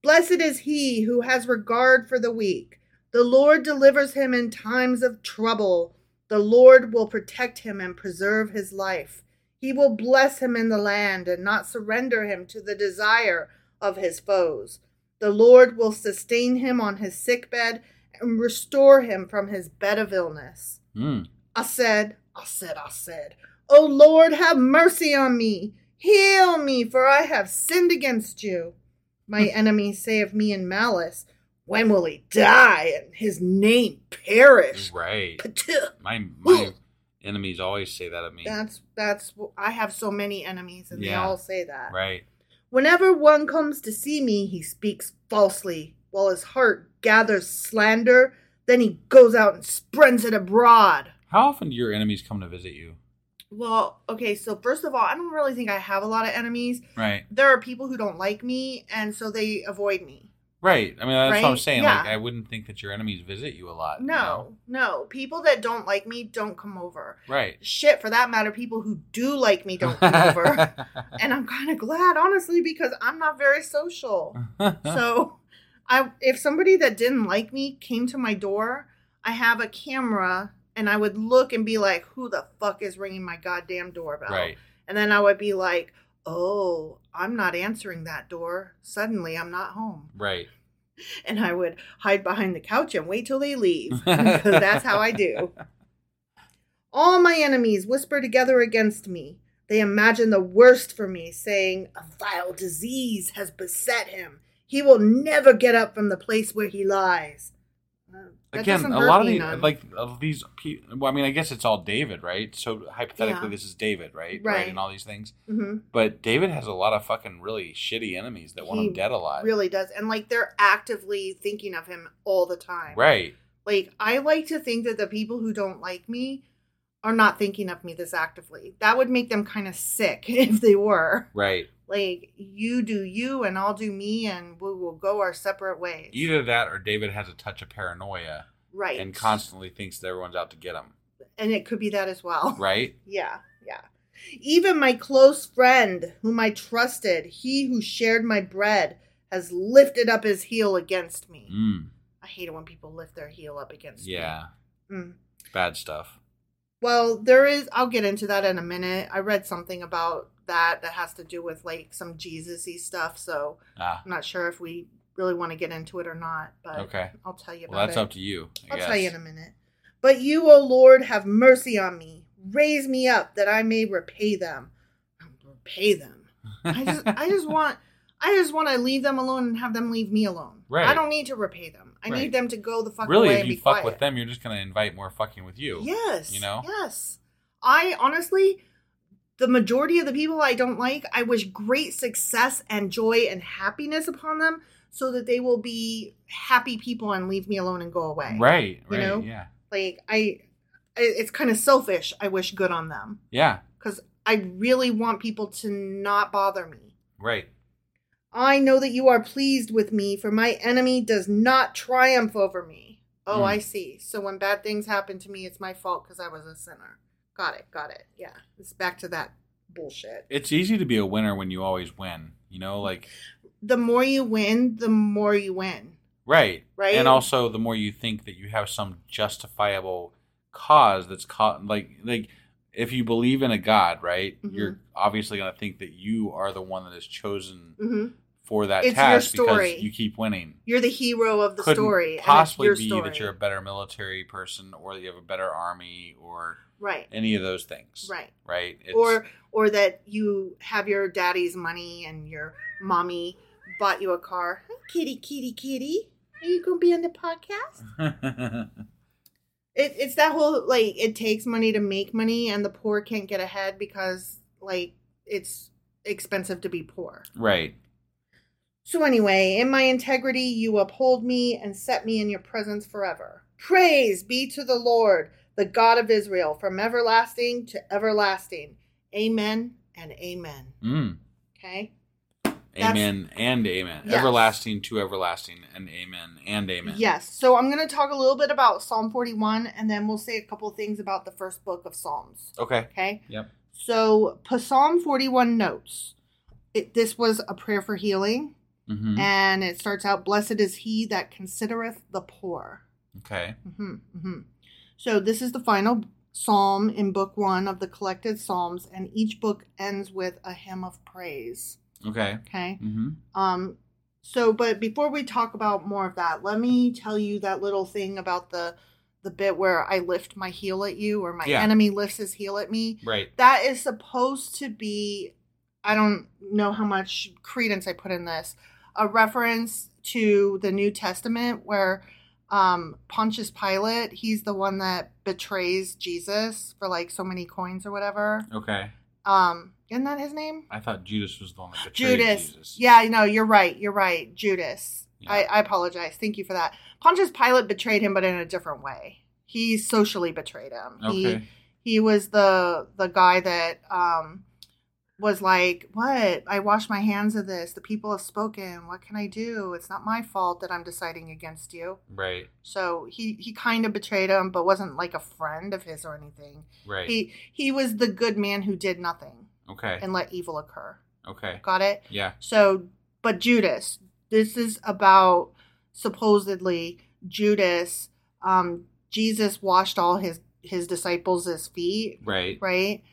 Blessed is he who has regard for the weak. The Lord delivers him in times of trouble. The Lord will protect him and preserve his life. He will bless him in the land and not surrender him to the desire of his foes. The Lord will sustain him on his sickbed and restore him from his bed of illness. Mm. I said, I said, I said, O Lord, have mercy on me. Heal me, for I have sinned against you. My enemies say of me in malice, When will he die and his name perish? Right. Patuh. My my enemies always say that of me. That's that's I have so many enemies and they Yeah. all say that. Right. Whenever one comes to see me, he speaks falsely, while his heart gathers slander. Then he goes out and spreads it abroad. How often do your enemies come to visit you? Well, okay, so first of all, I don't really think I have a lot of enemies. Right. There are people who don't like me, and so they avoid me. Right. I mean, that's what I'm Right? saying. Like, I wouldn't think that your enemies visit you a lot. you No, know? no. People that don't like me don't come over. Right. Shit, for that matter, people who do like me don't come over. And I'm kind of glad, honestly, because I'm not very social. so, I if somebody that didn't like me came to my door, I have a camera and I would look and be like, "Who the fuck is ringing my goddamn doorbell?" Right. And then I would be like, "Oh, I'm not answering that door. Suddenly, I'm not home." Right. And I would hide behind the couch and wait till they leave because that's how I do. All my enemies whisper together against me. They imagine the worst for me, saying, A vile disease has beset him. He will never get up from the place where he lies. Again, a lot of me the none. like of these. pe- Well, I mean, I guess it's all David, right? So hypothetically, Yeah. this is David, right? Right. And all these things. Mhm. But David has a lot of fucking really shitty enemies that want him dead a lot. really does. And like they're actively thinking of him all the time. Right. Like I like to think that the people who don't like me are not thinking of me this actively. That would make them kind of sick if they were. Right. Like you do you and I'll do me and we will go our separate ways. Either that or David has a touch of paranoia right. and constantly thinks that everyone's out to get him. and it could be that as well. Right? Yeah, yeah. Even my close friend, whom I trusted, he who shared my bread, has lifted up his heel against me. Mm. I hate it when people lift their heel up against me. Yeah. Mm. Bad stuff. Well, there is. I'll get into that in a minute. I read something about that that has to do with like some Jesus-y stuff. So Ah. I'm not sure if we really want to get into it or not. But Okay. I'll tell you about Well, that's it. up to you. I I'll guess. tell you in a minute. But you, O Lord, have mercy on me. Raise me up that I may repay them. Repay them. I just, I just want, I just want to leave them alone and have them leave me alone. Right. I don't need to repay them. I Right. need them to go the fuck really, away if you fuck quiet. with them, you're just to invite more fucking with you. Yes. You know? Yes. I honestly, the majority of the people I don't like, I wish great success and joy and happiness upon them so that they will be happy people and leave me alone and go away. Right. You Right. know? Yeah. Like, I, I it's kind of selfish. I wish good on them Yeah. because I really want people to not bother me. Right. I know that you are pleased with me, for my enemy does not triumph over me. Oh, Mm. I see. So when bad things happen to me, it's my fault because I was a sinner. Got it. Got it. Yeah. It's back to that bullshit. It's easy to be a winner when you always win. You know, like The more you win, the more you win. right, Right? and also the more you think that you have some justifiable cause that's caught like like if you believe in a god, right? Mhm. You're obviously going to think that you are the one that is chosen hmm for that It's your task story. because you keep winning. You're the hero of the Couldn't story. possibly be story. that you're a better military person or that you have a better army or right. any of those things. Right. Right. It's, or or that you have your daddy's money and your mommy bought you a car. Kitty, kitty, kitty. Are you gonna be on the podcast? It, it's that whole like it takes money to make money, and the poor can't get ahead because like it's expensive to be poor. right. So anyway, in my integrity you uphold me and set me in your presence forever. Praise be to the Lord, the God of Israel, from everlasting to everlasting. Amen and amen. Mm. Okay? That's- Amen and amen. Yes. Everlasting to everlasting and amen and amen. Yes. So I'm going to talk a little bit about Psalm 41 and then we'll say a couple things about the first book of Psalms. Okay. Okay? Yep. So Psalm 41 notes. It, this was a prayer for healing hmm and it starts out blessed is he that considereth the poor. Okay. hmm hmm So this is the final psalm in book 1 of the collected psalms and each book ends with a hymn of praise. Okay. Okay? hmm Um, so, but before we talk about more of that, let me tell you that little thing about the the bit where I lift my heel at you, or my Yeah. enemy lifts his heel at me. Right. That is supposed to be. I don't know how much credence I put in this. A reference to the New Testament where um Pontius Pilate, he's the one that betrays Jesus for like so many coins or whatever. Okay. Um, isn't that his name? I thought Judas was the one that betrayed Judas. Jesus. Yeah, know. You're right. You're right. Judas. Yeah. I, I apologize. Thank you for that. Pontius Pilate betrayed him, but in a different way. He socially betrayed him. Okay. He he was the the guy that um was like, "What? I wash my hands of this. The people have spoken. What can I do? It's not my fault that I'm deciding against you." Right. So he he kind of betrayed him, but wasn't like a friend of his or anything. Right. He he was the good man who did nothing okay. and let evil occur. okay. Got it? Yeah. So, but Judas, this is about supposedly Judas. Um, Jesus washed all his his disciples' feet, Right. right?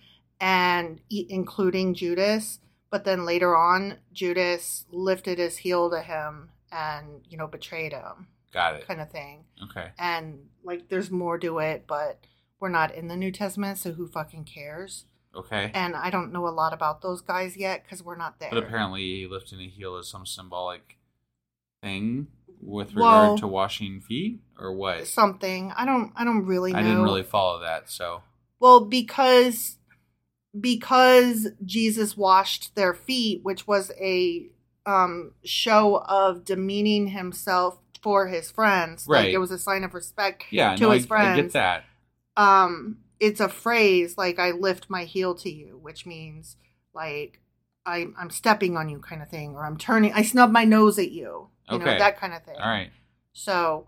And including Judas. But then later on, Judas lifted his heel to him and you know betrayed him, Got it. kind of thing. Okay. And like, there's more to it, but we're not in the New Testament, so who fucking cares? Okay. And I don't know a lot about those guys yet because we're not there. But apparently, lifting a heel is some symbolic thing with Well- regard to washing feet, or what? something. I don't I don't really know. I didn't really follow that. So. Well, because because Jesus washed their feet, which was a um show of demeaning himself for his friends. Like Right. it was a sign of respect Yeah. to no, his I, friends. I get that. Um it's a phrase like I lift my heel to you, which means like I I'm stepping on you kind of thing or I'm turning I snub my nose at you. You know, that kind of thing. All right. So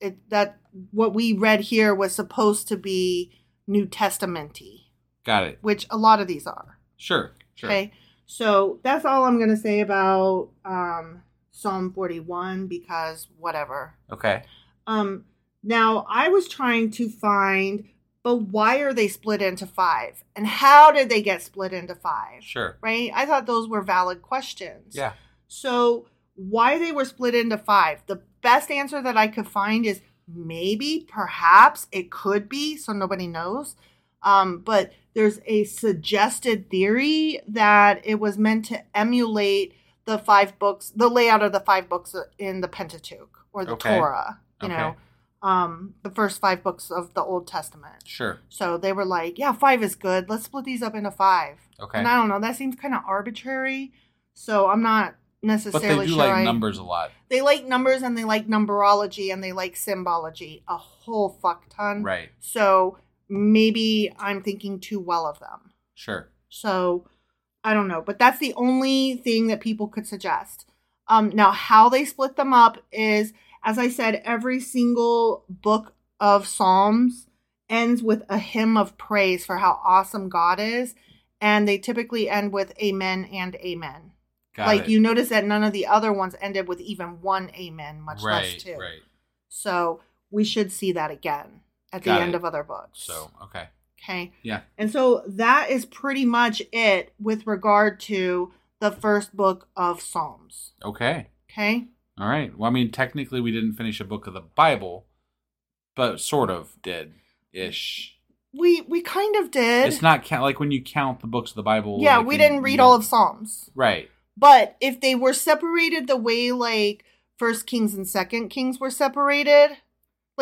it that what we read here was supposed to be New Testamenty, Got it. which a lot of these are. Sure. Sure. Okay. So that's all I'm gonna say about um Psalm 41 because whatever. Okay. Um now I was trying to find but why are they split into five? And how did they get split into five? Sure. Right? I thought those were valid questions. Yeah. So, why they were split into five? The best answer that I could find is maybe, perhaps, it could be, so nobody knows. Um, but there's a suggested theory that it was meant to emulate the five books, the layout of the five books in the Pentateuch or the Okay. Torah, you Okay. know, um, the first five books of the Old Testament. Sure. So they were like, yeah, five is good. Let's split these up into five. Okay. And I don't know, that seems kind of arbitrary. So I'm not necessarily. But they do sure. like I- numbers a lot. They like numbers and they like numberology and they like symbology a whole fuck ton. Right. So maybe I'm thinking too well of them. Sure. So I don't know, but that's the only thing that people could suggest. Um, now, how they split them up is, as I said, every single book of Psalms ends with a hymn of praise for how awesome God is, and they typically end with Amen and Amen. Got like it. you notice that none of the other ones ended with even one Amen, much right, less two. right. So we should see that again at the Got end of other books. So okay, okay. yeah, And so that is pretty much it with regard to the first book of Psalms. okay, Okay. all right. Well, I mean, technically, we didn't finish a book of the Bible, but sort of did ish. We we kind of did. It's not count like when you count the books of the Bible. yeah, like we didn't read you all of Psalms. Right. But if they were separated the way like First Kings and Second Kings were separated,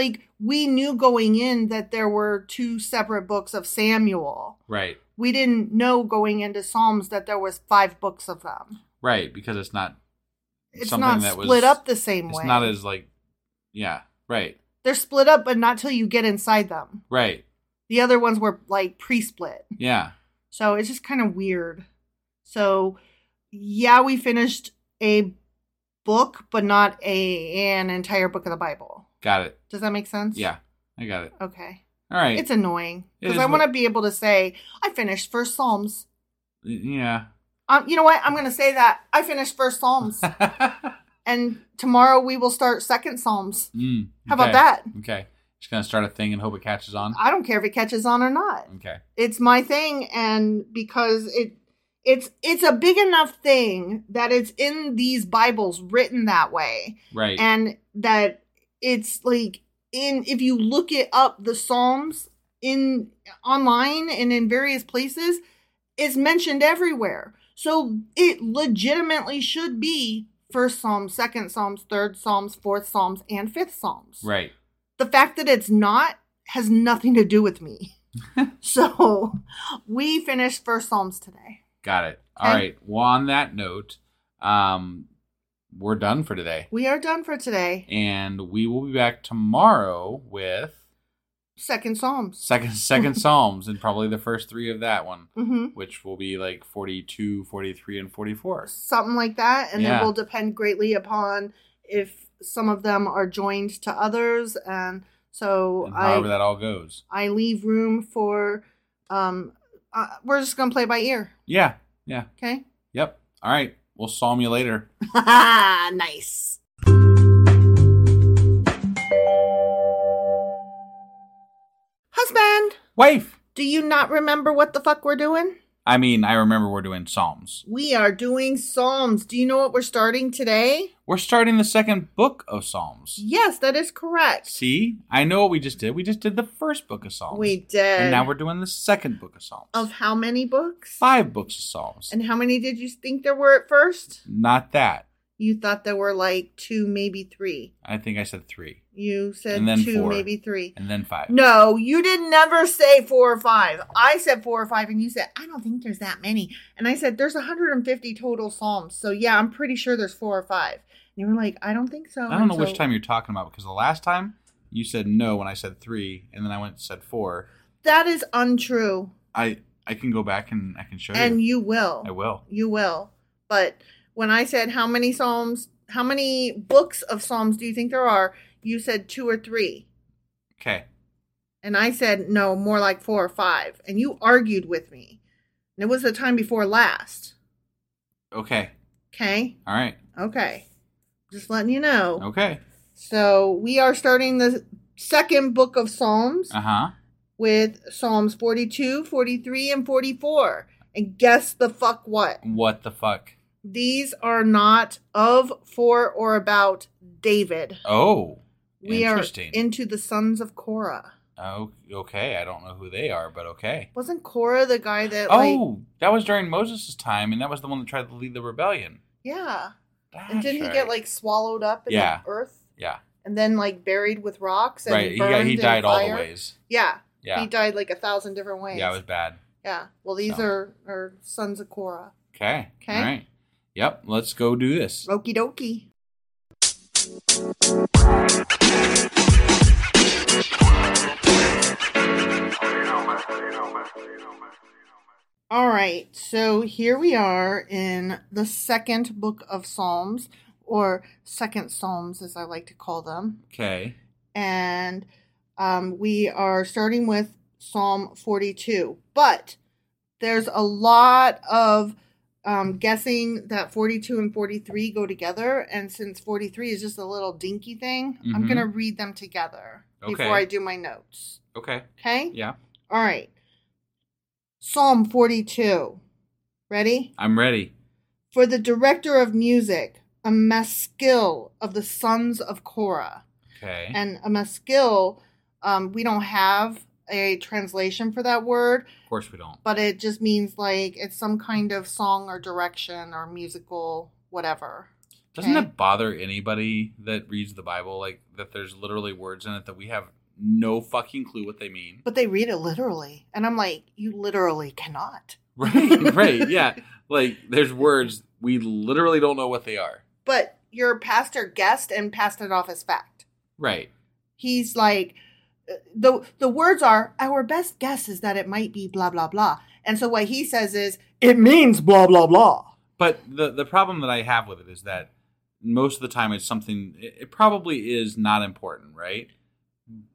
like we knew going in that there were two separate books of Samuel. Right. We didn't know going into Psalms that there was five books of them. Right. Because it's not. It's something not that was split up the same It's way. It's not as like. Yeah. Right. They're split up, but not till you get inside them. Right. The other ones were like pre-split. Yeah. So it's just kind of weird. So yeah, we finished a book, but not a an entire book of the Bible. Got it. Does that make sense? Yeah. I got it. Okay. All right. It's annoying because is I want to be able to say I finished First Psalms. yeah. Um, you know what? I'm going to say that I finished First Psalms, and tomorrow we will start Second Psalms. Mm, How about that? Okay. Just gonna start a thing and hope it catches on. I don't care if it catches on or not. Okay. it's my thing and because it it's it's a big enough thing that it's in these bibles written that way Right. and that it's like in if you look it up the psalms in online and in various places it's mentioned everywhere so it legitimately should be first psalms second psalms third psalms fourth psalms and fifth psalms right. the fact that it's not has nothing to do with me. so we finished first Psalms today. Got it. All Okay. right. Well, on that note, um, we're done for today, We are done for today. and we will be back tomorrow with Second Psalms. second second Psalms and probably the first three of that one, hmm which will be like 42, 43, and 44. Something like that. And Yeah. it will depend greatly upon if some of them are joined to others. And so And however I, that all goes. I leave room for, um, uh, we're just going to play by ear. Yeah. Yeah. Okay. Yep. All right. We'll psalm you later. nice. Husband, Wife. do you not remember what the fuck we're doing? I mean, I remember we're doing Psalms. We are doing Psalms. Do you know what we're starting today? We're starting the second book of Psalms. Yes, that is correct. See, I know what we just did. We just did the first book of Psalms. We did. And now we're doing the second book of Psalms. Of how many books? Five books of Psalms. And how many did you think there were at first? Not that. You thought there were like two, maybe three. I think I said three. You said two, four. maybe three. And then five. No, you did never say four or five. I said four or five, and you said, I don't think there's that many. And I said, there's 150 total Psalms. So yeah, I'm pretty sure there's four or five. And you were like, I don't think so. I don't know which time you're talking about because the last time you said no when I said three, and then I went and said four. That is untrue. I I can go back and I can show And you. And you will. I will. You will. But when I said how many Psalms, how many books of Psalms do you think there are? You said two or three. Okay. And I said, no, more like four or five. And you argued with me. And it was the time before last. Okay. Okay. All right. Okay. Just letting you know. Okay. So we are starting the second book of Psalms Uh huh. with Psalms 42, 43, and 44. And guess the fuck what? What the fuck? These are not of, for, or about David. Oh. We are into the sons of Korah. Oh, okay. I don't know who they are, but okay. Wasn't Korah the guy that, oh, like, Oh, that was during Moses' time, and that was the one that tried to lead the rebellion. yeah. That's and didn't he get, like, swallowed up in Yeah. the earth? Yeah. And then, like, buried with rocks? And Right. He burned got, he died all the ways. Yeah. Yeah. He died, like, a thousand different ways. Yeah, it was bad. Yeah. Well, these So. are, are sons of Korah. Okay. Okay. All right. Yep. Let's go do this. Okie dokie. All right, so here we are in the second book of Psalms, or second Psalms as I like to call them. Okay. And um, we are starting with Psalm 42. But there's a lot of um, guessing that 42 and 43 go together. And since 43 is just a little dinky thing, I'm Mhm. going to read them together Okay. before I do my notes. Okay. Okay? Yeah. All right. Psalm 42. Ready? I'm ready. For the director of music, a maskil of the sons of Korah. Okay. And a maskil, um, we don't have a translation for that word, of course we don't. but it just means like it's some kind of song or direction or musical whatever. Doesn't Okay. it bother anybody that reads the Bible like that there's literally words in it that we have no fucking clue what they mean? But they read it literally. And I'm like, you literally cannot. Right, right, yeah. Like there's words we literally don't know what they are. But your pastor guessed and passed it off as fact. Right. He's like, the the words are our best guess is that it might be blah blah blah. And so what he says is it means blah blah blah. But the the problem that I have with it is that most of the time it's something it, it probably is not important, right?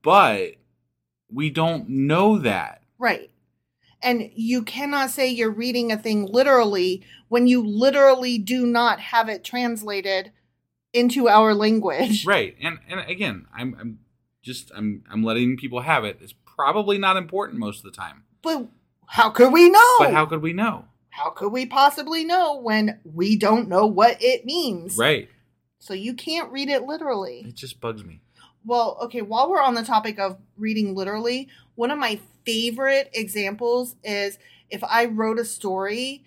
But we don't know that. Right. And you cannot say you're reading a thing literally when you literally do not have it translated into our language. Right. And and again, I'm I'm just I'm I'm letting people have it. It's probably not important most of the time. But how could we know? But how could we know? How could we possibly know when we don't know what it means? Right. So you can't read it literally. It just bugs me. Well, okay, while we're on the topic of reading literally, one of my favorite examples is if I wrote a story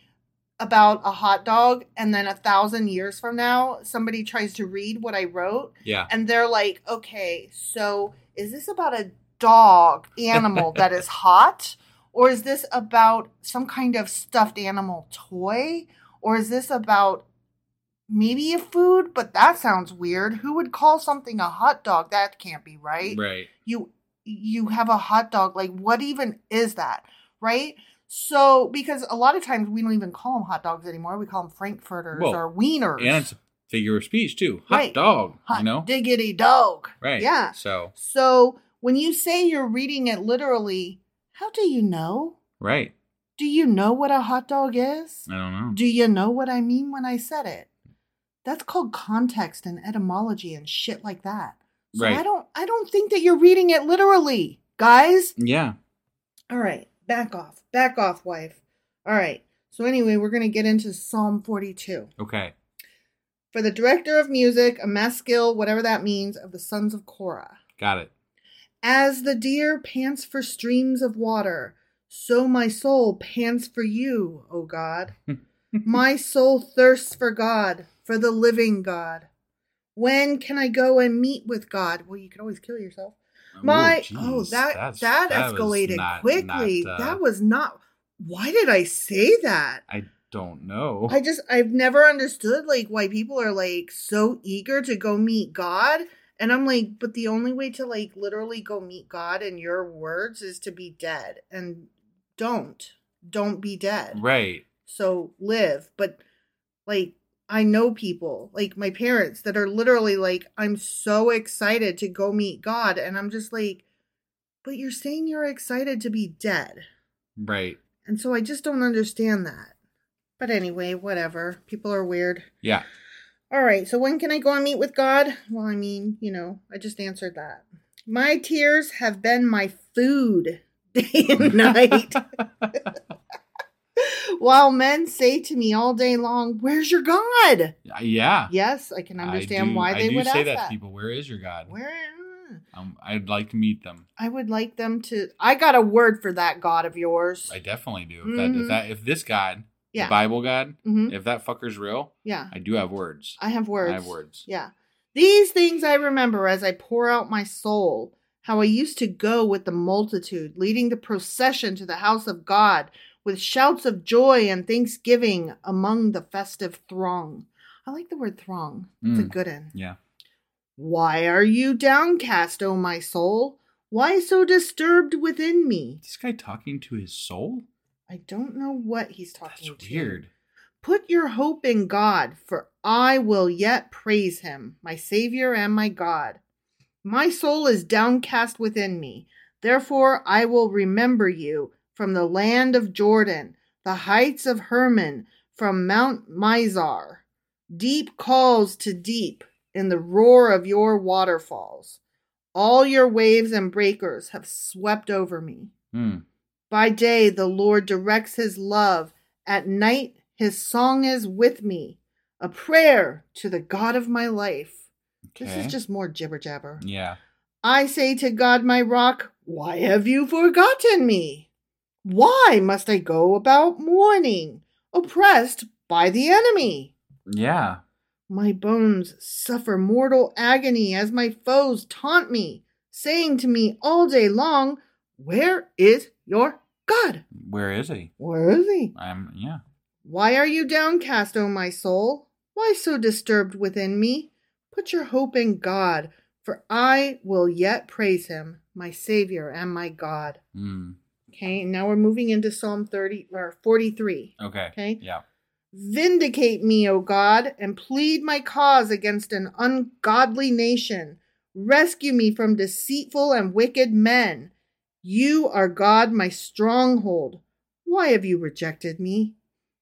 about a hot dog and then a thousand years from now somebody tries to read what I wrote Yeah. and they're like, okay, so is this about a dog animal that is hot? Or is this about some kind of stuffed animal toy? Or is this about maybe a food? But that sounds weird. Who would call something a hot dog? That can't be right. Right. You you have a hot dog. Like what even is that? Right? So because a lot of times we don't even call them hot dogs anymore. We call them frankfurters Well, or wieners. And it's a figure of speech too. Hot Right. dog. hot you know? diggity dog. Right. Yeah. So So when you say you're reading it literally, how do you know? right. Do you know what a hot dog is? I don't know. Do you know what I mean when I said it? That's called context and etymology and shit like that. So Right. I don't I don't think that you're reading it literally, guys. Yeah. All right, back off. Back off, wife. All right. So anyway, we're going to get into Psalm 42. Okay. For the director of music, a maskil, whatever that means, of the sons of Korah. Got it. As the deer pants for streams of water, so my soul pants for you, O God. my soul thirsts for God, for the living God. When can I go and meet with God? Well, you could always kill yourself. My Ooh, oh, that that, that escalated not- quickly. not, uh, that was not. Why did I say that? I don't know. I just I've never understood like why people are like so eager to go meet God. And I'm like, but the only way to like literally go meet God in your words is to be dead. And don't. Don't be dead. right. So live. But like I know people, like my parents, that are literally like, I'm so excited to go meet God. And I'm just like, but you're saying you're excited to be dead. Right. And so I just don't understand that. But anyway, whatever. People are weird. Yeah. All right, so when can I go and meet with God? Well, I mean, you know, I just answered that. My tears have been my food day and night. While men say to me all day long, Where's your God? Yeah. Yes, I can understand I do, why they would say ask that, that. people. Where is your God? Where? Um, I'd like to meet them. I would like them to. I got a word for that God of yours. I definitely do. If, that, if Mhm. that if this God, Yeah. the Bible God, Mhm. if that fucker's real, Yeah. I do have words. I have words. I have words. Yeah. These things I remember as I pour out my soul, how I used to go with the multitude, leading the procession to the house of God with shouts of joy and thanksgiving among the festive throng. I like the word throng. It's a Mm. good one. Yeah. Why are you downcast, O my soul? Why so disturbed within me? This guy talking to his soul? I don't know what he's talking That's to. weird. Put your hope in God, for I will yet praise him, my Savior and my God. My soul is downcast within me. Therefore I will remember you from the land of Jordan, the heights of Hermon, from Mount Mizar. Deep calls to deep in the roar of your waterfalls. All your waves and breakers have swept over me. Hmm. By day, the Lord directs his love. At night, his song is with me, a prayer to the God of my life. This is just more jibber jabber. Yeah. I say to God, my rock, why have you forgotten me? Why must I go about mourning, oppressed by the enemy? Yeah. My bones suffer mortal agony as my foes taunt me, saying to me all day long, Where is your God? Where is he? Where is he? I'm yeah. Why are you downcast, O my soul? Why so disturbed within me? Put your hope in God, for I will yet praise him, my Savior and my God. Hmm. Okay, now we're moving into Psalm 30 or 43. Okay. Okay. Yeah. Vindicate me, O God, and plead my cause against an ungodly nation. Rescue me from deceitful and wicked men. You are God, my stronghold. Why have you rejected me?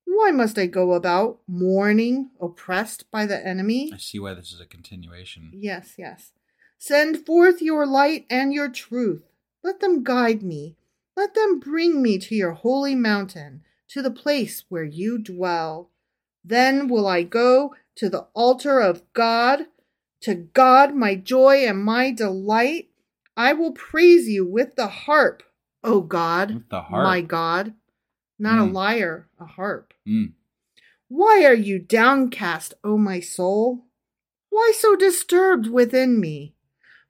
Why must I go about mourning, oppressed by the enemy? I see why this is a continuation. Yes, yes. Send forth your light and your truth. Let them guide me. Let them bring me to your holy mountain, to the place where you dwell. Then will I go to the altar of God, to God my joy and my delight. I will praise you with the harp, O God, With the harp. my God. Not a Mm. lyre, a harp. Mm. Why are you downcast, O my soul? Why so disturbed within me?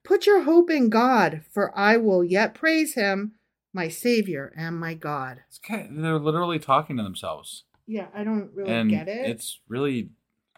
Put your hope in God, for I will yet praise him, my Savior and my God. It's kind they're literally talking to themselves. Yeah, I don't really and get it. it's really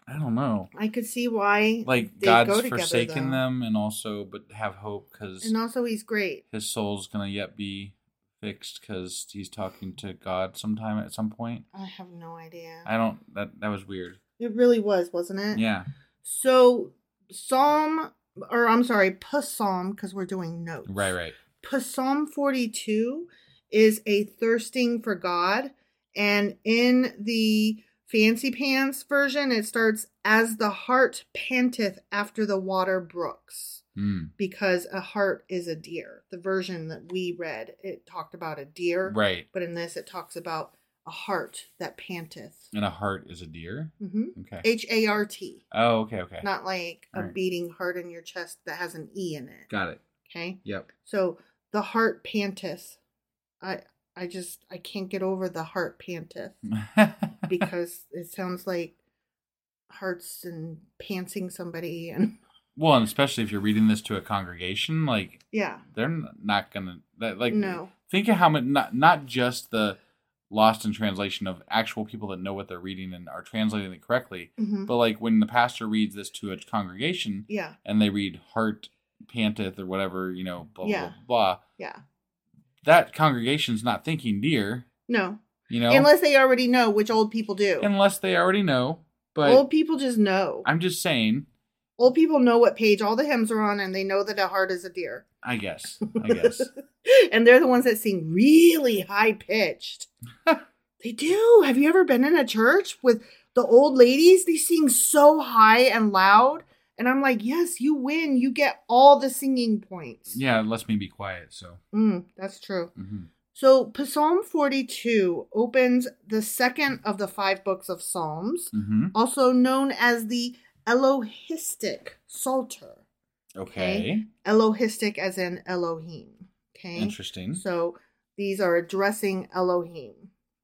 I don't know. I could see why Like God's go together, forsaken though. them and also but have hope cuz And also he's great. his soul's going to yet be fixed cuz he's talking to God sometime at some point. I have no idea. I don't that that was weird. It really was, wasn't it? Yeah. So Psalm or I'm sorry, Psalm because we're doing notes. Right, right. Psalm 42 is a thirsting for God. And in the fancy pants version, it starts as the heart panteth after the water brooks, Mm. because a heart is a deer. The version that we read, it talked about a deer. Right. But in this, it talks about a heart that panteth. And a heart is a deer? hmm Okay. H A R T. oh, okay, okay. Not like a Alright. beating heart in your chest that has an E in it. Got it. Okay. Yep. So the heart panteth. I I just I can't get over the heart panteth because it sounds like hearts and pantsing somebody and well, and especially if you're reading this to a congregation, like yeah. they're not gonna that like No. think of how much not not just the lost in translation of actual people that know what they're reading and are translating it correctly Mhm. but like when the pastor reads this to a congregation Yeah. and they read heart panteth or whatever you know blah Yeah. blah blah Yeah. that congregation's not thinking deer No. you know Unless they already know, which old people do. unless they already know but old people just know. i'm just saying old people know what page all the hymns are on and they know that a heart is a deer. i guess i guess and they're the ones that sing really high pitched. they do. Have you ever been in a church with the old ladies? They sing so high and loud. And I'm like, yes, you win. You get all the singing points. yeah it lets me be quiet so Mm, that's true. mhm. So Psalm 42 opens the second of the five books of Psalms, Mhm. also known as the Elohistic Psalter. okay Elohistic as in Elohim. Okay. Interesting. So these are addressing Elohim.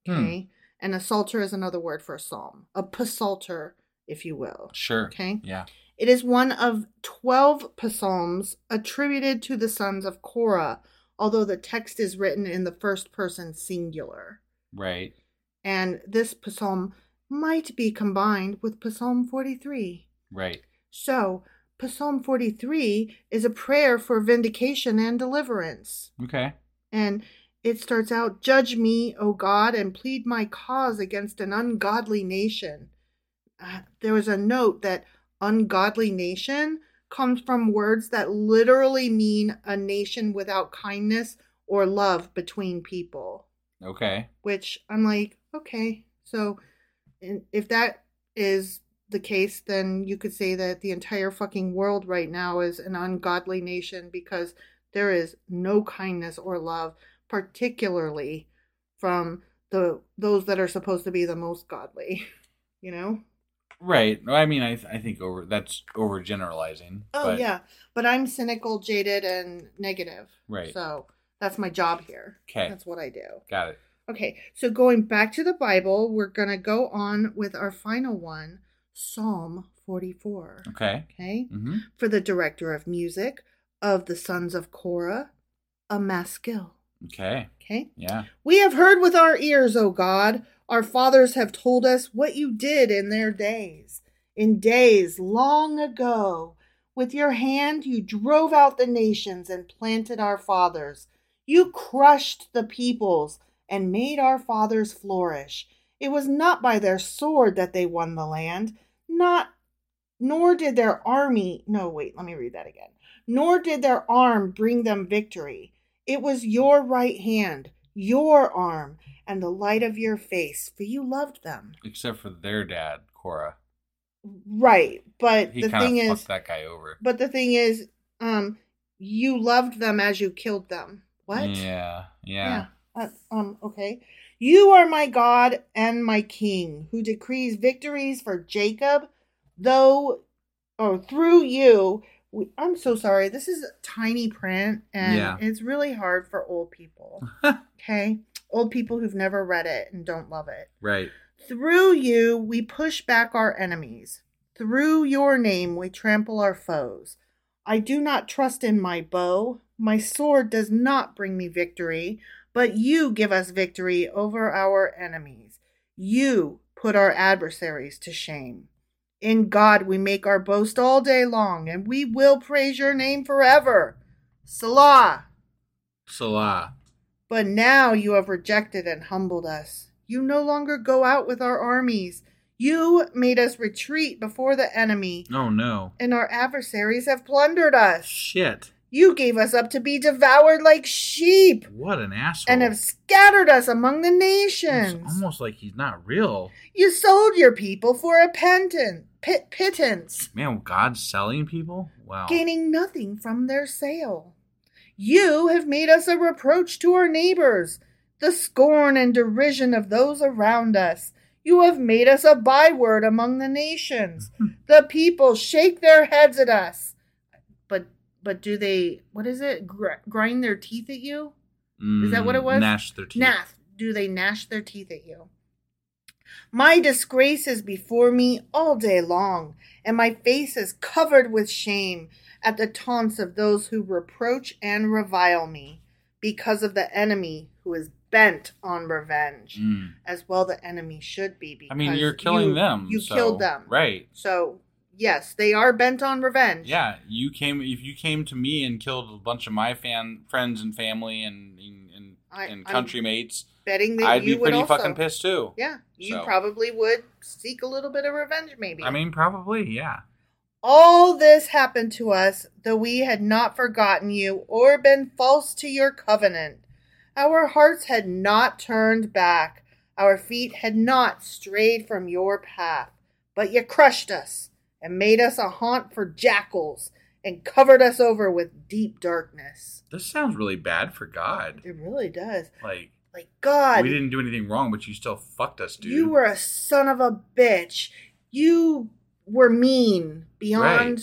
Hmm. Okay. And a psalter is another word for a psalm, a psalter, if you will. sure Okay. yeah It is one of 12 psalms attributed to the sons of Korah, although the text is written in the first person singular. right And this psalm might be combined with Psalm 43. right So, Psalm 43 is a prayer for vindication and deliverance. okay And it starts out Judge me, O God, and plead my cause against an ungodly nation. Uh, there was a note that ungodly nation comes from words that literally mean a nation without kindness or love between people. Okay. Which I'm like, okay, so if that is the case, then you could say that the entire fucking world right now is an ungodly nation because there is no kindness or love, particularly from the those that are supposed to be the most godly. You know? Right. I mean, I I think over that's overgeneralizing. Oh but- yeah, but I'm cynical, jaded, and negative. Right. So that's my job here. Okay. That's what I do. Got it. Okay, so going back to the Bible, we're going to go on with our final one Psalm 44. Okay. Okay? Mm-hmm. For the director of music of the sons of Korah, a maskil. Okay. Okay? Yeah. We have heard with our ears, O God. Our fathers have told us what you did in their days. In days long ago, with your hand you drove out the nations and planted our fathers. You crushed the peoples and made our fathers flourish. It was not by their sword that they won the land, not nor did their army no wait, let me read that again. Nor did their arm bring them victory. It was your right hand, your arm, and the light of your face, for you loved them. Except for their dad, Korah. Right, but He the thing is, that guy over. but the thing is, um, you loved them as you killed them. What? Yeah. Yeah. Uh, um. Okay. You are my God and my King, who decrees victories for Jacob, though, or through you. We, I'm so sorry. This is tiny print, and Yeah. it's really hard for old people. okay, old people who've never read it and don't love it. Right. Through you, we push back our enemies. Through your name, we trample our foes. I do not trust in my bow. My sword does not bring me victory, but you give us victory over our enemies. You put our adversaries to shame. In God we make our boast all day long, and we will praise your name forever. Selah. Selah. But now you have rejected and humbled us. You no longer go out with our armies. You made us retreat before the enemy, Oh no. and our adversaries have plundered us. Shit. You gave us up to be devoured like sheep, What an asshole. and have scattered us among the It's nations. almost like he's not real. You sold your people for a pentant, pit, pittance, Man, God's selling people? Wow. gaining nothing from their sale. You have made us a reproach to our neighbors, the scorn and derision of those around us. You have made us a byword among the nations. the people shake their heads at us. But but do they what is it? Gr- grind their teeth at you? Is that what it Mm, was? Gnash their teeth. Gnash. Do they gnash their teeth at you? My disgrace is before me all day long, and my face is covered with shame at the taunts of those who reproach and revile me, because of the enemy who is bent on revenge, Mm. as well the enemy should be. Because I mean, you're killing you- them. You so- killed them, Right. So yes, they are bent on revenge. Yeah, you came. If you came to me and killed a bunch of my fan friends and family and and, I- and country mates, betting that I'd you be would pretty also. fucking pissed too. Yeah, you So- probably would seek a little bit of revenge, maybe. I mean, probably, yeah. All this happened to us, though we had not forgotten you or been false to your covenant. Our hearts had not turned back, our feet had not strayed from your path, but you crushed us and made us a haunt for jackals and covered us over with deep darkness. This sounds really bad for God. It really does. Like Like, God, we didn't do anything wrong, but you still fucked us, dude. you were a son of a bitch. You were mean beyond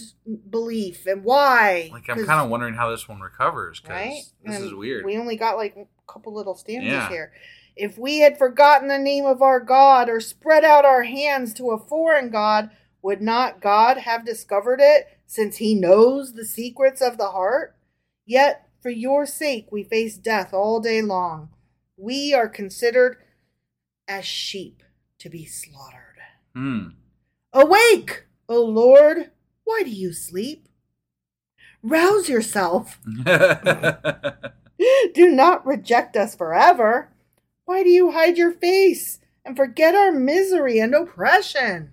belief. And why? like I'm kind of wondering how this one recovers because right? this And is weird. We only got like a couple little stanzas Yeah. here. If we had forgotten the name of our God or spread out our hands to a foreign God, would not God have discovered it, since he knows the secrets of the heart? Yet, for your sake, we face death all day long. We are considered as sheep to be slaughtered. Hmm. Awake, O Lord! Why do you sleep? Rouse yourself. Do not reject us forever. Why do you hide your face and forget our misery and oppression?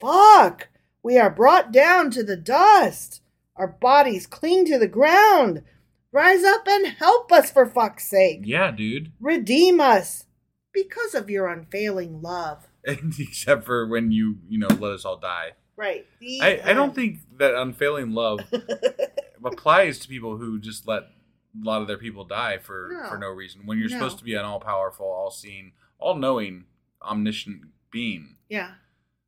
Fuck! We are brought down to the dust. Our bodies cling to the ground. Rise up and help us for fuck's sake. Yeah, dude. Redeem us because of your unfailing love. Except for when you, you know, let us all die. Right. The I, I don't think that unfailing love applies to people who just let a lot of their people die for No. for no reason. When you're No. supposed to be an all powerful, all seeing, all knowing, omniscient being. Yeah.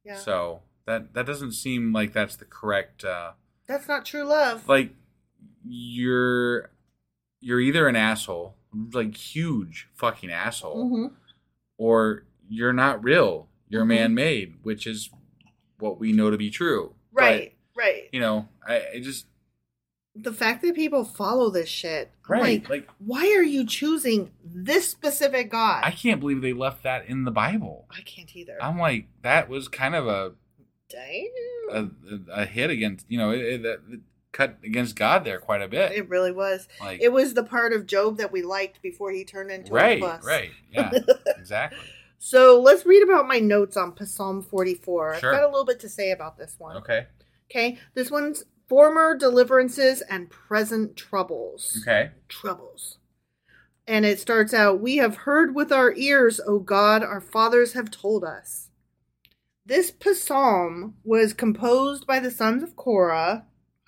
Yeah. So that that doesn't seem like that's the correct. uh That's not true love. Like you're you're either an asshole, like huge fucking asshole, Mhm. or you're not real. You're Mhm. man made, which is what we know to be true. But, Right. right. you know, I, I just the fact that people follow this shit. Right, Like, like- why are you choosing this specific God? I can't believe they left that in the Bible. I can't either. I'm like that was kind of a Damn. a, a hit against you know it, it, it cut against God there quite a bit. It really was. Like- it was the part of Job that we liked before he turned into right, a bus. right, yeah, exactly. So let's read about my notes on Psalm 44. Sure. I've got a little bit to say about this one. Okay, Okay. This one's former deliverances and present troubles. okay, Troubles. And it starts out We have heard with our ears, O God, our fathers have told us. This psalm was composed by the sons of Korah,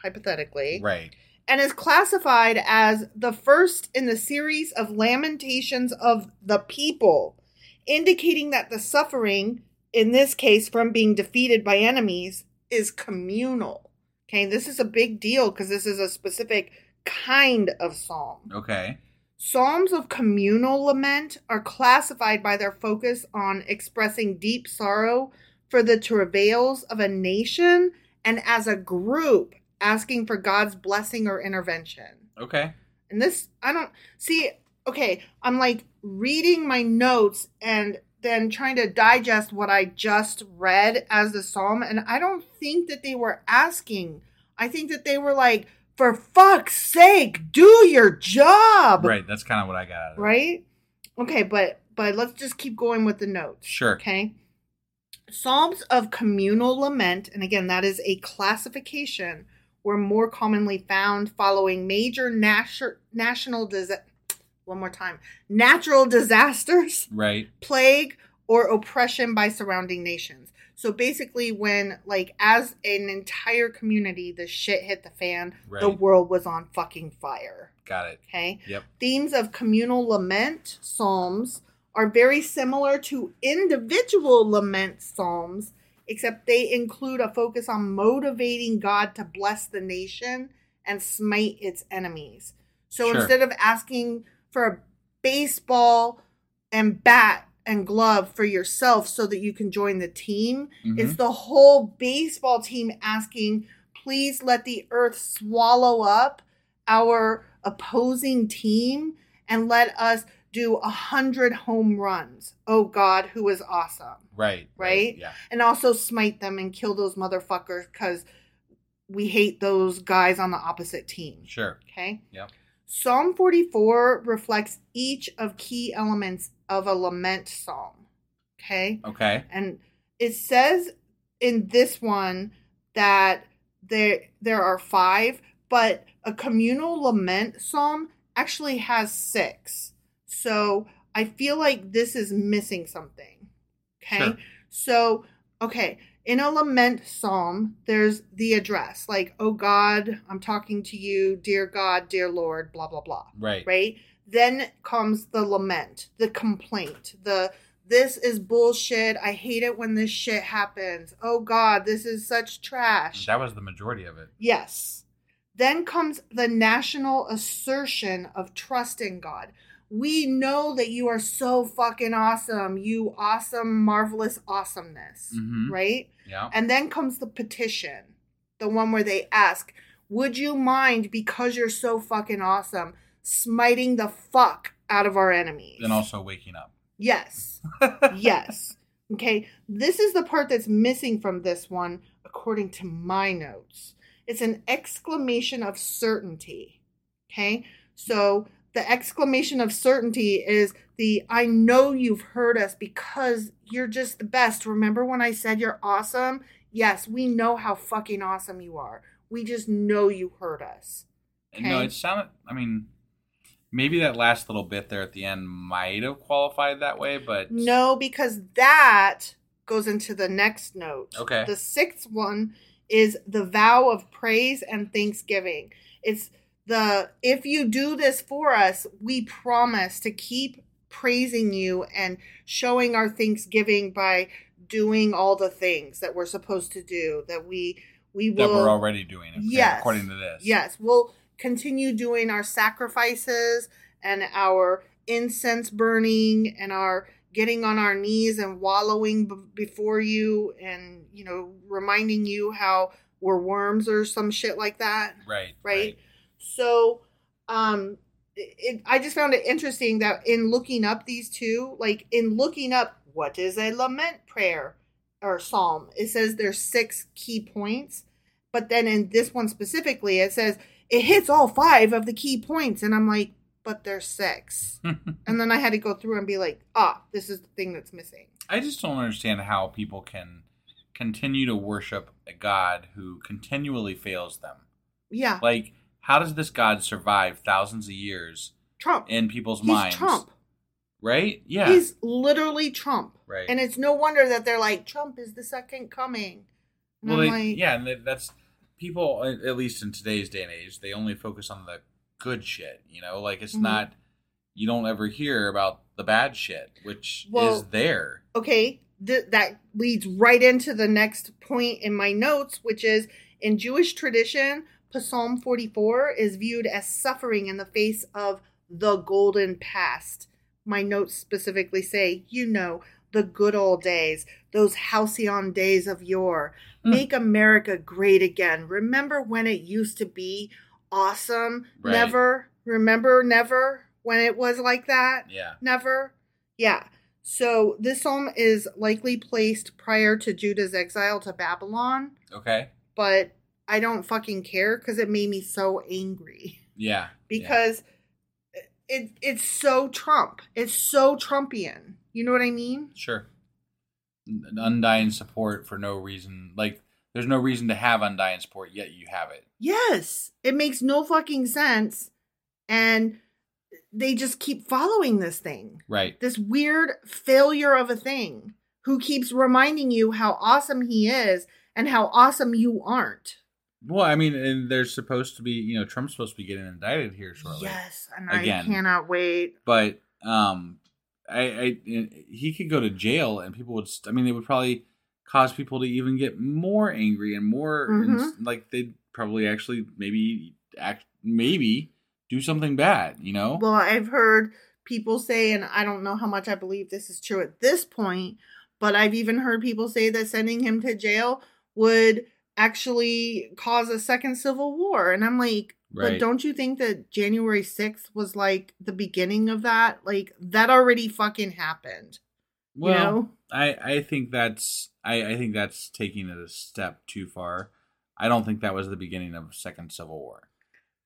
hypothetically, right, and is classified as the first in the series of lamentations of the people, indicating that the suffering, in this case from being defeated by enemies, is communal. Okay, this is a big deal because this is a specific kind of psalm. okay, Psalms of communal lament are classified by their focus on expressing deep sorrow for the travails of a nation and as a group asking for God's blessing or intervention. okay. And this, I don't see, okay, I'm like reading my notes and then trying to digest what I just read as the psalm. And I don't think that they were asking. I think that they were like, for fuck's sake, do your job. Right, that's kind of what I got. Out of it. Right? Okay, but but let's just keep going with the notes. Sure. Okay. Psalms of communal lament, and again, that is a classification, were more commonly found following major national disa- one more time natural disasters, Right, plague, or oppression by surrounding nations. So basically, when like as an entire community, the shit hit the fan, right. the world was on fucking fire. got it. Okay. Yep. Themes of communal lament psalms are very similar to individual lament psalms, except they include a focus on motivating God to bless the nation and smite its enemies. So Sure. instead of asking for a baseball and bat and glove for yourself so that you can join the team, Mhm. it's the whole baseball team asking, please let the earth swallow up our opposing team and let us do a hundred home runs. Oh God, who is awesome. Right, Right? Yeah, And also smite them and kill those motherfuckers because we hate those guys on the opposite team. sure. Okay. Yep. Psalm 44 reflects each of key elements of a lament psalm. Okay. Okay. And it says in this one that there there are five, but a communal lament psalm actually has six. So I feel like this is missing something. Okay. Sure. So, okay, in a lament psalm, there's the address, like, oh God, I'm talking to you, dear God, dear Lord, blah, blah, blah Right. right? Then comes the lament, the complaint, the this is bullshit. I hate it when this shit happens. Oh God, this is such trash. That was the majority of it. Yes. Then comes the national assertion of trust in God. We know that you are so fucking awesome. You awesome, marvelous awesomeness, Mhm. right? Yeah. And then comes the petition, the one where they ask, Would you mind, because you're so fucking awesome, smiting the fuck out of our enemies? and also waking up. Yes. yes. Okay. This is the part that's missing from this one, according to my notes. It's an exclamation of certainty. Okay. So the exclamation of certainty is the I know you've heard us because you're just the best. Remember when I said you're awesome? Yes, we know how fucking awesome you are. We just know you heard us. No, Okay. it sounded. I mean, maybe that last little bit there at the end might have qualified that way, but No, because that goes into the next note. Okay. The sixth one is the vow of praise and thanksgiving. It's the if you do this for us, we promise to keep praising you and showing our thanksgiving by doing all the things that we're supposed to do that we we will, that we're already doing. okay, Yes. according to this. Yes, we'll continue doing our sacrifices and our incense burning and our getting on our knees and wallowing b- before you and you know reminding you how we're worms or some shit like that Right. right, so um it, i just found it interesting that in looking up these two like in looking up what is a lament prayer or psalm it says there's six key points but then in this one specifically it says it hits all five of the key points and i'm like but there's six. And then i had to go through and be like ah this is the thing that's missing. I just don't understand how people can continue to worship a God who continually fails them. yeah. Like, how does this God survive thousands of years trump in people's he's minds? trump Right? Yeah. he's literally trump Right. and it's no wonder that they're like trump is the second coming and well, they, like, yeah, and that- that's people. At least in today's day and age, they only focus on the good shit. You know, like it's Mhm. not. You don't ever hear about the bad shit, which Well- is there. okay, th- that leads right into the next point in my notes, which is in Jewish tradition, Psalm 44 is viewed as suffering in the face of the golden past. My notes specifically say, you know, the good old days, those halcyon days of yore. Hmm. Make America great again. Remember when it used to be awesome? Right. Never. Remember never when it was like that? Yeah. Never? Yeah. So this psalm is likely placed prior to Judah's exile to Babylon, Okay. but I don't fucking care because it made me so angry. Yeah. yeah. Because it it's so Trump. It's so Trumpian. You know what I mean? Sure. Undying support for no reason. Like, there's no reason to have undying support, yet you have it. Yes. It makes no fucking sense. And they just keep following this thing. Right. This weird failure of a thing who keeps reminding you how awesome he is and how awesome you aren't. Well, I mean, and there's supposed to be, you know, Trump's supposed to be getting indicted here shortly. Yes, and Again. I cannot wait. But um, I, I, he could go to jail, and people would. st- I mean, they would probably cause people to even get more angry and more Mhm. ins- like they'd probably actually maybe act maybe do something bad. You know? Well, I've heard people say, and I don't know how much I believe this is true at this point, but I've even heard people say that sending him to jail would actually cause a second civil war. And I'm like, but don't you think that January 6th was like the beginning of that? Like, that already fucking happened. Well, you know? I I think that's I I think that's taking it a step too far. I don't think that was the beginning of Second Civil War.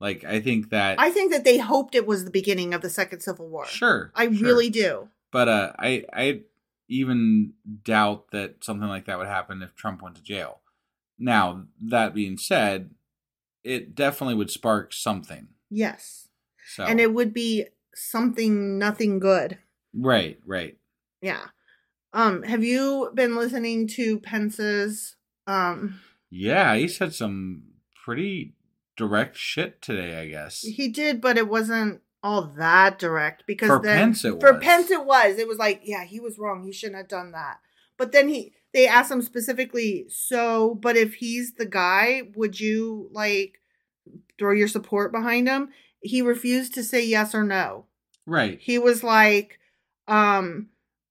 Like I think that I think that they hoped it was the beginning of the second civil war. sure, I sure. really do. But uh, I I even doubt that something like that would happen if Trump went to jail. Now that being said, it definitely would spark something. Yes. So And it would be something nothing good. right, right. Yeah. Um, have you been listening to Pence's um Yeah, he said some pretty direct shit today. I guess. he did, but it wasn't all that direct because For then Pence it for was. Pence it was. It was like, yeah, he was wrong. He shouldn't have done that. But then he they asked him specifically, so but if he's the guy, would you like throw your support behind him? He refused to say yes or no. Right. he was like um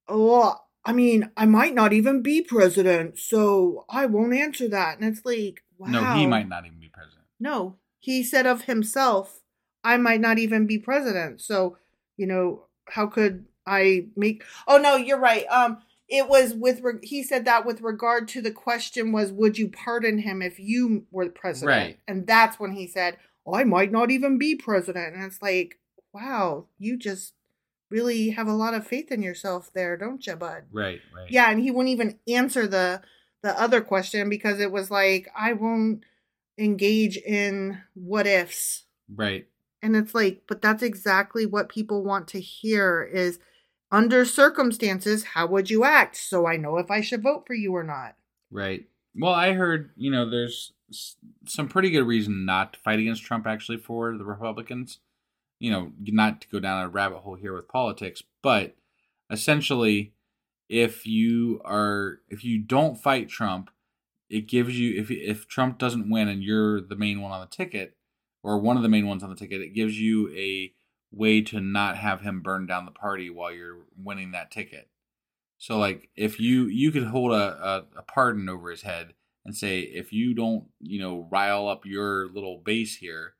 well i mean i might not even be president so i won't answer that and it's like wow No, he might not even be president. no he said of himself i might not even be president so you know how could i make oh no you're right um it was with re- he said that with regard to the question was would you pardon him if you were the president Right. and that's when he said oh, i might not even be president and it's like wow, you just really have a lot of faith in yourself there, don't you, bud? Right, right. Yeah, and he wouldn't even answer the the other question because it was like, I won't engage in what ifs. Right. And it's like, but that's exactly what people want to hear is under circumstances, how would you act? So I know if I should vote for you or not. Right. Well, I heard, you know, there's some pretty good reason not to fight against Trump actually for the Republicans. You know, not to go down a rabbit hole here with politics, but essentially if you are if you don't fight Trump, it gives you if if Trump doesn't win and you're the main one on the ticket or one of the main ones on the ticket, it gives you a way to not have him burn down the party while you're winning that ticket. So like if you you could hold a, a, a pardon over his head and say if you don't you know rile up your little base here,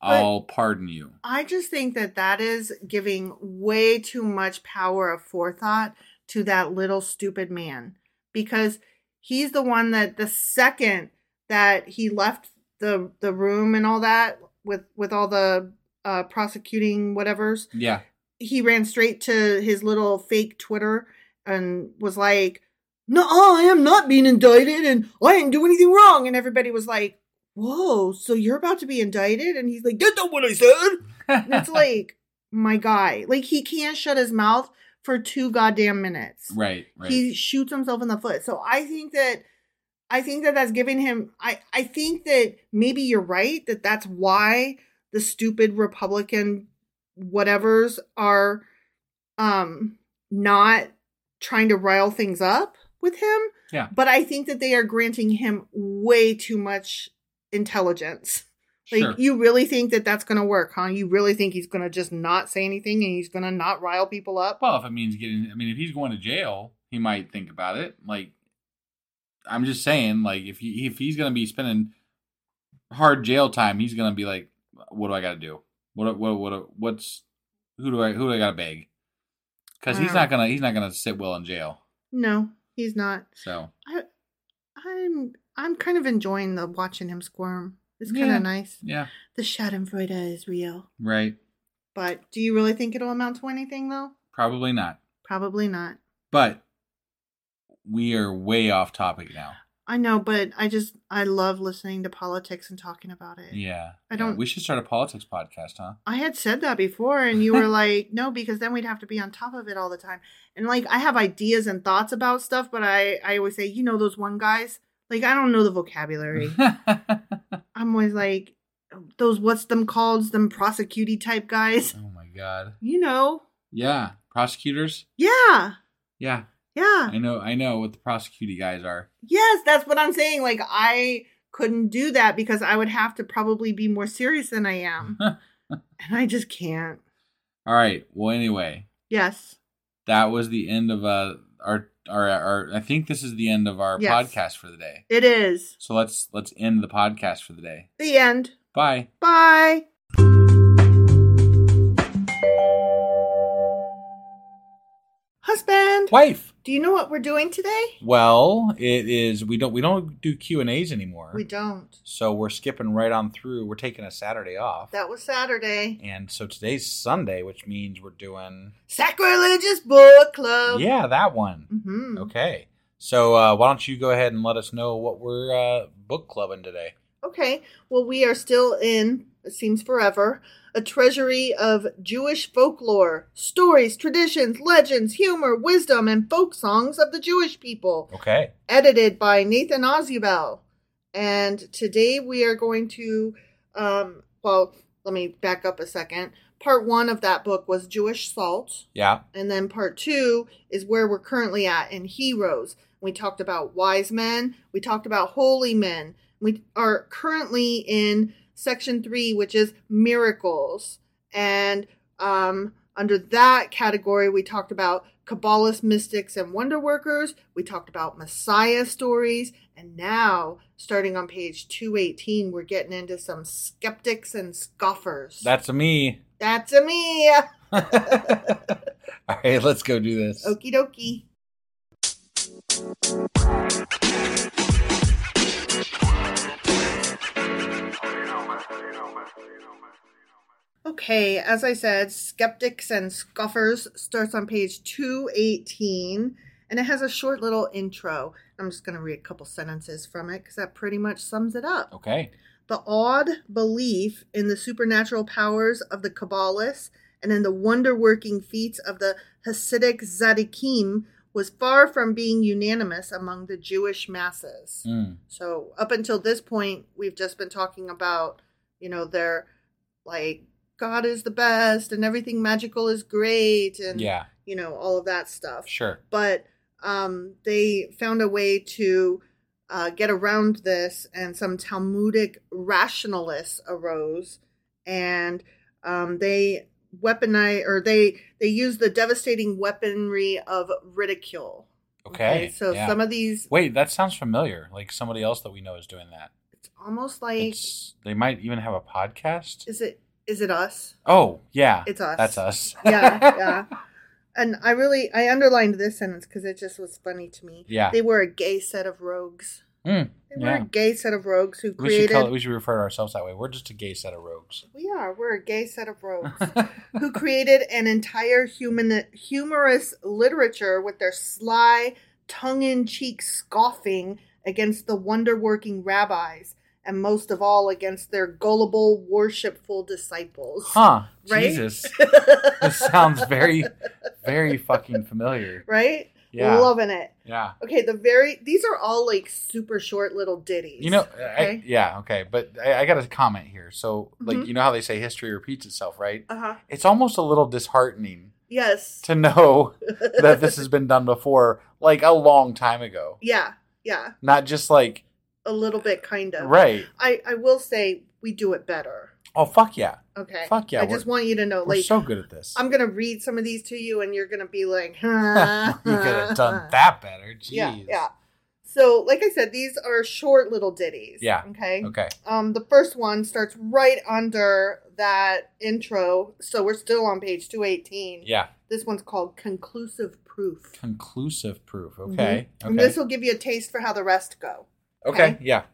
I'll pardon you. I just think that that is giving way too much power of forethought to that little stupid man because he's the one that the second that he left the the room and all that with with all the uh prosecuting whatevers Yeah. he ran straight to his little fake Twitter and was like, "No, I am not being indicted, and I didn't do anything wrong." And everybody was like, "Whoa, so you're about to be indicted?" And he's like, "That's not what I said." It's like, my guy, like he can't shut his mouth for two goddamn minutes. Right, right. He shoots himself in the foot. So I think that I think that that's giving him I I think that maybe you're right that that's why the stupid Republican whatevers are um not trying to rile things up with him. Yeah. But I think that they are granting him way too much intelligence. Like Sure. you really think that that's going to work, huh? You really think he's going to just not say anything and he's going to not rile people up? Well, if it means getting, I mean, if he's going to jail, he might think about it. Like, I'm just saying, like, if he if he's gonna be spending hard jail time, he's gonna be like, what do I got to do? What what what what's who do I who do I got to beg? Because he's not um, gonna he's not gonna sit well in jail. No, he's not. So I, I'm I'm kind of enjoying the watching him squirm. It's kind Yeah. of nice. yeah, The Schadenfreude is real. right. But do you really think it'll amount to anything though? Probably not. Probably not. But we are way off topic now. I know, but I just I love listening to politics and talking about it. Yeah, I don't- we should start a politics podcast, huh? I had said that before, and you were like, no, because then we'd have to be on top of it all the time. And like, I have ideas and thoughts about stuff, but I, I always say, you know, those one guys, like, I don't know the vocabulary. I'm always like, those what's them called, them prosecuty type guys. oh my god. You know, Yeah, prosecutors. yeah, Yeah, yeah, I know. I know what the prosecuting guys are. yes, that's what I'm saying. Like, I couldn't do that because I would have to probably be more serious than I am, and I just can't. All right. Well, anyway, Yes, that was the end of uh our our our. I think this is the end of our Yes. podcast for the day. it is So let's let's end the podcast for the day. the end. Bye. Bye. Husband, Wife. do you know what we're doing today? Well, it is. We don't we don't do Q and A's anymore. We don't. So we're skipping right on through. We're taking a Saturday off. That was Saturday. and so today's Sunday, which means we're doing Sacrilegious book club. yeah that one. hmm Okay. So uh, why don't you go ahead and let us know what we're uh, book clubbing today? Okay. Well, we are still in, it seems forever, a treasury of Jewish folklore, stories, traditions, legends, humor, wisdom, and folk songs of the Jewish people. Okay. edited by Nathan Ausubel. And today we are going to, um, well, let me back up a second. Part one of that book was Jewish Salt. Yeah. And then part two is where we're currently at in Heroes. We talked about wise men, we talked about holy men. We are currently in section three, which is miracles. And um, under that category, we talked about Kabbalist mystics and wonder workers. We talked about Messiah stories. And now, starting on page 218, we're getting into some skeptics and scoffers. That's a me. That's a me. All right, let's go do this. Okie dokie. Okay, as I said, Skeptics and Scoffers starts on page 218 and it has a short little intro. I'm just going to read a couple sentences from it because that pretty much sums it up. Okay. The odd belief in the supernatural powers of the Kabbalists and in the wonder working feats of the Hasidic Tzaddikim was far from being unanimous among the Jewish masses. Mm. So, up until this point, we've just been talking about, you know, their like, God is the best and everything magical is great and, Yeah. you know, all of that stuff Sure. but um, they found a way to uh, get around this, and some Talmudic rationalists arose, and um, they weaponize or they they use the devastating weaponry of ridicule. Okay. so yeah. some of these, Wait, that sounds familiar. Like somebody else that we know is doing that. it's almost like It's, they might even have a podcast. is it is it us? Oh, yeah. It's us. That's us. yeah, yeah. And I really I underlined this sentence because it just was funny to me. Yeah. they were a gay set of rogues. Mm, They were yeah. a gay set of rogues who We should, created. call it, we should refer to ourselves that way. We're just a gay set of rogues. we are. We're a gay set of rogues who created an entire human humorous literature with their sly, tongue-in-cheek scoffing against the wonder-working rabbis, and most of all against their gullible, worshipful disciples. Huh. Right? Jesus. this sounds very, very fucking familiar. Right? Yeah. Loving it. Yeah. Okay, the very these are all like super short little ditties. You know, okay? I, yeah, okay, but I, I got a comment here. So, like, Mhm. you know how they say history repeats itself, right? uh-huh. It's almost a little disheartening Yes. to know that this has been done before, like a long time ago. Yeah, yeah. Not just like, A little bit kind of. right. I, I will say we do it better. Oh, fuck yeah. Okay. Fuck yeah, I just want you to know, We're like, so good at this. I'm gonna read some of these to you, and you're gonna be like, huh, you could have done that better. Jeez. Yeah, yeah. So, like I said, these are short little ditties. Yeah. Okay. Okay. Um, the first one starts right under that intro, so we're still on page 218. Yeah. This one's called conclusive proof. Conclusive proof. Okay. Mhm. Okay. And this will give you a taste for how the rest go. Okay. Yeah.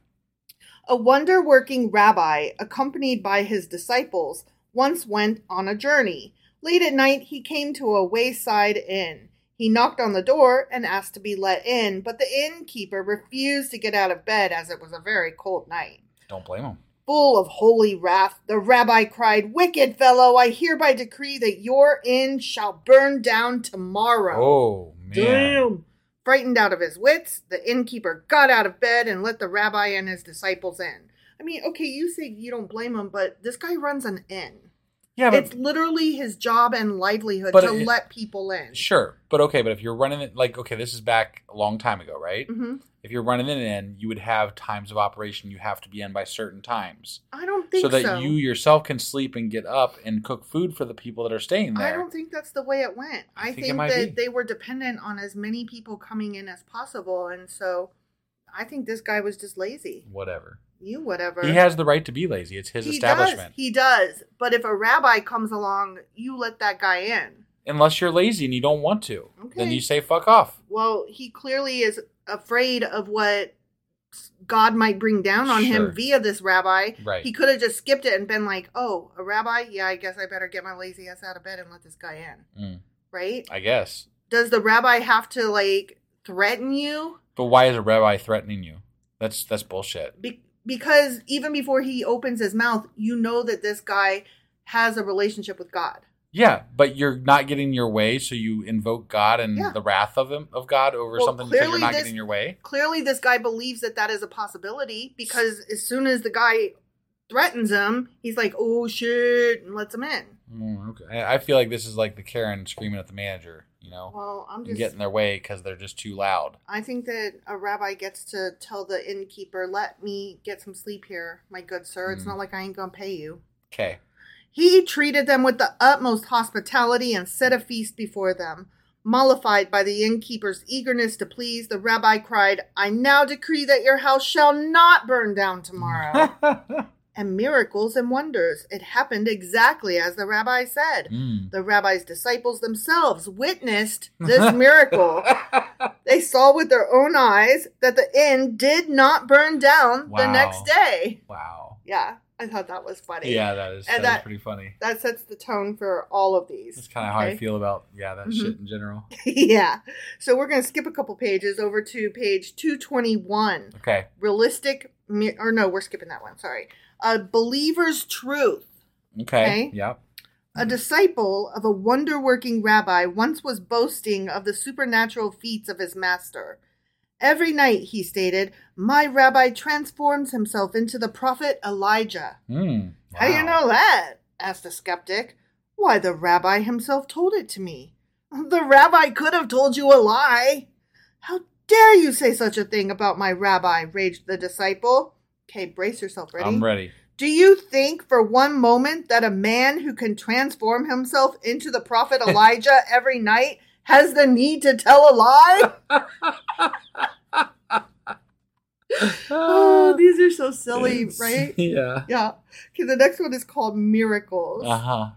A wonder working rabbi, accompanied by his disciples, once went on a journey. Late at night, he came to a wayside inn. He knocked on the door and asked to be let in, but the innkeeper refused to get out of bed as it was a very cold night. Don't blame him. Full of holy wrath, the rabbi cried, Wicked fellow, I hereby decree that your inn shall burn down tomorrow. Oh, man. Damn. Frightened out of his wits, the innkeeper got out of bed and let the rabbi and his disciples in. I mean, okay, you say you don't blame him, but this guy runs an inn. Yeah, but it's literally his job and livelihood to it- let people in. Sure, but okay, but if you're running it like okay, this is back a long time ago, right? hmm If you're running it in, you would have times of operation. You have to be in by certain times, I don't think so so. that you yourself can sleep and get up and cook food for the people that are staying there. I don't think that's the way it went. I, think think, that be. they were dependent on as many people coming in as possible, and so I think this guy was just lazy. Whatever. You whatever. He has the right to be lazy. It's his He establishment. Does. He does. But if a rabbi comes along, you let that guy in. Unless you're lazy and you don't want to, then you say fuck off. Well, he clearly is afraid of what God might bring down on Sure. him via this rabbi. Right. He could have just skipped it and been like, "Oh, a rabbi? Yeah, I guess I better get my lazy ass out of bed and let this guy in." Mm, Right? I guess. Does the rabbi have to like threaten you? But why is a rabbi threatening you? That's that's bullshit. Be- because even before he opens his mouth, you know that this guy has a relationship with God. Yeah, but you're not getting your way, so you invoke God and Yeah. the wrath of him of God over Well, something because you're not this- getting your way. clearly this guy believes that that is a possibility because as soon as the guy threatens him, he's like, "Oh shit," and lets him in. Mm, okay. I I feel like this is like the Karen screaming at the manager, you know, Well, I'm just. getting their way because they're just too loud. I think that a rabbi gets to tell the innkeeper, "Let me get some sleep here, my good sir. It's Mm. not like I ain't gonna pay you." Okay. He treated them with the utmost hospitality and set a feast before them. Mollified by the innkeeper's eagerness to please, the rabbi cried, I now decree that your house shall not burn down tomorrow. and miracles and wonders. It happened exactly as the rabbi said. Mm. The rabbi's disciples themselves witnessed this miracle. They saw with their own eyes that the inn did not burn down the next day. Wow. Yeah. I thought that was funny. Yeah, that is And that is pretty funny. That sets the tone for all of these. That's kind of how I feel about yeah that Mhm. shit in general. yeah. So we're going to skip a couple pages over to page 221. Okay. Realistic, or no, we're skipping that one. Sorry. A believer's truth. Okay. Okay. Yep. A disciple of a wonder working rabbi once was boasting of the supernatural feats of his master. Every night, he stated, my rabbi transforms himself into the prophet Elijah. Mm, How do you know that? asked the skeptic. Why, the rabbi himself told it to me. The rabbi could have told you a lie. How dare you say such a thing about my rabbi? raged the disciple. Okay, brace yourself. Ready? I'm ready. Do you think for one moment that a man who can transform himself into the prophet Elijah every night has the need to tell a lie? oh, these are so silly, right? yeah. Yeah. Okay, the next one is called Miracles. Uh huh.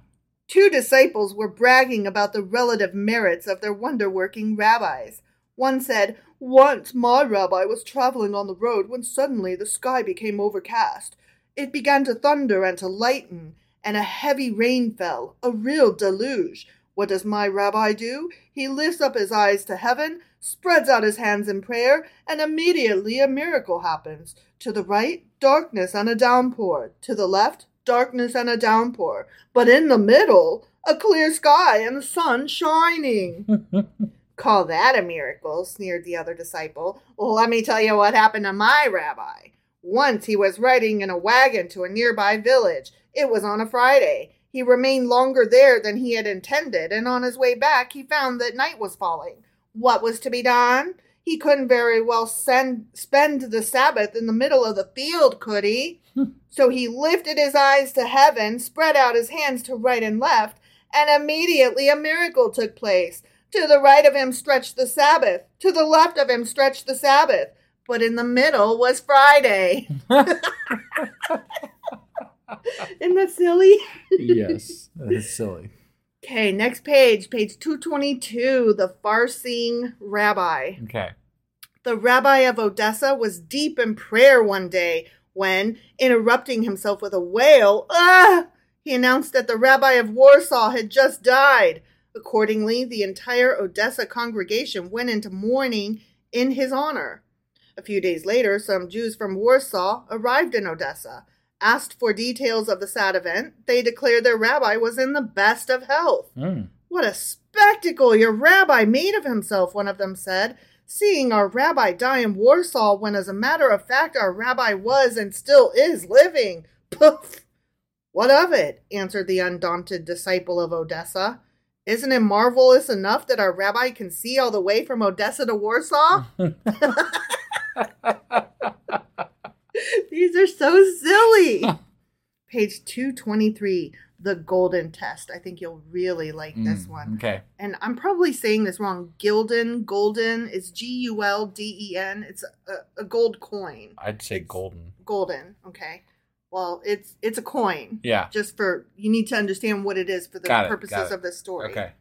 Two disciples were bragging about the relative merits of their wonder working rabbis. One said, Once my rabbi was traveling on the road when suddenly the sky became overcast. It began to thunder and to lighten, and a heavy rain fell, a real deluge. What does my rabbi do? He lifts up his eyes to heaven, spreads out his hands in prayer, and immediately a miracle happens. To the right, darkness and a downpour. To the left, darkness and a downpour. But in the middle, a clear sky and the sun shining. Call that a miracle, sneered the other disciple. Well, let me tell you what happened to my rabbi. Once he was riding in a wagon to a nearby village. It was on a Friday. He remained longer there than he had intended, and on his way back he found that night was falling. What was to be done? He couldn't very well send, spend the Sabbath in the middle of the field, could he? Hmm. so he lifted his eyes to heaven, spread out his hands to right and left, and immediately a miracle took place. To the right of him stretched the Sabbath, to the left of him stretched the Sabbath, but in the middle was Friday. Isn't that silly? yes. That's silly. Okay, next page, page 222, the far-seeing rabbi. Okay. The rabbi of Odessa was deep in prayer one day when, interrupting himself with a wail, ah, he announced that the rabbi of Warsaw had just died. Accordingly, the entire Odessa congregation went into mourning in his honor. A few days later, some Jews from Warsaw arrived in Odessa. Asked for details of the sad event, they declared their rabbi was in the best of health. Mm. What a spectacle your rabbi made of himself, one of them said. Seeing our rabbi die in Warsaw when, as a matter of fact, our rabbi was and still is living. Poof! What of it? answered the undaunted disciple of Odessa. Isn't it marvelous enough that our rabbi can see all the way from Odessa to Warsaw? These are so silly. Page 223, the golden test. I think you'll really like this Mm, one. Okay. And I'm probably saying this wrong. Gilden, golden, is G U L D E N. It's a, a gold coin. I'd say golden. Golden, okay. Well, it's it's a coin. Yeah. Just for you need to understand what it is for the Got purposes got it. of this story. Okay.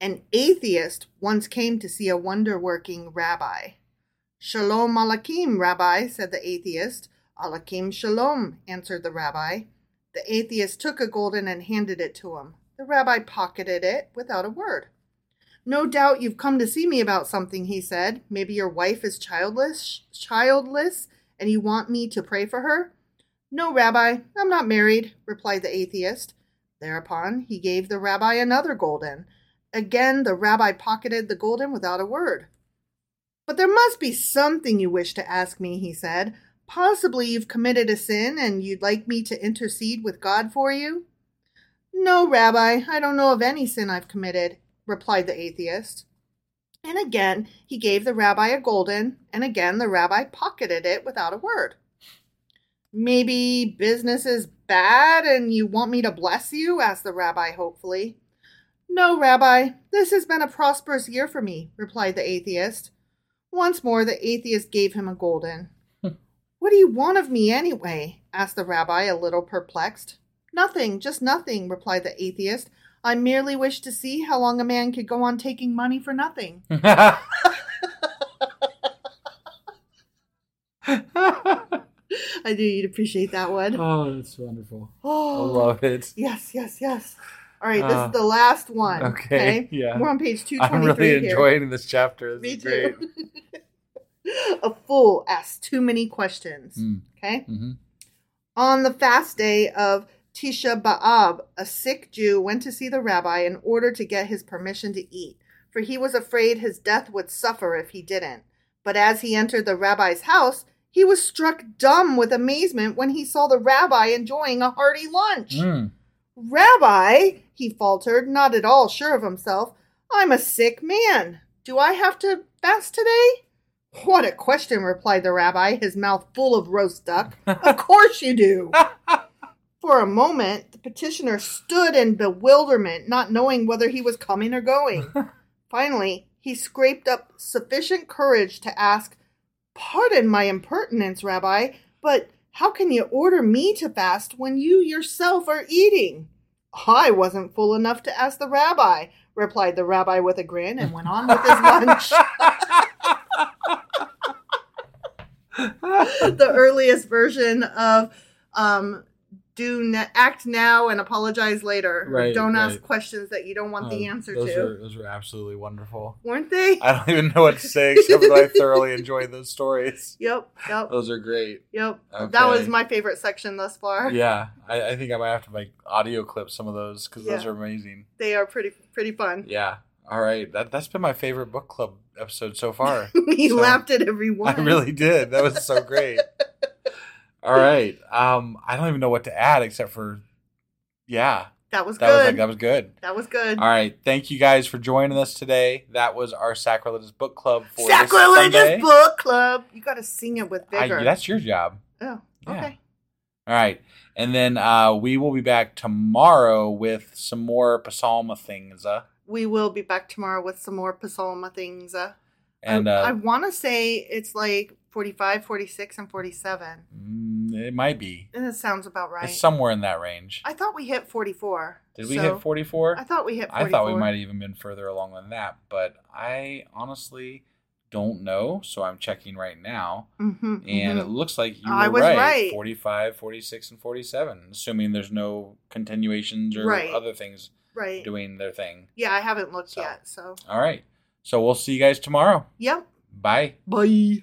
An atheist once came to see a wonder working rabbi. Shalom Aleichem, Rabbi, said the atheist. Aleichem Shalom, answered the rabbi. The atheist took a golden and handed it to him. The rabbi pocketed it without a word. No doubt you've come to see me about something, he said. Maybe your wife is childless, childless, and you want me to pray for her? No, Rabbi, I'm not married, replied the atheist. Thereupon he gave the rabbi another golden. Again, the rabbi pocketed the golden without a word. But there must be something you wish to ask me, he said. Possibly you've committed a sin and you'd like me to intercede with God for you? No, Rabbi, I don't know of any sin I've committed, replied the atheist. And again he gave the rabbi a golden, and again the rabbi pocketed it without a word. Maybe business is bad and you want me to bless you? asked the rabbi hopefully. No, Rabbi, this has been a prosperous year for me, replied the atheist. Once more the atheist gave him a golden. Hmm. what do you want of me anyway? asked the rabbi, a little perplexed. Nothing, just nothing, replied the atheist. I merely wish to see how long a man could go on taking money for nothing. I knew you'd appreciate that one. Oh, that's wonderful. I Oh, love it. yes, yes, yes. All right, this Uh, is the last one. okay, yeah. We're on page two I'm twenty really three here. enjoying this chapter. This Me too. A fool asks too many questions. Mm. Okay. Mhm. On the fast day of Tisha B'Av, a sick Jew went to see the rabbi in order to get his permission to eat, for he was afraid his death would suffer if he didn't. But as he entered the rabbi's house, he was struck dumb with amazement when he saw the rabbi enjoying a hearty lunch. Mm. Rabbi, he faltered, not at all sure of himself, I'm a sick man. Do I have to fast today? What a question, replied the rabbi, his mouth full of roast duck. of course you do. For a moment, the petitioner stood in bewilderment, not knowing whether he was coming or going. Finally, he scraped up sufficient courage to ask, Pardon my impertinence, Rabbi, but how can you order me to fast when you yourself are eating? I wasn't fool enough to ask the rabbi, replied the rabbi with a grin and went on with his lunch. the earliest version of um, do ne- act now and apologize later. Right, don't ask right. questions that you don't want the Um, answer those to. Are, those are absolutely wonderful. Weren't they? I don't even know what to say except that I thoroughly enjoyed those stories. Yep, yep, Those are great. yep. That was my favorite section thus far. Yeah, I, I think I might have to like audio clip some of those because those are amazing. They are pretty pretty fun. Yeah. All right. That that's been my favorite book club episode so far. we So, laughed at every one. I really did. That was so great. All right. Um, I don't even know what to add except for, yeah, That was that good. was like that was good. that was good. All right. Thank you guys for joining us today. That was our sacrilegious book club for Sacrilegious book club. You got to sing it with I- vigor. that's your job. oh, Yeah. okay. All right. And then uh, we will be back tomorrow with some more Psalm things. Uh, We will be back tomorrow with some more Psalma things. Uh, and I, uh, I want to say it's like 45, 46, and 47. mm, it might be. And that sounds about right. It's somewhere in that range. I thought we hit 44. Did we so- hit 44? I thought we hit 44. I thought we might have even been further along than that, but I honestly don't know, so I'm checking right now. Mm-hmm, And it looks like you were I was right. right. 45, 46, and 47, assuming there's no continuations or Right. other things right. doing their thing. Yeah, I haven't looked So. yet. So, All right. So we'll see you guys tomorrow. yep. Bye. Bye.